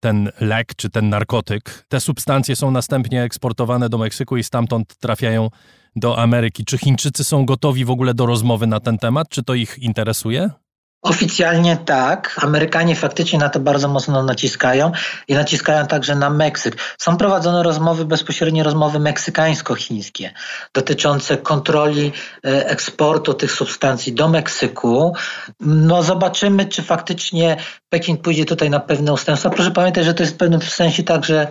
ten lek czy ten narkotyk. Te substancje są następnie eksportowane do Meksyku i stamtąd trafiają do Ameryki. Czy Chińczycy są gotowi w ogóle do rozmowy na ten temat? Czy to ich interesuje? Oficjalnie tak. Amerykanie faktycznie na to bardzo mocno naciskają i naciskają także na Meksyk. Są prowadzone rozmowy, bezpośrednie rozmowy meksykańsko-chińskie dotyczące kontroli e, eksportu tych substancji do Meksyku. No zobaczymy, czy faktycznie Pekin pójdzie tutaj na pewne ustępstwa. Proszę pamiętać, że to jest w pewnym sensie także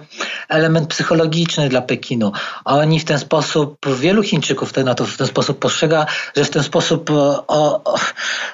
element psychologiczny dla Pekinu. Oni w ten sposób, wielu Chińczyków na to w ten sposób postrzega, że w ten sposób o, o,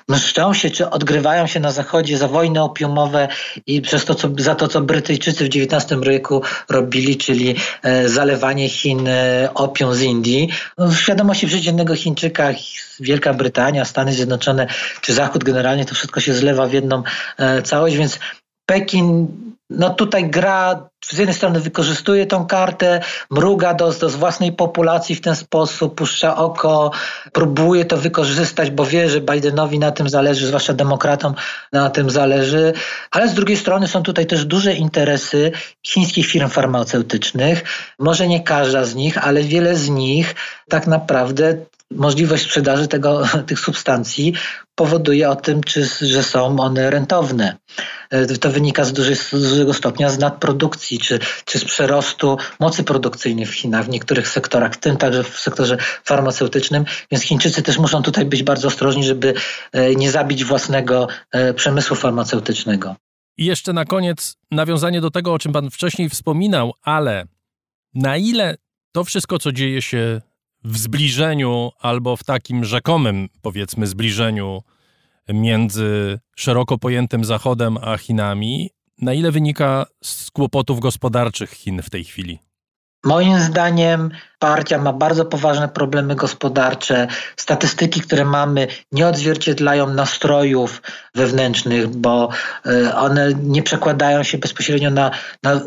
mszczą się czy odgrywają się na Zachodzie za wojny opiumowe i przez to, co, za to, co Brytyjczycy w XIX wieku robili, czyli e, zalewanie Chin e, opium z Indii. No, w świadomości przeciętnego Chińczyka Wielka Brytania, Stany Zjednoczone czy Zachód generalnie to wszystko się zlewa w jedną e, całość, więc Pekin no tutaj gra z jednej strony wykorzystuje tą kartę, mruga do, do własnej populacji w ten sposób, puszcza oko, próbuje to wykorzystać, bo wie, że Bidenowi na tym zależy, zwłaszcza demokratom na tym zależy, ale z drugiej strony są tutaj też duże interesy chińskich firm farmaceutycznych. Może nie każda z nich, ale wiele z nich tak naprawdę możliwość sprzedaży tego, tych substancji powoduje o tym, czy, że są one rentowne. E, to wynika z, z dużego stopnia z nadprodukcji, czy, czy z przerostu mocy produkcyjnej w Chinach, w niektórych sektorach, w tym także w sektorze farmaceutycznym, więc Chińczycy też muszą tutaj być bardzo ostrożni, żeby e, nie zabić własnego e, przemysłu farmaceutycznego. I jeszcze na koniec nawiązanie do tego, o czym Pan wcześniej wspominał, ale na ile to wszystko, co dzieje się w zbliżeniu albo w takim rzekomym, powiedzmy, zbliżeniu między szeroko pojętym Zachodem a Chinami, na ile wynika z kłopotów gospodarczych Chin w tej chwili? Moim zdaniem partia ma bardzo poważne problemy gospodarcze. Statystyki, które mamy, nie odzwierciedlają nastrojów wewnętrznych, bo e, one nie przekładają się bezpośrednio na, na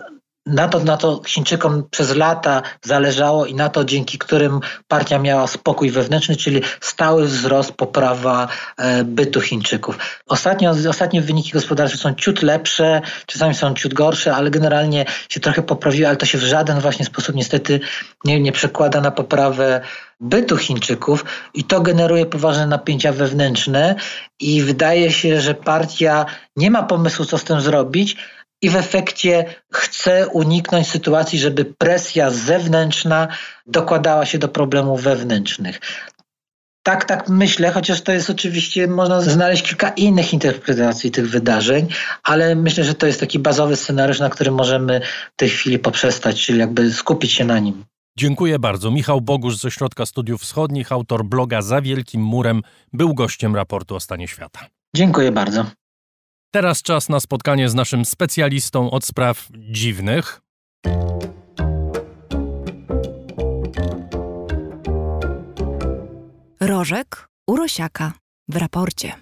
na to, na to Chińczykom przez lata zależało i na to, dzięki którym partia miała spokój wewnętrzny, czyli stały wzrost, poprawa e, bytu Chińczyków. Ostatnio, ostatnie wyniki gospodarcze są ciut lepsze, czasami są ciut gorsze, ale generalnie się trochę poprawiły, ale to się w żaden właśnie sposób niestety nie, nie przekłada na poprawę bytu Chińczyków i to generuje poważne napięcia wewnętrzne i wydaje się, że partia nie ma pomysłu, co z tym zrobić, i w efekcie chce uniknąć sytuacji, żeby presja zewnętrzna dokładała się do problemów wewnętrznych. Tak, tak myślę, chociaż to jest oczywiście, można znaleźć kilka innych interpretacji tych wydarzeń, ale myślę, że to jest taki bazowy scenariusz, na którym możemy w tej chwili poprzestać, czyli jakby skupić się na nim. Dziękuję bardzo. Michał Bogusz ze Środka Studiów Wschodnich, autor bloga Za Wielkim Murem, był gościem raportu o stanie świata. Dziękuję bardzo. Teraz czas na spotkanie z naszym specjalistą od spraw dziwnych. Rożek Urosiaka w raporcie.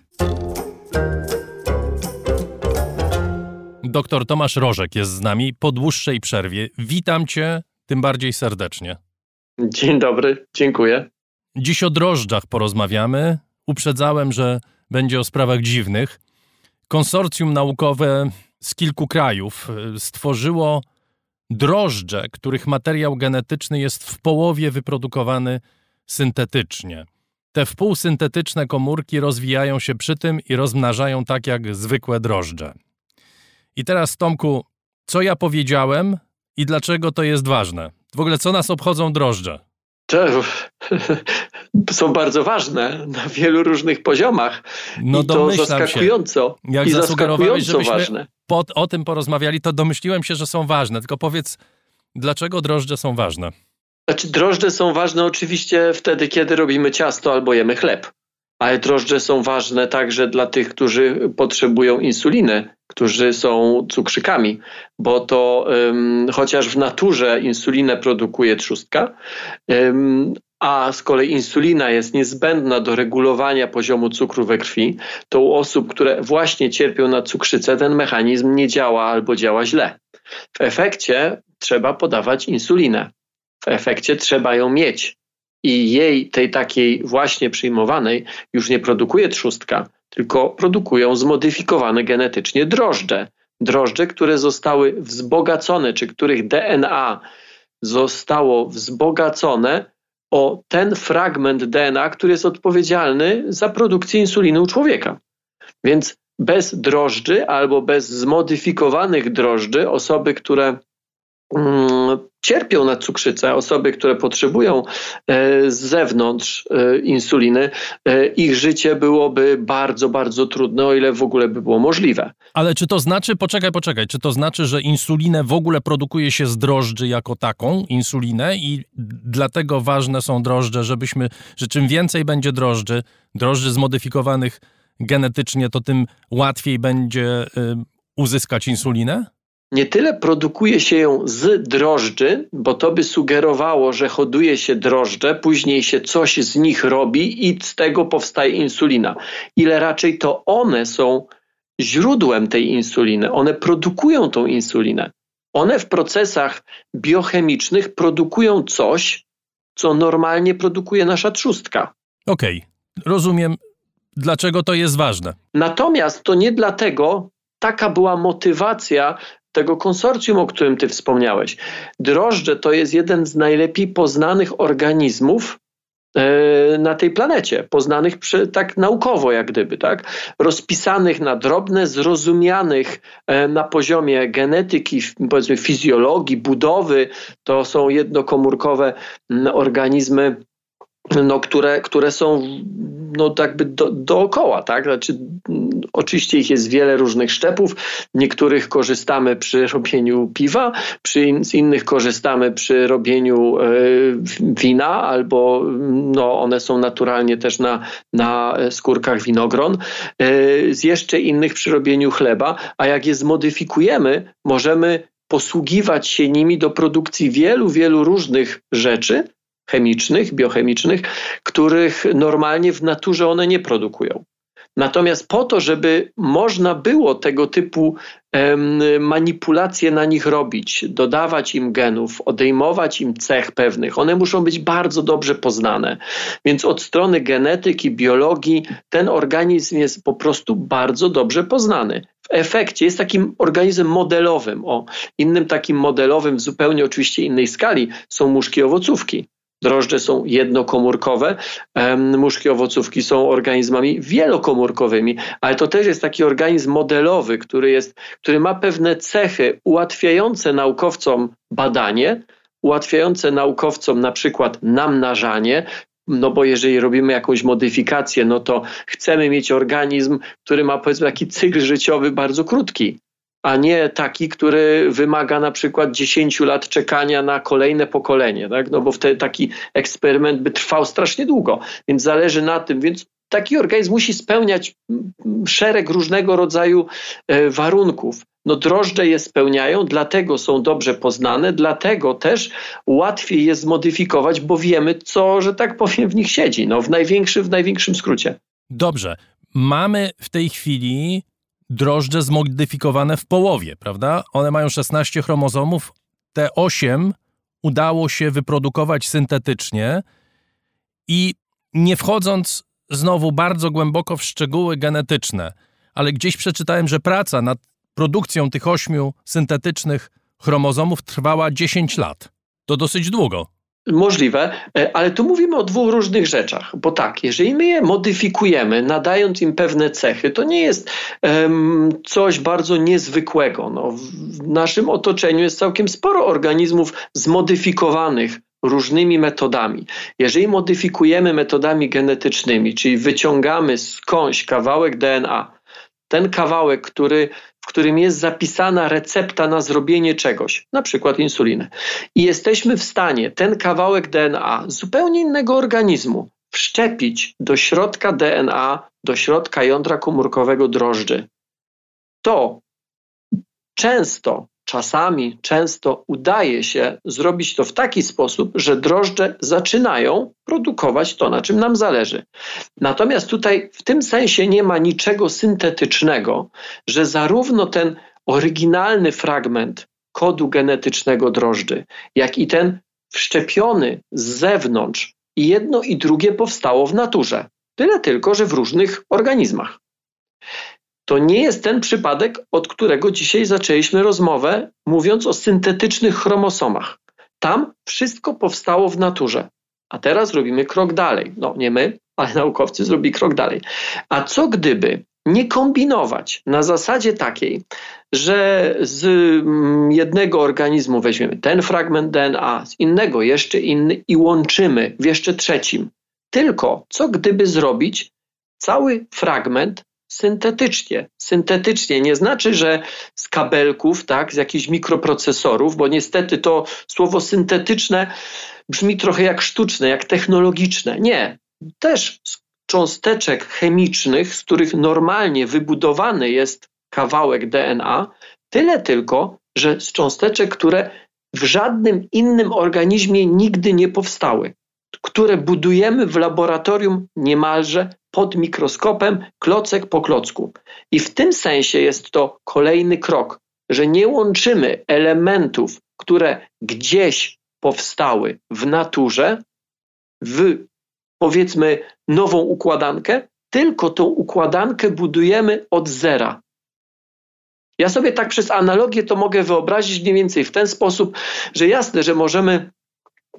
Doktor Tomasz Rożek jest z nami po dłuższej przerwie. Witam cię tym bardziej serdecznie. Dzień dobry, dziękuję. Dziś o drożdżach porozmawiamy. Uprzedzałem, że będzie o sprawach dziwnych. Konsorcjum naukowe z kilku krajów e, stworzyło drożdże, których materiał genetyczny jest w połowie wyprodukowany syntetycznie. Te wpółsyntetyczne komórki rozwijają się przy tym i rozmnażają tak jak zwykłe drożdże. I teraz, Tomku, co ja powiedziałem i dlaczego to jest ważne? W ogóle, co nas obchodzą drożdże? są bardzo ważne na wielu różnych poziomach. No I to zaskakująco. Się. Jak i zaskakująco ważne. Po, o tym porozmawiali, to domyśliłem się, że są ważne. Tylko powiedz, dlaczego drożdże są ważne? Znaczy, drożdże są ważne oczywiście wtedy, kiedy robimy ciasto albo jemy chleb. Ale drożdże są ważne także dla tych, którzy potrzebują insuliny, którzy są cukrzykami, bo to um, chociaż w naturze insulinę produkuje trzustka, um, a z kolei insulina jest niezbędna do regulowania poziomu cukru we krwi, to u osób, które właśnie cierpią na cukrzycę, ten mechanizm nie działa albo działa źle. W efekcie trzeba podawać insulinę. W efekcie trzeba ją mieć. I jej, tej takiej właśnie przyjmowanej, już nie produkuje trzustka, tylko produkują zmodyfikowane genetycznie drożdże. Drożdże, które zostały wzbogacone, czy których DNA zostało wzbogacone o ten fragment DNA, który jest odpowiedzialny za produkcję insuliny u człowieka. Więc bez drożdży albo bez zmodyfikowanych drożdży osoby, które mm, cierpią na cukrzycę, osoby, które potrzebują e, z zewnątrz e, insuliny, e, ich życie byłoby bardzo, bardzo trudne, o ile w ogóle by było możliwe. Ale czy to znaczy, poczekaj, poczekaj, czy to znaczy, że insulinę w ogóle produkuje się z drożdży jako taką, insulinę i dlatego ważne są drożdże, żebyśmy, że czym więcej będzie drożdży, drożdży zmodyfikowanych genetycznie, to tym łatwiej będzie uzyskać insulinę? Nie tyle produkuje się ją z drożdży, bo to by sugerowało, że hoduje się drożdże, później się coś z nich robi i z tego powstaje insulina. Ile raczej to one są źródłem tej insuliny. One produkują tą insulinę. One w procesach biochemicznych produkują coś, co normalnie produkuje nasza trzustka. Okej, okay. rozumiem, dlaczego to jest ważne. Natomiast to nie dlatego taka była motywacja tego konsorcjum, o którym ty wspomniałeś. Drożdże to jest jeden z najlepiej poznanych organizmów e, na tej planecie, poznanych przy, tak naukowo, jak gdyby, tak? rozpisanych na drobne, zrozumianych e, na poziomie genetyki, powiedzmy fizjologii, budowy. To są jednokomórkowe organizmy no, które, które są no, jakby do, dookoła, tak? Znaczy, oczywiście ich jest wiele różnych szczepów. Niektórych korzystamy przy robieniu piwa, przy in, z innych korzystamy przy robieniu y, wina, albo no, one są naturalnie też na, na skórkach winogron. Y, z jeszcze innych przy robieniu chleba, a jak je zmodyfikujemy, możemy posługiwać się nimi do produkcji wielu, wielu różnych rzeczy, chemicznych, biochemicznych, których normalnie w naturze one nie produkują. Natomiast po to, żeby można było tego typu manipulacje na nich robić, dodawać im genów, odejmować im cech pewnych, one muszą być bardzo dobrze poznane. Więc od strony genetyki, biologii ten organizm jest po prostu bardzo dobrze poznany. W efekcie jest takim organizmem modelowym. O, innym takim modelowym, w zupełnie oczywiście innej skali są muszki owocówki. Drożdże są jednokomórkowe, muszki owocówki są organizmami wielokomórkowymi, ale to też jest taki organizm modelowy, który, jest, który ma pewne cechy ułatwiające naukowcom badanie, ułatwiające naukowcom na przykład namnażanie, no bo jeżeli robimy jakąś modyfikację, no to chcemy mieć organizm, który ma powiedzmy taki cykl życiowy bardzo krótki a nie taki, który wymaga na przykład 10 lat czekania na kolejne pokolenie, tak? no bo wtedy taki eksperyment by trwał strasznie długo, więc zależy na tym, więc taki organizm musi spełniać szereg różnego rodzaju e, warunków. No drożdże je spełniają, dlatego są dobrze poznane, dlatego też łatwiej je zmodyfikować, bo wiemy, co, że tak powiem, w nich siedzi. No w największym, w największym skrócie. Dobrze. Mamy w tej chwili drożdże zmodyfikowane w połowie, prawda? One mają 16 chromozomów, te 8 udało się wyprodukować syntetycznie i nie wchodząc znowu bardzo głęboko w szczegóły genetyczne, ale gdzieś przeczytałem, że praca nad produkcją tych ośmiu syntetycznych chromozomów trwała 10 lat. To dosyć długo. Możliwe, e, ale tu mówimy o dwóch różnych rzeczach, bo tak, jeżeli my je modyfikujemy, nadając im pewne cechy, to nie jest um, coś bardzo niezwykłego. No, w naszym otoczeniu jest całkiem sporo organizmów zmodyfikowanych różnymi metodami. Jeżeli modyfikujemy metodami genetycznymi, czyli wyciągamy skądś kawałek DNA, ten kawałek, który w którym jest zapisana recepta na zrobienie czegoś, na przykład insuliny. I jesteśmy w stanie ten kawałek DNA zupełnie innego organizmu wszczepić do środka DNA, do środka jądra komórkowego drożdży. To często czasami, często udaje się zrobić to w taki sposób, że drożdże zaczynają produkować to, na czym nam zależy. Natomiast tutaj w tym sensie nie ma niczego syntetycznego, że zarówno ten oryginalny fragment kodu genetycznego drożdży, jak i ten wszczepiony z zewnątrz, jedno i drugie powstało w naturze. Tyle tylko, że w różnych organizmach to nie jest ten przypadek, od którego dzisiaj zaczęliśmy rozmowę, mówiąc o syntetycznych chromosomach. Tam wszystko powstało w naturze. A teraz robimy krok dalej. No nie my, ale naukowcy zrobili krok dalej. A co gdyby nie kombinować na zasadzie takiej, że z mm, jednego organizmu weźmiemy ten fragment DNA, z innego jeszcze inny i łączymy w jeszcze trzecim. Tylko co gdyby zrobić cały fragment syntetycznie. Syntetycznie nie znaczy, że z kabelków, tak, z jakichś mikroprocesorów, bo niestety to słowo syntetyczne brzmi trochę jak sztuczne, jak technologiczne. Nie. Też z cząsteczek chemicznych, z których normalnie wybudowany jest kawałek DNA, tyle tylko, że z cząsteczek, które w żadnym innym organizmie nigdy nie powstały, które budujemy w laboratorium niemalże pod mikroskopem, klocek po klocku. I w tym sensie jest to kolejny krok, że nie łączymy elementów, które gdzieś powstały w naturze, w powiedzmy nową układankę, tylko tą układankę budujemy od zera. Ja sobie tak przez analogię to mogę wyobrazić mniej więcej w ten sposób, że jasne, że możemy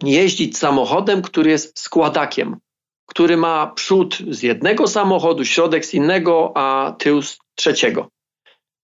jeździć samochodem, który jest składakiem, który ma przód z jednego samochodu, środek z innego, a tył z trzeciego.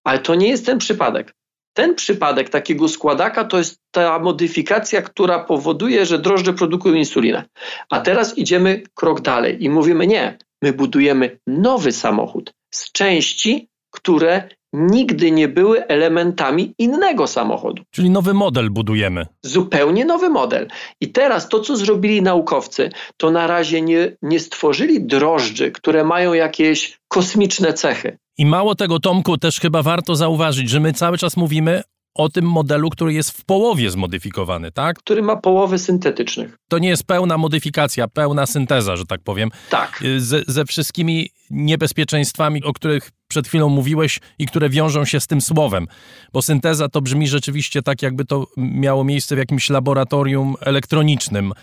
Ale to nie jest ten przypadek. Ten przypadek takiego składaka to jest ta modyfikacja, która powoduje, że drożdże produkują insulinę. A teraz idziemy krok dalej i mówimy nie, my budujemy nowy samochód z części, które nigdy nie były elementami innego samochodu. Czyli nowy model budujemy. Zupełnie nowy model. I teraz to, co zrobili naukowcy, to na razie nie, nie stworzyli drożdży, które mają jakieś kosmiczne cechy. I mało tego, Tomku, też chyba warto zauważyć, że my cały czas mówimy o tym modelu, który jest w połowie zmodyfikowany, tak? Który ma połowy syntetycznych. To nie jest pełna modyfikacja, pełna synteza, że tak powiem. Tak. Ze, ze wszystkimi niebezpieczeństwami, o których przed chwilą mówiłeś i które wiążą się z tym słowem. Bo synteza to brzmi rzeczywiście tak, jakby to miało miejsce w jakimś laboratorium elektronicznym.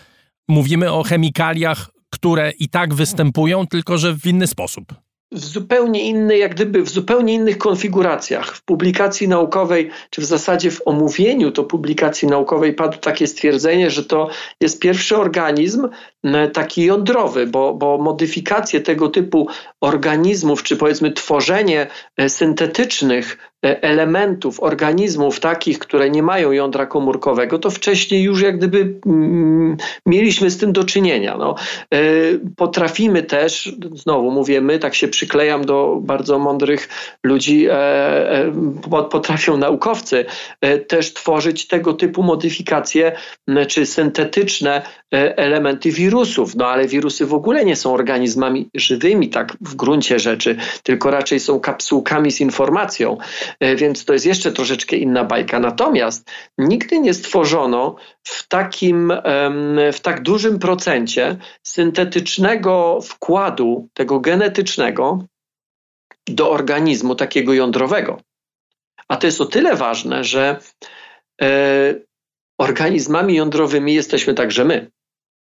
Mówimy o chemikaliach, które i tak występują, tylko że w inny sposób w zupełnie innej, jak gdyby w zupełnie innych konfiguracjach. W publikacji naukowej, czy w zasadzie w omówieniu to publikacji naukowej padło takie stwierdzenie, że to jest pierwszy organizm taki jądrowy, bo, bo modyfikacje tego typu organizmów, czy powiedzmy tworzenie e, syntetycznych elementów, organizmów takich, które nie mają jądra komórkowego, to wcześniej już jak gdyby mm, mieliśmy z tym do czynienia. No. E, potrafimy też, znowu mówię my, tak się przyklejam do bardzo mądrych ludzi, e, potrafią naukowcy też tworzyć tego typu modyfikacje czy syntetyczne elementy wirusów. No ale wirusy w ogóle nie są organizmami żywymi, tak w gruncie rzeczy, tylko raczej są kapsułkami z informacją. E, więc to jest jeszcze troszeczkę inna bajka. Natomiast nigdy nie stworzono w takim, w tak dużym procencie syntetycznego wkładu, tego genetycznego do organizmu takiego jądrowego. A to jest o tyle ważne, że e, organizmami jądrowymi jesteśmy także my.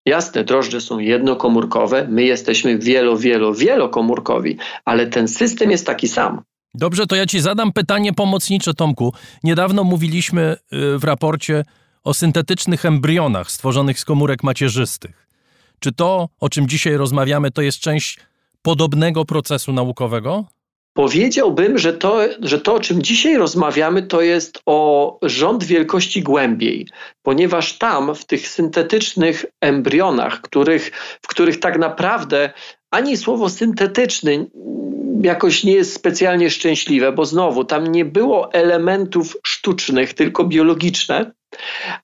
Jasne, drożdże są jednokomórkowe, my jesteśmy wielo, wielo, wielokomórkowi, ale ten system jest taki sam. Dobrze, to ja ci zadam pytanie pomocnicze, Tomku. Niedawno mówiliśmy y, w raporcie o syntetycznych embrionach stworzonych z komórek macierzystych. Czy to, o czym dzisiaj rozmawiamy, to jest część podobnego procesu naukowego? Powiedziałbym, że to, że to, o czym dzisiaj rozmawiamy, to jest o rząd wielkości głębiej, ponieważ tam, w tych syntetycznych embrionach, których, w których tak naprawdę ani słowo syntetyczny jakoś nie jest specjalnie szczęśliwe, bo znowu tam nie było elementów sztucznych, tylko biologiczne,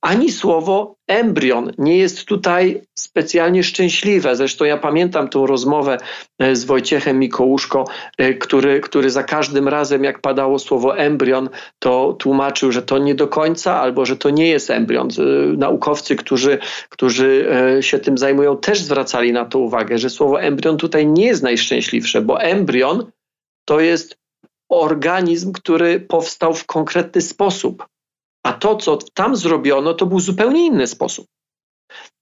ani słowo embrion nie jest tutaj specjalnie szczęśliwe. Zresztą ja pamiętam tą rozmowę e, z Wojciechem Mikołuszko, e, który, który za każdym razem, jak padało słowo embrion, to tłumaczył, że to nie do końca albo że to nie jest embrion. E, naukowcy, którzy, którzy się tym zajmują, też zwracali na to uwagę, że słowo embrion tutaj nie jest najszczęśliwsze, bo embrion to jest organizm, który powstał w konkretny sposób. A to, co tam zrobiono, to był zupełnie inny sposób.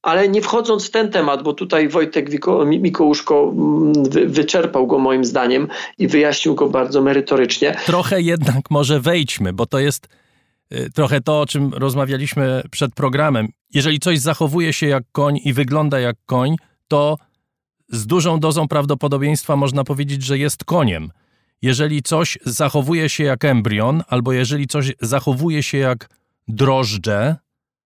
Ale nie wchodząc w ten temat, bo tutaj Wojtek Mikołuszko mm, wyczerpał go moim zdaniem i wyjaśnił go bardzo merytorycznie. Trochę jednak może wejdźmy, bo to jest y, trochę to, o czym rozmawialiśmy przed programem. Jeżeli coś zachowuje się jak koń i wygląda jak koń, to z dużą dozą prawdopodobieństwa można powiedzieć, że jest koniem jeżeli coś zachowuje się jak embrion, albo jeżeli coś zachowuje się jak drożdże,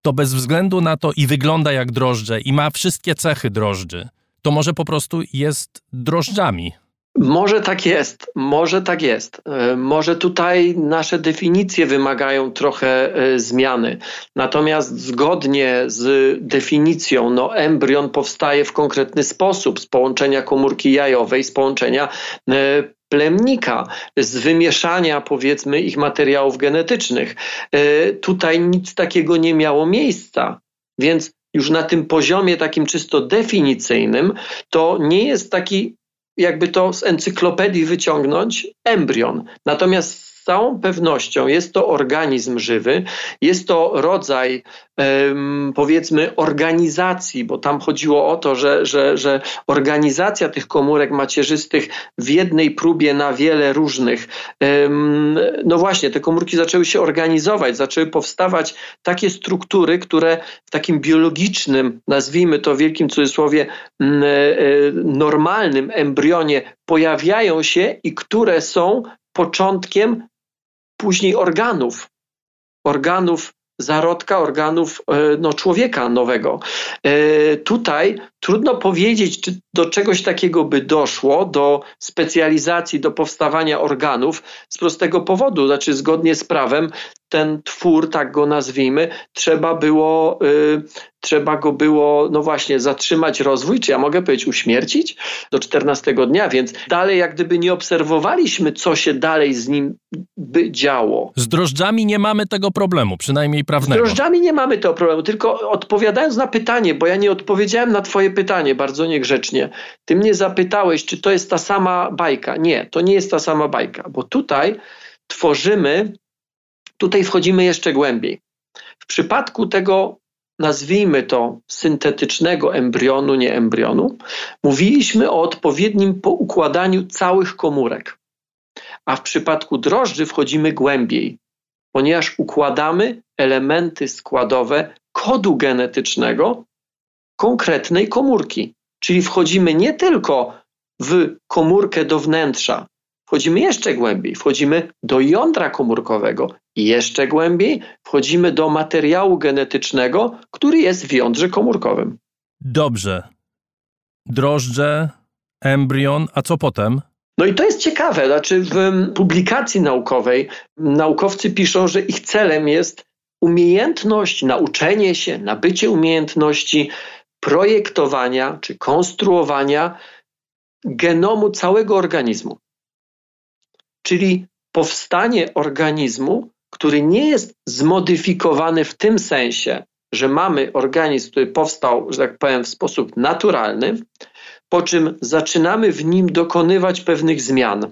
to bez względu na to i wygląda jak drożdże, i ma wszystkie cechy drożdży, to może po prostu jest drożdżami. Może tak jest, może tak jest. E, może tutaj nasze definicje wymagają trochę e, zmiany. Natomiast zgodnie z definicją, no, embrion powstaje w konkretny sposób z połączenia komórki jajowej, z połączenia e, plemnika, z wymieszania powiedzmy ich materiałów genetycznych. E, tutaj nic takiego nie miało miejsca. Więc już na tym poziomie takim czysto definicyjnym to nie jest taki jakby to z encyklopedii wyciągnąć, embrion. Natomiast z całą pewnością jest to organizm żywy, jest to rodzaj powiedzmy organizacji, bo tam chodziło o to, że, że, że organizacja tych komórek macierzystych w jednej próbie na wiele różnych. No właśnie, te komórki zaczęły się organizować, zaczęły powstawać takie struktury, które w takim biologicznym, nazwijmy to w wielkim cudzysłowie, e, normalnym embrionie pojawiają się i które są początkiem później organów, organów zarodka organów e, no, człowieka nowego. E, tutaj trudno powiedzieć, czy do czegoś takiego by doszło, do specjalizacji, do powstawania organów z prostego powodu. Znaczy, zgodnie z prawem, ten twór, tak go nazwijmy, trzeba było, y, trzeba go było, no właśnie, zatrzymać rozwój, czy ja mogę powiedzieć uśmiercić do 14 dnia, więc dalej jak gdyby nie obserwowaliśmy, co się dalej z nim by działo. Z drożdżami nie mamy tego problemu, przynajmniej prawnego. Z drożdżami nie mamy tego problemu, tylko odpowiadając na pytanie, bo ja nie odpowiedziałem na twoje pytanie bardzo niegrzecznie. Ty mnie zapytałeś, czy to jest ta sama bajka. Nie, to nie jest ta sama bajka, bo tutaj tworzymy Tutaj wchodzimy jeszcze głębiej. W przypadku tego, nazwijmy to syntetycznego embrionu, nie embrionu, mówiliśmy o odpowiednim poukładaniu całych komórek. A w przypadku drożdży wchodzimy głębiej, ponieważ układamy elementy składowe kodu genetycznego konkretnej komórki. Czyli wchodzimy nie tylko w komórkę do wnętrza, wchodzimy jeszcze głębiej, wchodzimy do jądra komórkowego i jeszcze głębiej wchodzimy do materiału genetycznego, który jest w jądrze komórkowym. Dobrze. Drożdże, embrion, a co potem? No i to jest ciekawe, znaczy w publikacji naukowej naukowcy piszą, że ich celem jest umiejętność, nauczenie się, nabycie umiejętności projektowania czy konstruowania genomu całego organizmu. Czyli powstanie organizmu, który nie jest zmodyfikowany w tym sensie, że mamy organizm, który powstał, że tak powiem, w sposób naturalny, po czym zaczynamy w nim dokonywać pewnych zmian.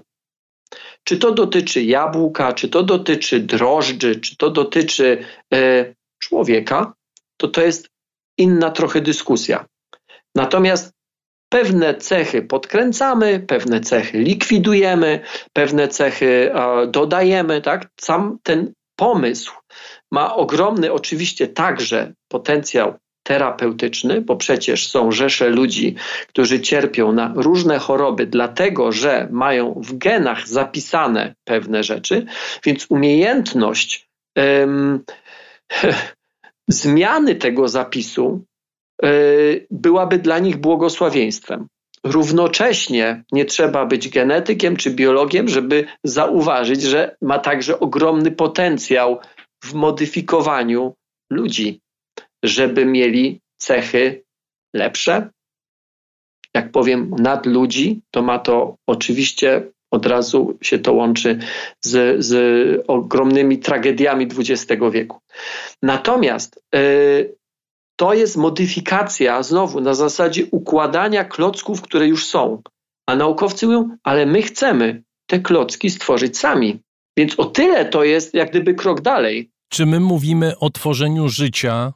Czy to dotyczy jabłka, czy to dotyczy drożdży, czy to dotyczy e, człowieka, to to jest inna trochę dyskusja. Natomiast pewne cechy podkręcamy, pewne cechy likwidujemy, pewne cechy dodajemy, tak? Sam ten pomysł ma ogromny oczywiście także potencjał terapeutyczny, bo przecież są rzesze ludzi, którzy cierpią na różne choroby, dlatego że mają w genach zapisane pewne rzeczy, więc umiejętność um, zmiany tego zapisu Y, byłaby dla nich błogosławieństwem. Równocześnie nie trzeba być genetykiem czy biologiem, żeby zauważyć, że ma także ogromny potencjał w modyfikowaniu ludzi, żeby mieli cechy lepsze. Jak powiem nad ludzi, to ma to oczywiście od razu się to łączy z, z ogromnymi tragediami XX wieku. Natomiast yy, to jest modyfikacja znowu na zasadzie układania klocków, które już są. A naukowcy mówią, ale my chcemy te klocki stworzyć sami. Więc o tyle to jest jak gdyby krok dalej. Czy my mówimy o tworzeniu życia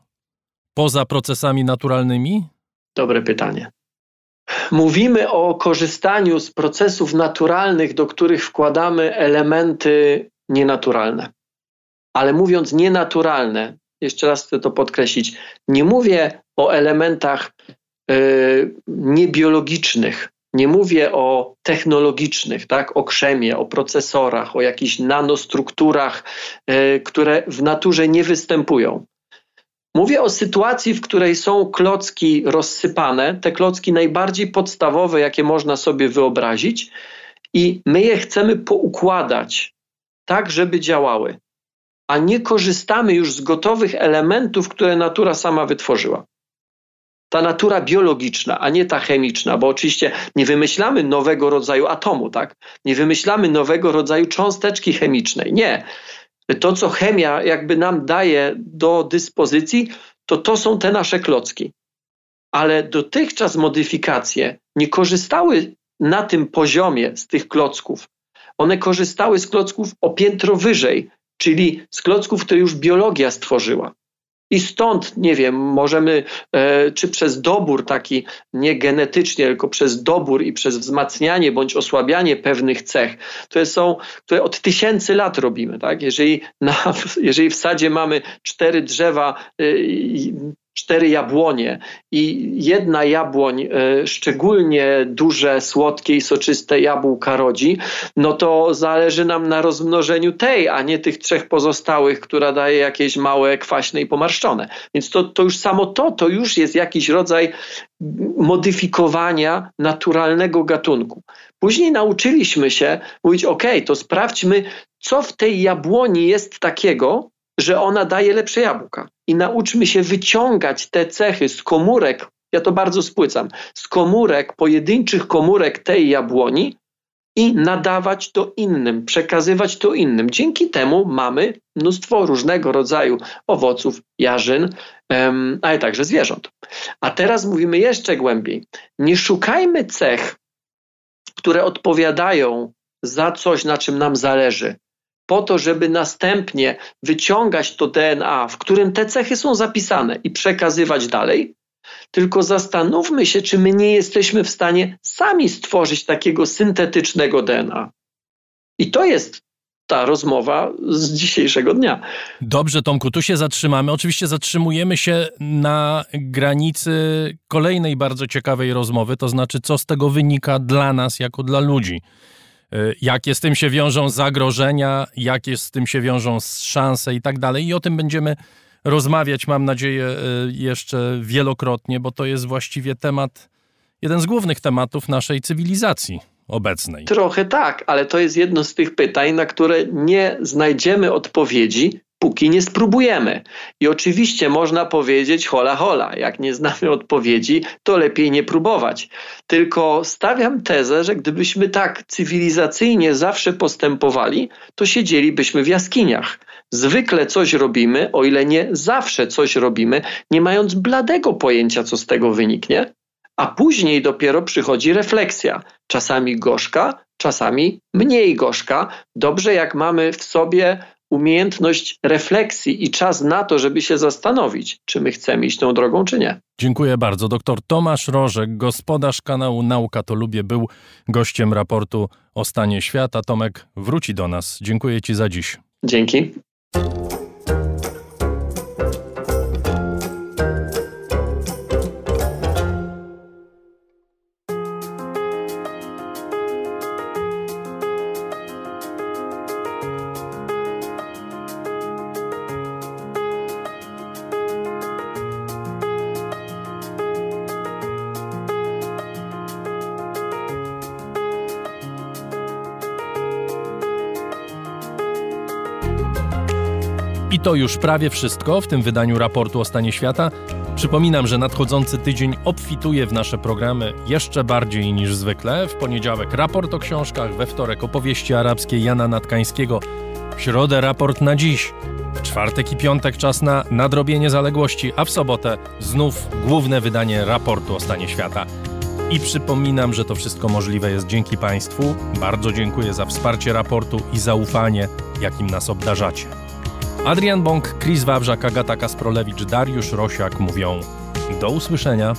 poza procesami naturalnymi? Dobre pytanie. Mówimy o korzystaniu z procesów naturalnych, do których wkładamy elementy nienaturalne. Ale mówiąc nienaturalne, jeszcze raz chcę to podkreślić, nie mówię o elementach y, niebiologicznych, nie mówię o technologicznych, tak, o krzemie, o procesorach, o jakichś nanostrukturach, y, które w naturze nie występują. Mówię o sytuacji, w której są klocki rozsypane, te klocki najbardziej podstawowe, jakie można sobie wyobrazić, i my je chcemy poukładać tak, żeby działały a nie korzystamy już z gotowych elementów, które natura sama wytworzyła. Ta natura biologiczna, a nie ta chemiczna, bo oczywiście nie wymyślamy nowego rodzaju atomu, tak? Nie wymyślamy nowego rodzaju cząsteczki chemicznej. Nie. To, co chemia jakby nam daje do dyspozycji, to to są te nasze klocki. Ale dotychczas modyfikacje nie korzystały na tym poziomie z tych klocków. One korzystały z klocków o piętro wyżej, czyli z klocków, które już biologia stworzyła. I stąd, nie wiem, możemy, e, czy przez dobór taki, nie genetycznie, tylko przez dobór i przez wzmacnianie bądź osłabianie pewnych cech, które są, które od tysięcy lat robimy. Tak? Jeżeli, na, jeżeli w sadzie mamy cztery drzewa, e, cztery jabłonie i jedna jabłoń, e, szczególnie duże, słodkie i soczyste jabłka rodzi, no to zależy nam na rozmnożeniu tej, a nie tych trzech pozostałych, która daje jakieś małe, kwaśne i pomarszczone. Więc to, to już samo to, to już jest jakiś rodzaj modyfikowania naturalnego gatunku. Później nauczyliśmy się mówić, ok, to sprawdźmy, co w tej jabłoni jest takiego, że ona daje lepsze jabłka. I nauczmy się wyciągać te cechy z komórek, ja to bardzo spłycam, z komórek, pojedynczych komórek tej jabłoni i nadawać to innym, przekazywać to innym. Dzięki temu mamy mnóstwo różnego rodzaju owoców, jarzyn, um, ale także zwierząt. A teraz mówimy jeszcze głębiej. Nie szukajmy cech, które odpowiadają za coś, na czym nam zależy po to, żeby następnie wyciągać to DNA, w którym te cechy są zapisane i przekazywać dalej, tylko zastanówmy się, czy my nie jesteśmy w stanie sami stworzyć takiego syntetycznego DNA. I to jest ta rozmowa z dzisiejszego dnia. Dobrze, Tomku, tu się zatrzymamy. Oczywiście zatrzymujemy się na granicy kolejnej bardzo ciekawej rozmowy, to znaczy, co z tego wynika dla nas, jako dla ludzi. Y, jakie z tym się wiążą zagrożenia, jakie z tym się wiążą szanse i tak dalej. I o tym będziemy rozmawiać, mam nadzieję, y, jeszcze wielokrotnie, bo to jest właściwie temat, jeden z głównych tematów naszej cywilizacji obecnej. Trochę tak, ale to jest jedno z tych pytań, na które nie znajdziemy odpowiedzi, póki nie spróbujemy. I oczywiście można powiedzieć hola hola, jak nie znamy odpowiedzi, to lepiej nie próbować. Tylko stawiam tezę, że gdybyśmy tak cywilizacyjnie zawsze postępowali, to siedzielibyśmy w jaskiniach. Zwykle coś robimy, o ile nie zawsze coś robimy, nie mając bladego pojęcia, co z tego wyniknie, a później dopiero przychodzi refleksja. Czasami gorzka, czasami mniej gorzka. Dobrze, jak mamy w sobie umiejętność refleksji i czas na to, żeby się zastanowić, czy my chcemy iść tą drogą, czy nie. Dziękuję bardzo. Doktor Tomasz Rożek, gospodarz kanału Nauka to Lubię, był gościem raportu o stanie świata. Tomek wróci do nas. Dziękuję Ci za dziś. Dzięki. To już prawie wszystko w tym wydaniu raportu o stanie świata. Przypominam, że nadchodzący tydzień obfituje w nasze programy jeszcze bardziej niż zwykle. W poniedziałek raport o książkach, we wtorek opowieści arabskie Jana Natkańskiego, w środę raport na dziś, w czwartek i piątek czas na nadrobienie zaległości, a w sobotę znów główne wydanie raportu o stanie świata. I przypominam, że to wszystko możliwe jest dzięki Państwu. Bardzo dziękuję za wsparcie raportu i zaufanie, jakim nas obdarzacie. Adrian Bąk, Chris Wawrzak, Agata Kasprolewicz, Dariusz Rosiak mówią do usłyszenia.